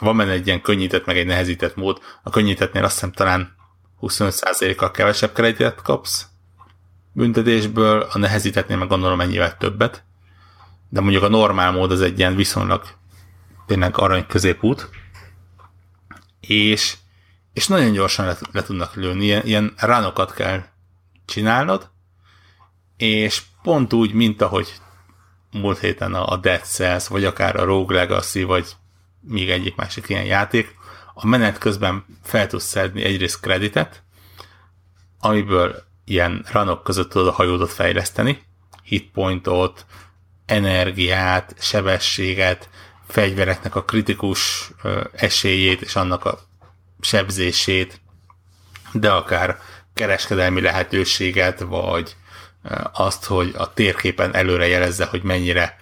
van benne egy ilyen könnyített, meg egy nehezített mód. A könnyítettnél azt hiszem talán 25%-kal kevesebb kreditet kapsz büntetésből, a nehezítettnél meg gondolom mennyivel többet, de mondjuk a normál mód az egy ilyen viszonylag tényleg arany középút, és, és nagyon gyorsan le, le tudnak lőni, ilyen, ilyen ránokat kell csinálnod, és pont úgy, mint ahogy múlt héten a Dead Cells, vagy akár a Rogue Legacy, vagy még egyik másik ilyen játék, a menet közben fel tudsz szedni egyrészt kreditet, amiből ilyen ranok között tudod a hajódat fejleszteni, hitpointot, energiát, sebességet, fegyvereknek a kritikus esélyét és annak a sebzését, de akár kereskedelmi lehetőséget, vagy azt, hogy a térképen előre jelezze, hogy mennyire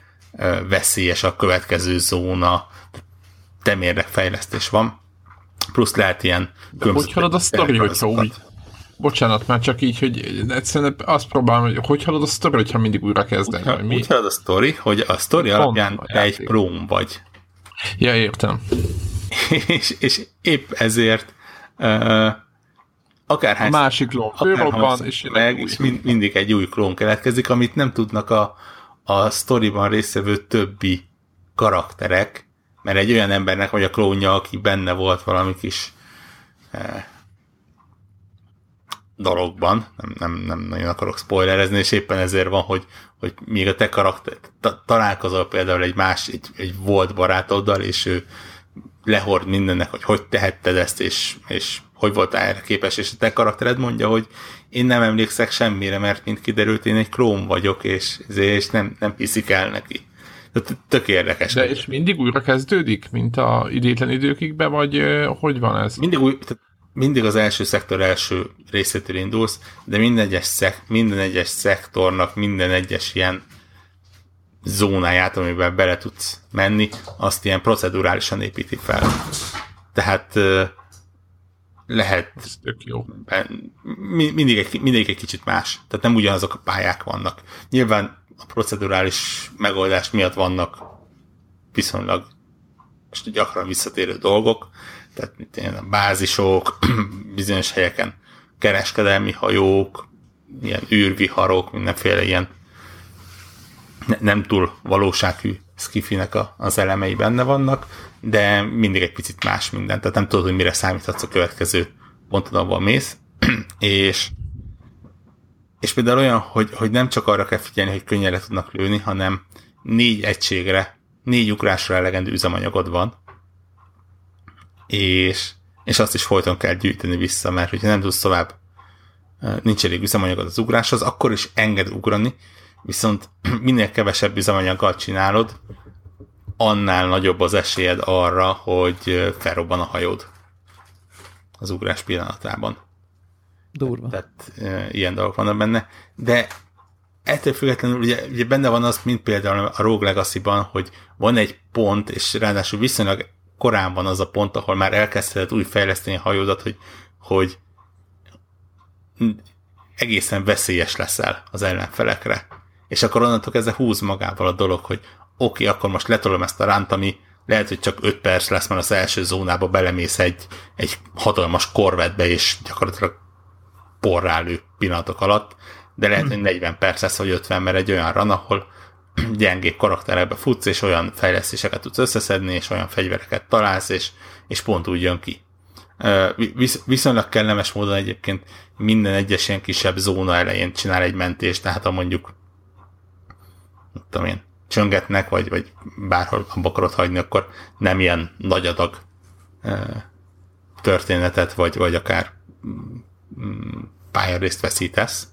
veszélyes a következő zóna, fejlesztés van. Plusz lehet ilyen... De hogy halad a sztori, hogyha úgy? Bocsánat, már csak így, hogy egyszerűen azt próbálom, hogy hogy halad a sztori, hogyha mindig újra kezdeni? Úgy, mi? úgy halad a sztori, hogy a sztori alapján te egy próm vagy. Ja, értem. és, és épp ezért uh, akárhány... A másik klón főrobban, és, meg, és mind, mindig egy új klón keletkezik, amit nem tudnak a, a sztoriban résztvevő többi karakterek, mert egy olyan embernek vagy a klónja, aki benne volt valami kis eh, dologban, nem, nem, nem nagyon akarok spoilerezni, és éppen ezért van, hogy, hogy még a te karakter, ta, találkozol például egy más, egy, egy volt barátoddal, és ő lehord mindennek, hogy hogy tehetted ezt, és, és hogy voltál erre képes, és a te karaktered mondja, hogy én nem emlékszek semmire, mert mint kiderült, én egy klón vagyok, és, és nem, nem hiszik el neki. Tök érdekes. De és mindig újra kezdődik, mint a idétlen időkigbe, vagy hogy van ez? Mindig, új, tehát mindig az első szektor első részétől indulsz, de minden egyes, szek, minden egyes szektornak, minden egyes ilyen zónáját, amiben bele tudsz menni, azt ilyen procedurálisan építi fel. Tehát lehet Ez tök jó. Mindig egy, mindig egy kicsit más. Tehát nem ugyanazok a pályák vannak. Nyilván a procedurális megoldás miatt vannak viszonylag most gyakran visszatérő dolgok, tehát mint ilyen a bázisok, bizonyos helyeken kereskedelmi hajók, ilyen űrviharok, mindenféle ilyen ne, nem túl valósághű skifinek a, az elemei benne vannak, de mindig egy picit más minden, tehát nem tudod, hogy mire számíthatsz a következő ponton, ahol mész, és és például olyan, hogy, hogy nem csak arra kell figyelni, hogy könnyen le tudnak lőni, hanem négy egységre, négy ugrásra elegendő üzemanyagod van, és, és azt is folyton kell gyűjteni vissza, mert hogyha nem tudsz tovább, nincs elég üzemanyagod az ugráshoz, akkor is enged ugrani, viszont minél kevesebb üzemanyaggal csinálod, annál nagyobb az esélyed arra, hogy felrobban a hajód az ugrás pillanatában. Durva. Tehát e, ilyen dolgok vannak benne. De ettől függetlenül ugye, ugye benne van az, mint például a Rogue Legacy-ban, hogy van egy pont, és ráadásul viszonylag korán van az a pont, ahol már elkezdheted úgy fejleszteni a hajódat, hogy, hogy egészen veszélyes leszel az ellenfelekre és akkor onnantól kezdve húz magával a dolog, hogy oké, okay, akkor most letolom ezt a ránt, ami lehet, hogy csak 5 perc lesz, mert az első zónába belemész egy, egy hatalmas korvetbe, és gyakorlatilag porrálő pillanatok alatt, de lehet, hogy 40 perc lesz, vagy 50, mert egy olyan ran, ahol gyengébb karakterekbe futsz, és olyan fejlesztéseket tudsz összeszedni, és olyan fegyvereket találsz, és, és pont úgy jön ki. Visz, viszonylag kellemes módon egyébként minden egyes ilyen kisebb zóna elején csinál egy mentést, tehát ha mondjuk tudom én, csöngetnek, vagy, vagy bárhol akarod hagyni, akkor nem ilyen nagy adag történetet, vagy, vagy akár pályarészt veszítesz.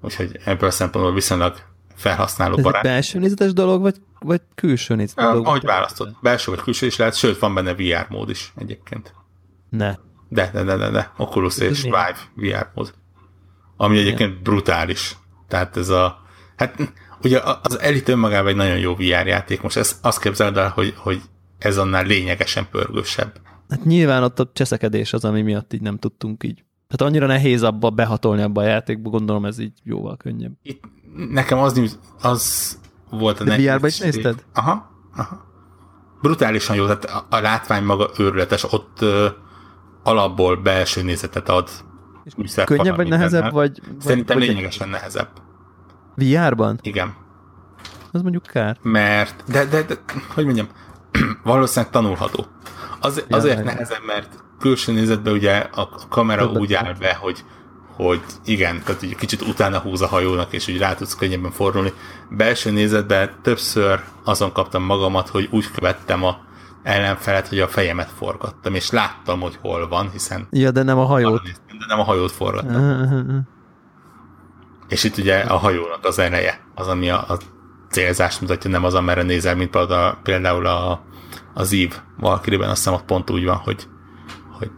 Úgyhogy ebből a szempontból viszonylag felhasználó Ez barát. egy belső nézetes dolog, vagy, vagy külső nézetes Ja, dolog? ahogy választod. Belső vagy külső is lehet, sőt, van benne VR mód is egyébként. Ne. De, de, de, de, de. Oculus és? Vive VR mód. Ami egyébként brutális. Tehát ez a... Hát ugye az Elite önmagában egy nagyon jó VR játék. Most ezt azt képzeld el, hogy, hogy ez annál lényegesen pörgősebb. Hát nyilván ott a cseszekedés az, ami miatt így nem tudtunk így. Tehát annyira nehéz abba behatolni abba a játékba, gondolom ez így jóval könnyebb. Itt nekem az, az volt a De. VR-ba is nézted? Aha, aha. Brutálisan jó, tehát a, a látvány maga őrületes, ott ö, alapból belső nézetet ad. műszerfalak Könnyebb vagy mindennel. nehezebb, vagy, Szerintem vagy, lényegesen nehezebb. vagy VR-ban? Igen. Az mondjuk kár. Mert, de, de, de hogy mondjam, valószínűleg tanulható. Az, azért ja. nehezebb, mert külső nézetben ugye a kamera úgy áll be, hogy, hogy igen, tehát ugye kicsit utána húz a hajónak, és úgy rá tudsz könnyebben fordulni. Belső nézetben többször azon kaptam magamat, hogy úgy követtem a ellenfelet, hogy a fejemet forgattam, és láttam, hogy hol van, hiszen Ja, de nem a hajót. néztem, de nem a hajót forgattam. Uh-huh. És itt ugye a hajónak az ereje, az, ami a, a célzást mutatja, nem az, amerre nézel, mint például a, például a, az Eve Valkyrie-ben, azt hiszem ott pont úgy van, hogy, hogy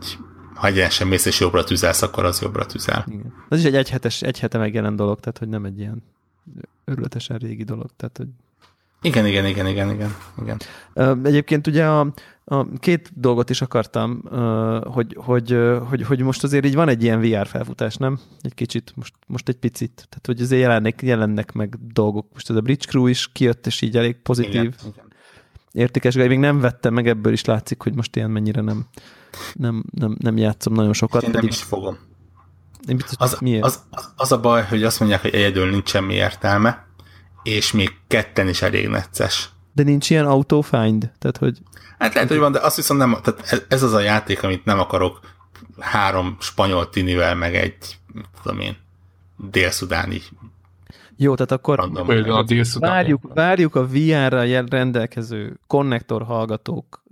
ha egyenesen mész és jobbra tüzelsz, akkor az jobbra tüzel. Igen. Ez is egy egyhetes, egy hete megjelent dolog, tehát hogy nem egy ilyen örületesen régi dolog. Tehát, hogy Igen, igen, igen, igen, igen, igen. Egyébként ugye a, a két dolgot is akartam, hogy, hogy, hogy, hogy most azért így van egy ilyen VR felfutás, nem? Egy kicsit, most, most egy picit. Tehát, hogy azért jelennek, jelennek meg dolgok. Most ez a Bridge Crew is kijött, és így elég pozitív, igen, igen. Igen. értékes. Még nem vettem meg, ebből is látszik, hogy most ilyen mennyire nem, nem, nem, nem játszom nagyon sokat. Én nem pedig is fogom. én biztos, Az, miért? az, az, az a baj, hogy azt mondják, hogy egyedül nincs semmi értelme, és még ketten is elég necces. De nincs ilyen auto find? Tehát, hogy Hát lehet, hogy van, de azt viszont nem, tehát ez- ez az a játék, amit nem akarok három spanyol tinivel, meg egy, tudom én, délszudáni jó, tehát akkor random. A Várjuk, várjuk a VR-ra jel- rendelkező konnektor hallgatók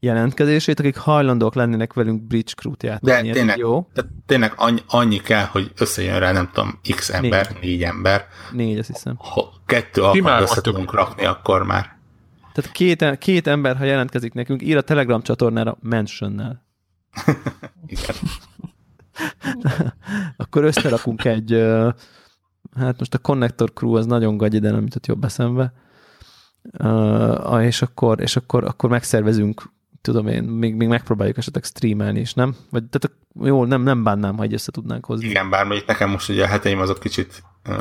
jelentkezését, akik hajlandók lennének velünk Bridge Crew-t játszani. De tényleg, Jó, de tényleg annyi, annyi kell, hogy összejön rá, nem tudom, x ember, négy, négy ember. négy, azt hiszem. Ha kettő alkalmat össze tudunk rakni, akkor már. Tehát két, két ember, ha jelentkezik nekünk, ír a Telegram csatornára mentionnel. Igen. Akkor összerakunk egy, hát most a Connector Crew az nagyon gagyi, de nem jutott jobb eszembe. Uh, és akkor, és akkor, akkor megszervezünk, tudom én, még, még megpróbáljuk esetleg streamelni is, nem? Vagy tehát jó, nem, nem bánnám, ha egy össze tudnánk hozni. Igen, bár mondjuk nekem most ugye a heteim azok kicsit uh,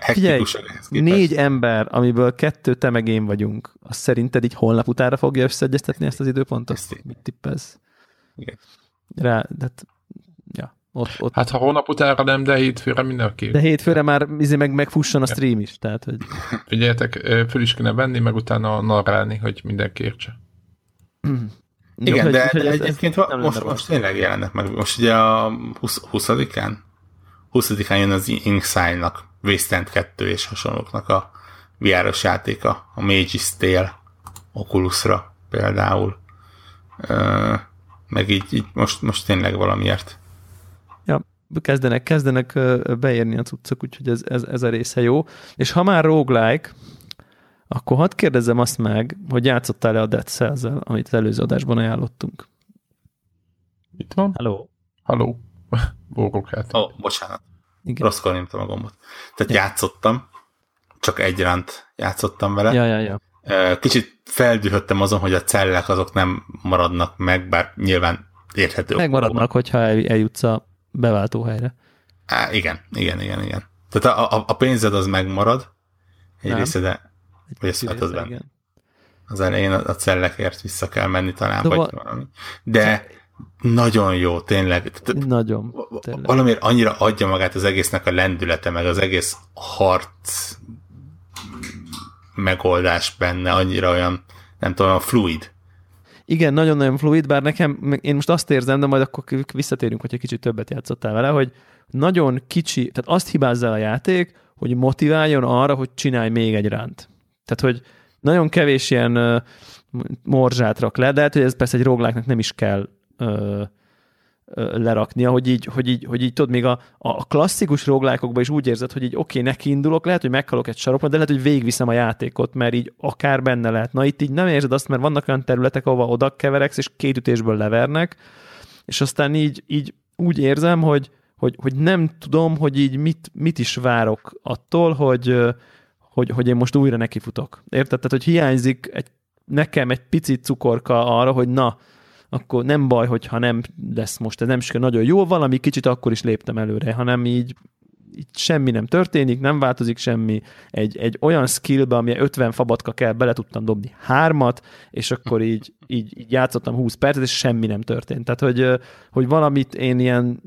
Figyelj, hektikusak képest. négy ember, amiből kettő te meg én vagyunk, az szerinted így holnap utára fogja összeegyeztetni ezt az időpontot? Ezt. Mit tippelsz? Igen. Rá, de hát, ja, ott, ott. Hát ha hónap utánra nem, de hétfőre mindenképp. De hétfőre már izé meg, megfusson a stream is, tehát, hogy Figyeljetek, föl is kéne venni, meg utána narrálni, hogy mindenki értse. Igen, Úgyhogy- de, úgyhogy de ez- ez egyébként lenne most, most tényleg jelennek meg. Most ugye a 20, 20-án? 20-án jön az Inkside-nak, Wasteland 2 és hasonlóknak a VR-os játéka, a Mage's Tale Oculusra például. Ö, meg így, így most, most tényleg valamiért. Kezdenek, kezdenek beérni a cuccok, úgyhogy ez, ez, ez a része jó. És ha már roguelike, akkor hadd kérdezzem azt meg, hogy játszottál-e a Dead cells amit az előző adásban ajánlottunk. Itt van? Hello. Haló. Bórok hát. Ó, oh, bocsánat, Igen. rosszkor nyomtam a gombot. Tehát Ja. játszottam, csak egy ránt játszottam vele. Ja, ja, ja. Kicsit feldühöttem azon, hogy a cellek azok nem maradnak meg, bár nyilván érthető. Megmaradnak, hogyha el, eljutsz a beváltóhelyre. Á, igen, igen, igen, igen. Tehát a, a, a pénzed az megmarad, egy Nem. része, de Egy Vagy ezt része, benne? igen. az elején a a cellekért vissza kell menni talán, Szóval- vagy valami. De nagyon jó, tényleg. Nagyon, tényleg. valamiért annyira adja magát az egésznek a lendülete, meg az egész harc megoldás benne, annyira olyan, nem tudom, olyan fluid. Igen, nagyon-nagyon fluid, bár nekem, én most azt érzem, de majd akkor visszatérünk, hogyha kicsit többet játszottál vele, hogy nagyon kicsi, tehát azt hibázza el a játék, hogy motiváljon arra, hogy csinálj még egy ránt. Tehát, hogy nagyon kevés ilyen ö, morzsát rak le, de lehet, hogy ez persze egy roguelike nem is kell ö, leraknia, hogy így, hogy így, hogy így tudod, még a, a klasszikus roguelike is úgy érzed, hogy így oké, okay, neki indulok, lehet, hogy meghalok egy sarokban, de lehet, hogy végigviszem a játékot, mert így akár benne lehet. Na itt így nem érzed azt, mert vannak olyan területek, ahova oda kevereksz, és két ütésből levernek, és aztán így, így úgy érzem, hogy, hogy, hogy nem tudom, hogy így mit, mit is várok attól, hogy, hogy, hogy én most újra nekifutok. Érted? Tehát, hogy hiányzik egy, nekem egy picit cukorka arra, hogy na, akkor nem baj, hogyha nem lesz most, ez nem sikerül nagyon jó, valami kicsit akkor is léptem előre, hanem így, így semmi nem történik, nem változik semmi. Egy, egy olyan skillbe, ami 50 fabatka kell, bele tudtam dobni hármat, és akkor így, így, így játszottam 20 percet, és semmi nem történt. Tehát, hogy, hogy valamit én ilyen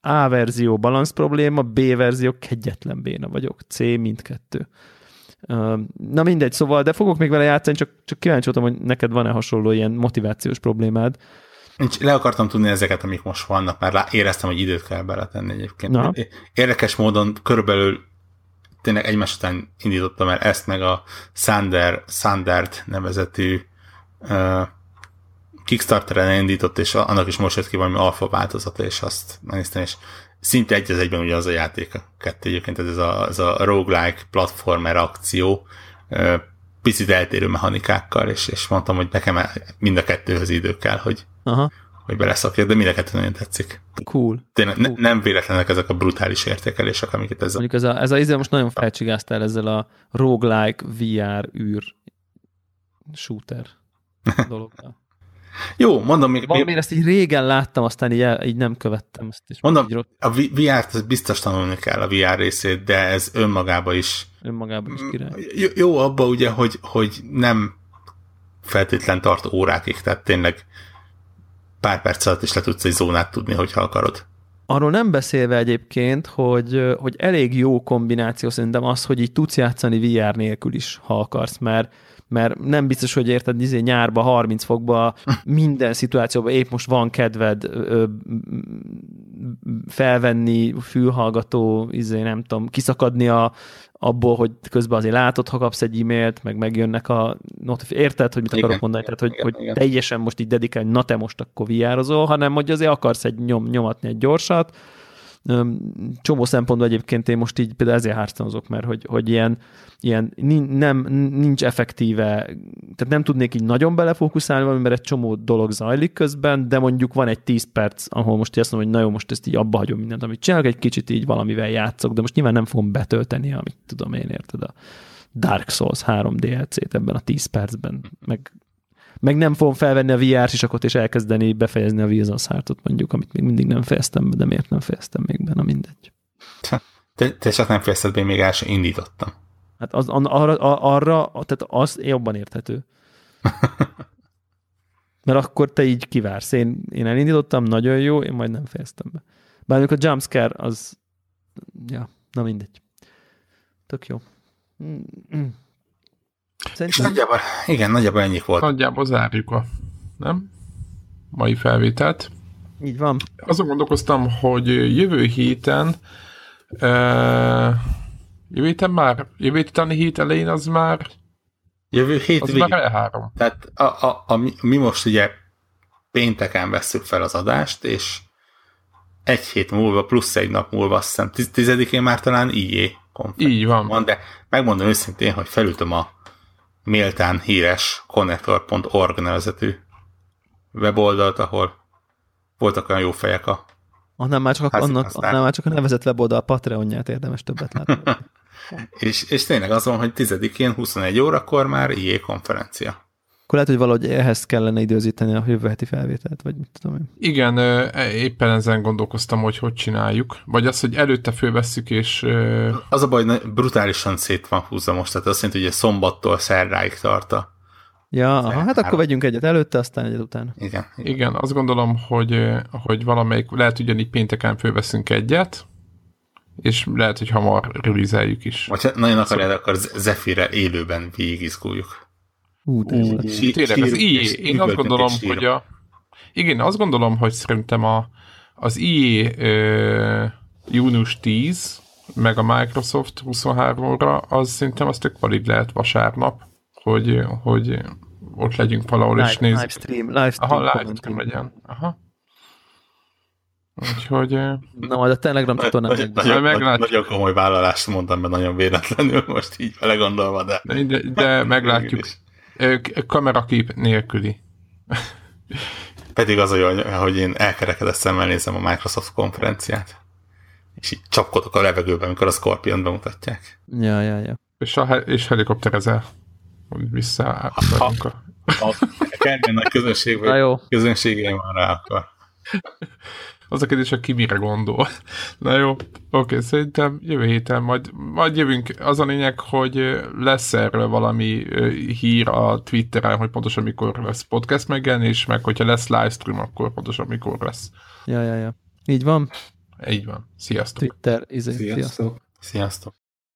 A verzió balansz probléma, B verzió kegyetlen béna vagyok, C mindkettő. Na mindegy, szóval, de fogok még vele játszani, csak, csak kíváncsi voltam, hogy neked van-e hasonló ilyen motivációs problémád. Nincs, le akartam tudni ezeket, amik most vannak, mert lá- éreztem, hogy időt kell beletenni egyébként. Na. Érdekes módon körülbelül tényleg egymás után indítottam el ezt, meg a Sander, Sandert nevezetű uh, Kickstarteren indított, és annak is most jött ki valami alfa változata, és azt megnéztem, és szinte egy az egyben ugyanaz a játék a kettő egyébként, ez a, ez a roguelike platformer akció, picit eltérő mechanikákkal, és, és mondtam, hogy nekem mind a kettőhöz idő kell, hogy, Aha, hogy beleszakjak, de mind a kettő nagyon tetszik. cool. Tényleg ne, nem véletlenek ezek a brutális értékelések, amiket ez a... Mondjuk ez a, ez a izé most nagyon felcsigáztál ezzel a roguelike VR űr shooter dologgal. Jó, mondom, még, Valamiért ezt így régen láttam, aztán így, el, így nem követtem ezt. És mondom, így a VR-t biztos tanulni kell, a VR részét, de ez önmagában is önmagában is király. Jó, jó abba ugye, hogy, hogy nem feltétlen tart órákig, tehát tényleg pár perc alatt is le tudsz egy zónát tudni, hogyha akarod. Arról nem beszélve egyébként, hogy, hogy elég jó kombináció szerintem az, hogy így tudsz játszani VR nélkül is, ha akarsz, mert mert nem biztos, hogy érted, izé nyárba, 30 fokba, minden szituációban épp most van kedved ö, felvenni fülhallgató, izé, nem tudom, kiszakadni a, abból, hogy közben azért látod, ha kapsz egy e-mailt, meg megjönnek a notifikációk. Érted, hogy mit Igen, akarok mondani? igen, Tehát, hogy, igen, hogy igen. teljesen most így dedikálni, na te most akkor VR-ozol, hanem hogy azért akarsz egy nyom, nyomatni egy gyorsat. Csomó szempontból egyébként én most így például ezért hárcanozok, mert hogy, hogy ilyen, ilyen nem, nincs effektíve, tehát nem tudnék így nagyon belefókuszálni valami, mert egy csomó dolog zajlik közben, de mondjuk van egy 10 perc, ahol most azt mondom, hogy na jó, most ezt így abba hagyom mindent, amit csinálok, egy kicsit így valamivel játszok, de most nyilván nem fogom betölteni, amit tudom én, érted, a Dark Souls 3 DLC-t ebben a 10 percben, meg meg nem fogom felvenni a VR sisakot és elkezdeni befejezni a Wilson Sartot mondjuk, amit még mindig nem fejeztem be, de miért nem fejeztem még be, na mindegy. Te, te csak nem fejezted be, még el sem indítottam. Hát az, arra, arra, tehát az jobban érthető. Mert akkor te így kivársz. Én, én elindítottam, nagyon jó, én majd nem fejeztem be. Bár mondjuk a jumpscare az, ja, na mindegy. Tök jó. Mm-mm. És Szerintem nagyjából, igen, nagyjából ennyi volt. Nagyjából zárjuk a nem? mai felvételt. így van. Azon gondolkoztam, hogy jövő héten uh, jövő héten már, jövő héten hét elején az már, Jövő hét az végig. már E3. Tehát a, a, a, mi- mi most ugye pénteken vesszük fel az adást, és egy hét múlva, plusz egy nap múlva, azt hiszem tiz- tizedikén már talán IE konferencia Így van. van, de megmondom őszintén, hogy felültem a méltán híres connector.org nevezetű weboldalt, ahol voltak olyan jó fejek a Annál már csak, a, annak, annál már csak a nevezett weboldal Patreonját érdemes többet látni. és, és tényleg az van, hogy 10-én 21 órakor már IE konferencia. Akkor lehet, hogy valahogy ehhez kellene időzíteni a jövő heti felvételt, vagy mit tudom én. Igen, éppen ezen gondolkoztam, hogy hogy csináljuk. Vagy az, hogy előtte fölvesszük, és... Az a baj, hogy brutálisan szét van húzva most, tehát azt jelenti, hogy szombattól szerdáig tart a Ja, aha, hát akkor vegyünk egyet előtte, aztán egyet utána. Igen. Igen, azt gondolom, hogy, hogy valamelyik, lehet ugyanígy pénteken fölveszünk egyet, és lehet, hogy hamar releaseljük is. Vagy ha nagyon akarjád, akkor Zephyrre élőben végigizguljuk. Ú, Ú, tényleg, az IE, én azt gondolom, hogy a... Igen, azt gondolom, hogy szerintem a, az IE ö, június 10, meg a Microsoft 23-ra, az szerintem az tök valid lehet vasárnap, hogy, hogy ott legyünk valahol live, és nézzük. Livestream, livestream. Aha, livestream legyen. Aha. Úgyhogy... Na, majd a Telegram csatornán nagyon, nagyon, nagyon, nagyon komoly vállalást mondtam be nagyon véletlenül most így belegondolva, de... De, de, de meglátjuk. Kamerakép nélküli. Pedig az olyan, hogy én elkerekedett szemmel nézem a Microsoft konferenciát, és így csapkodok a levegőben, amikor a Scorpion bemutatják. Ja, ja, ja. És, a, és helikopterezel, hogy vissza a... a Kergen nagy közönség, vagy közönségén van rá, akkor... Az a kérdés, hogy ki mire gondol. Na jó, oké, szerintem jövő héten majd, majd jövünk. Az a lényeg, hogy lesz erről valami hír a Twitteren, hogy pontosan mikor lesz podcast megjelenés, meg hogyha lesz livestream, akkor pontosan mikor lesz. Ja, ja, ja. Így van? Így van. Sziasztok. Twitter, izé, sziasztok. Sziasztok.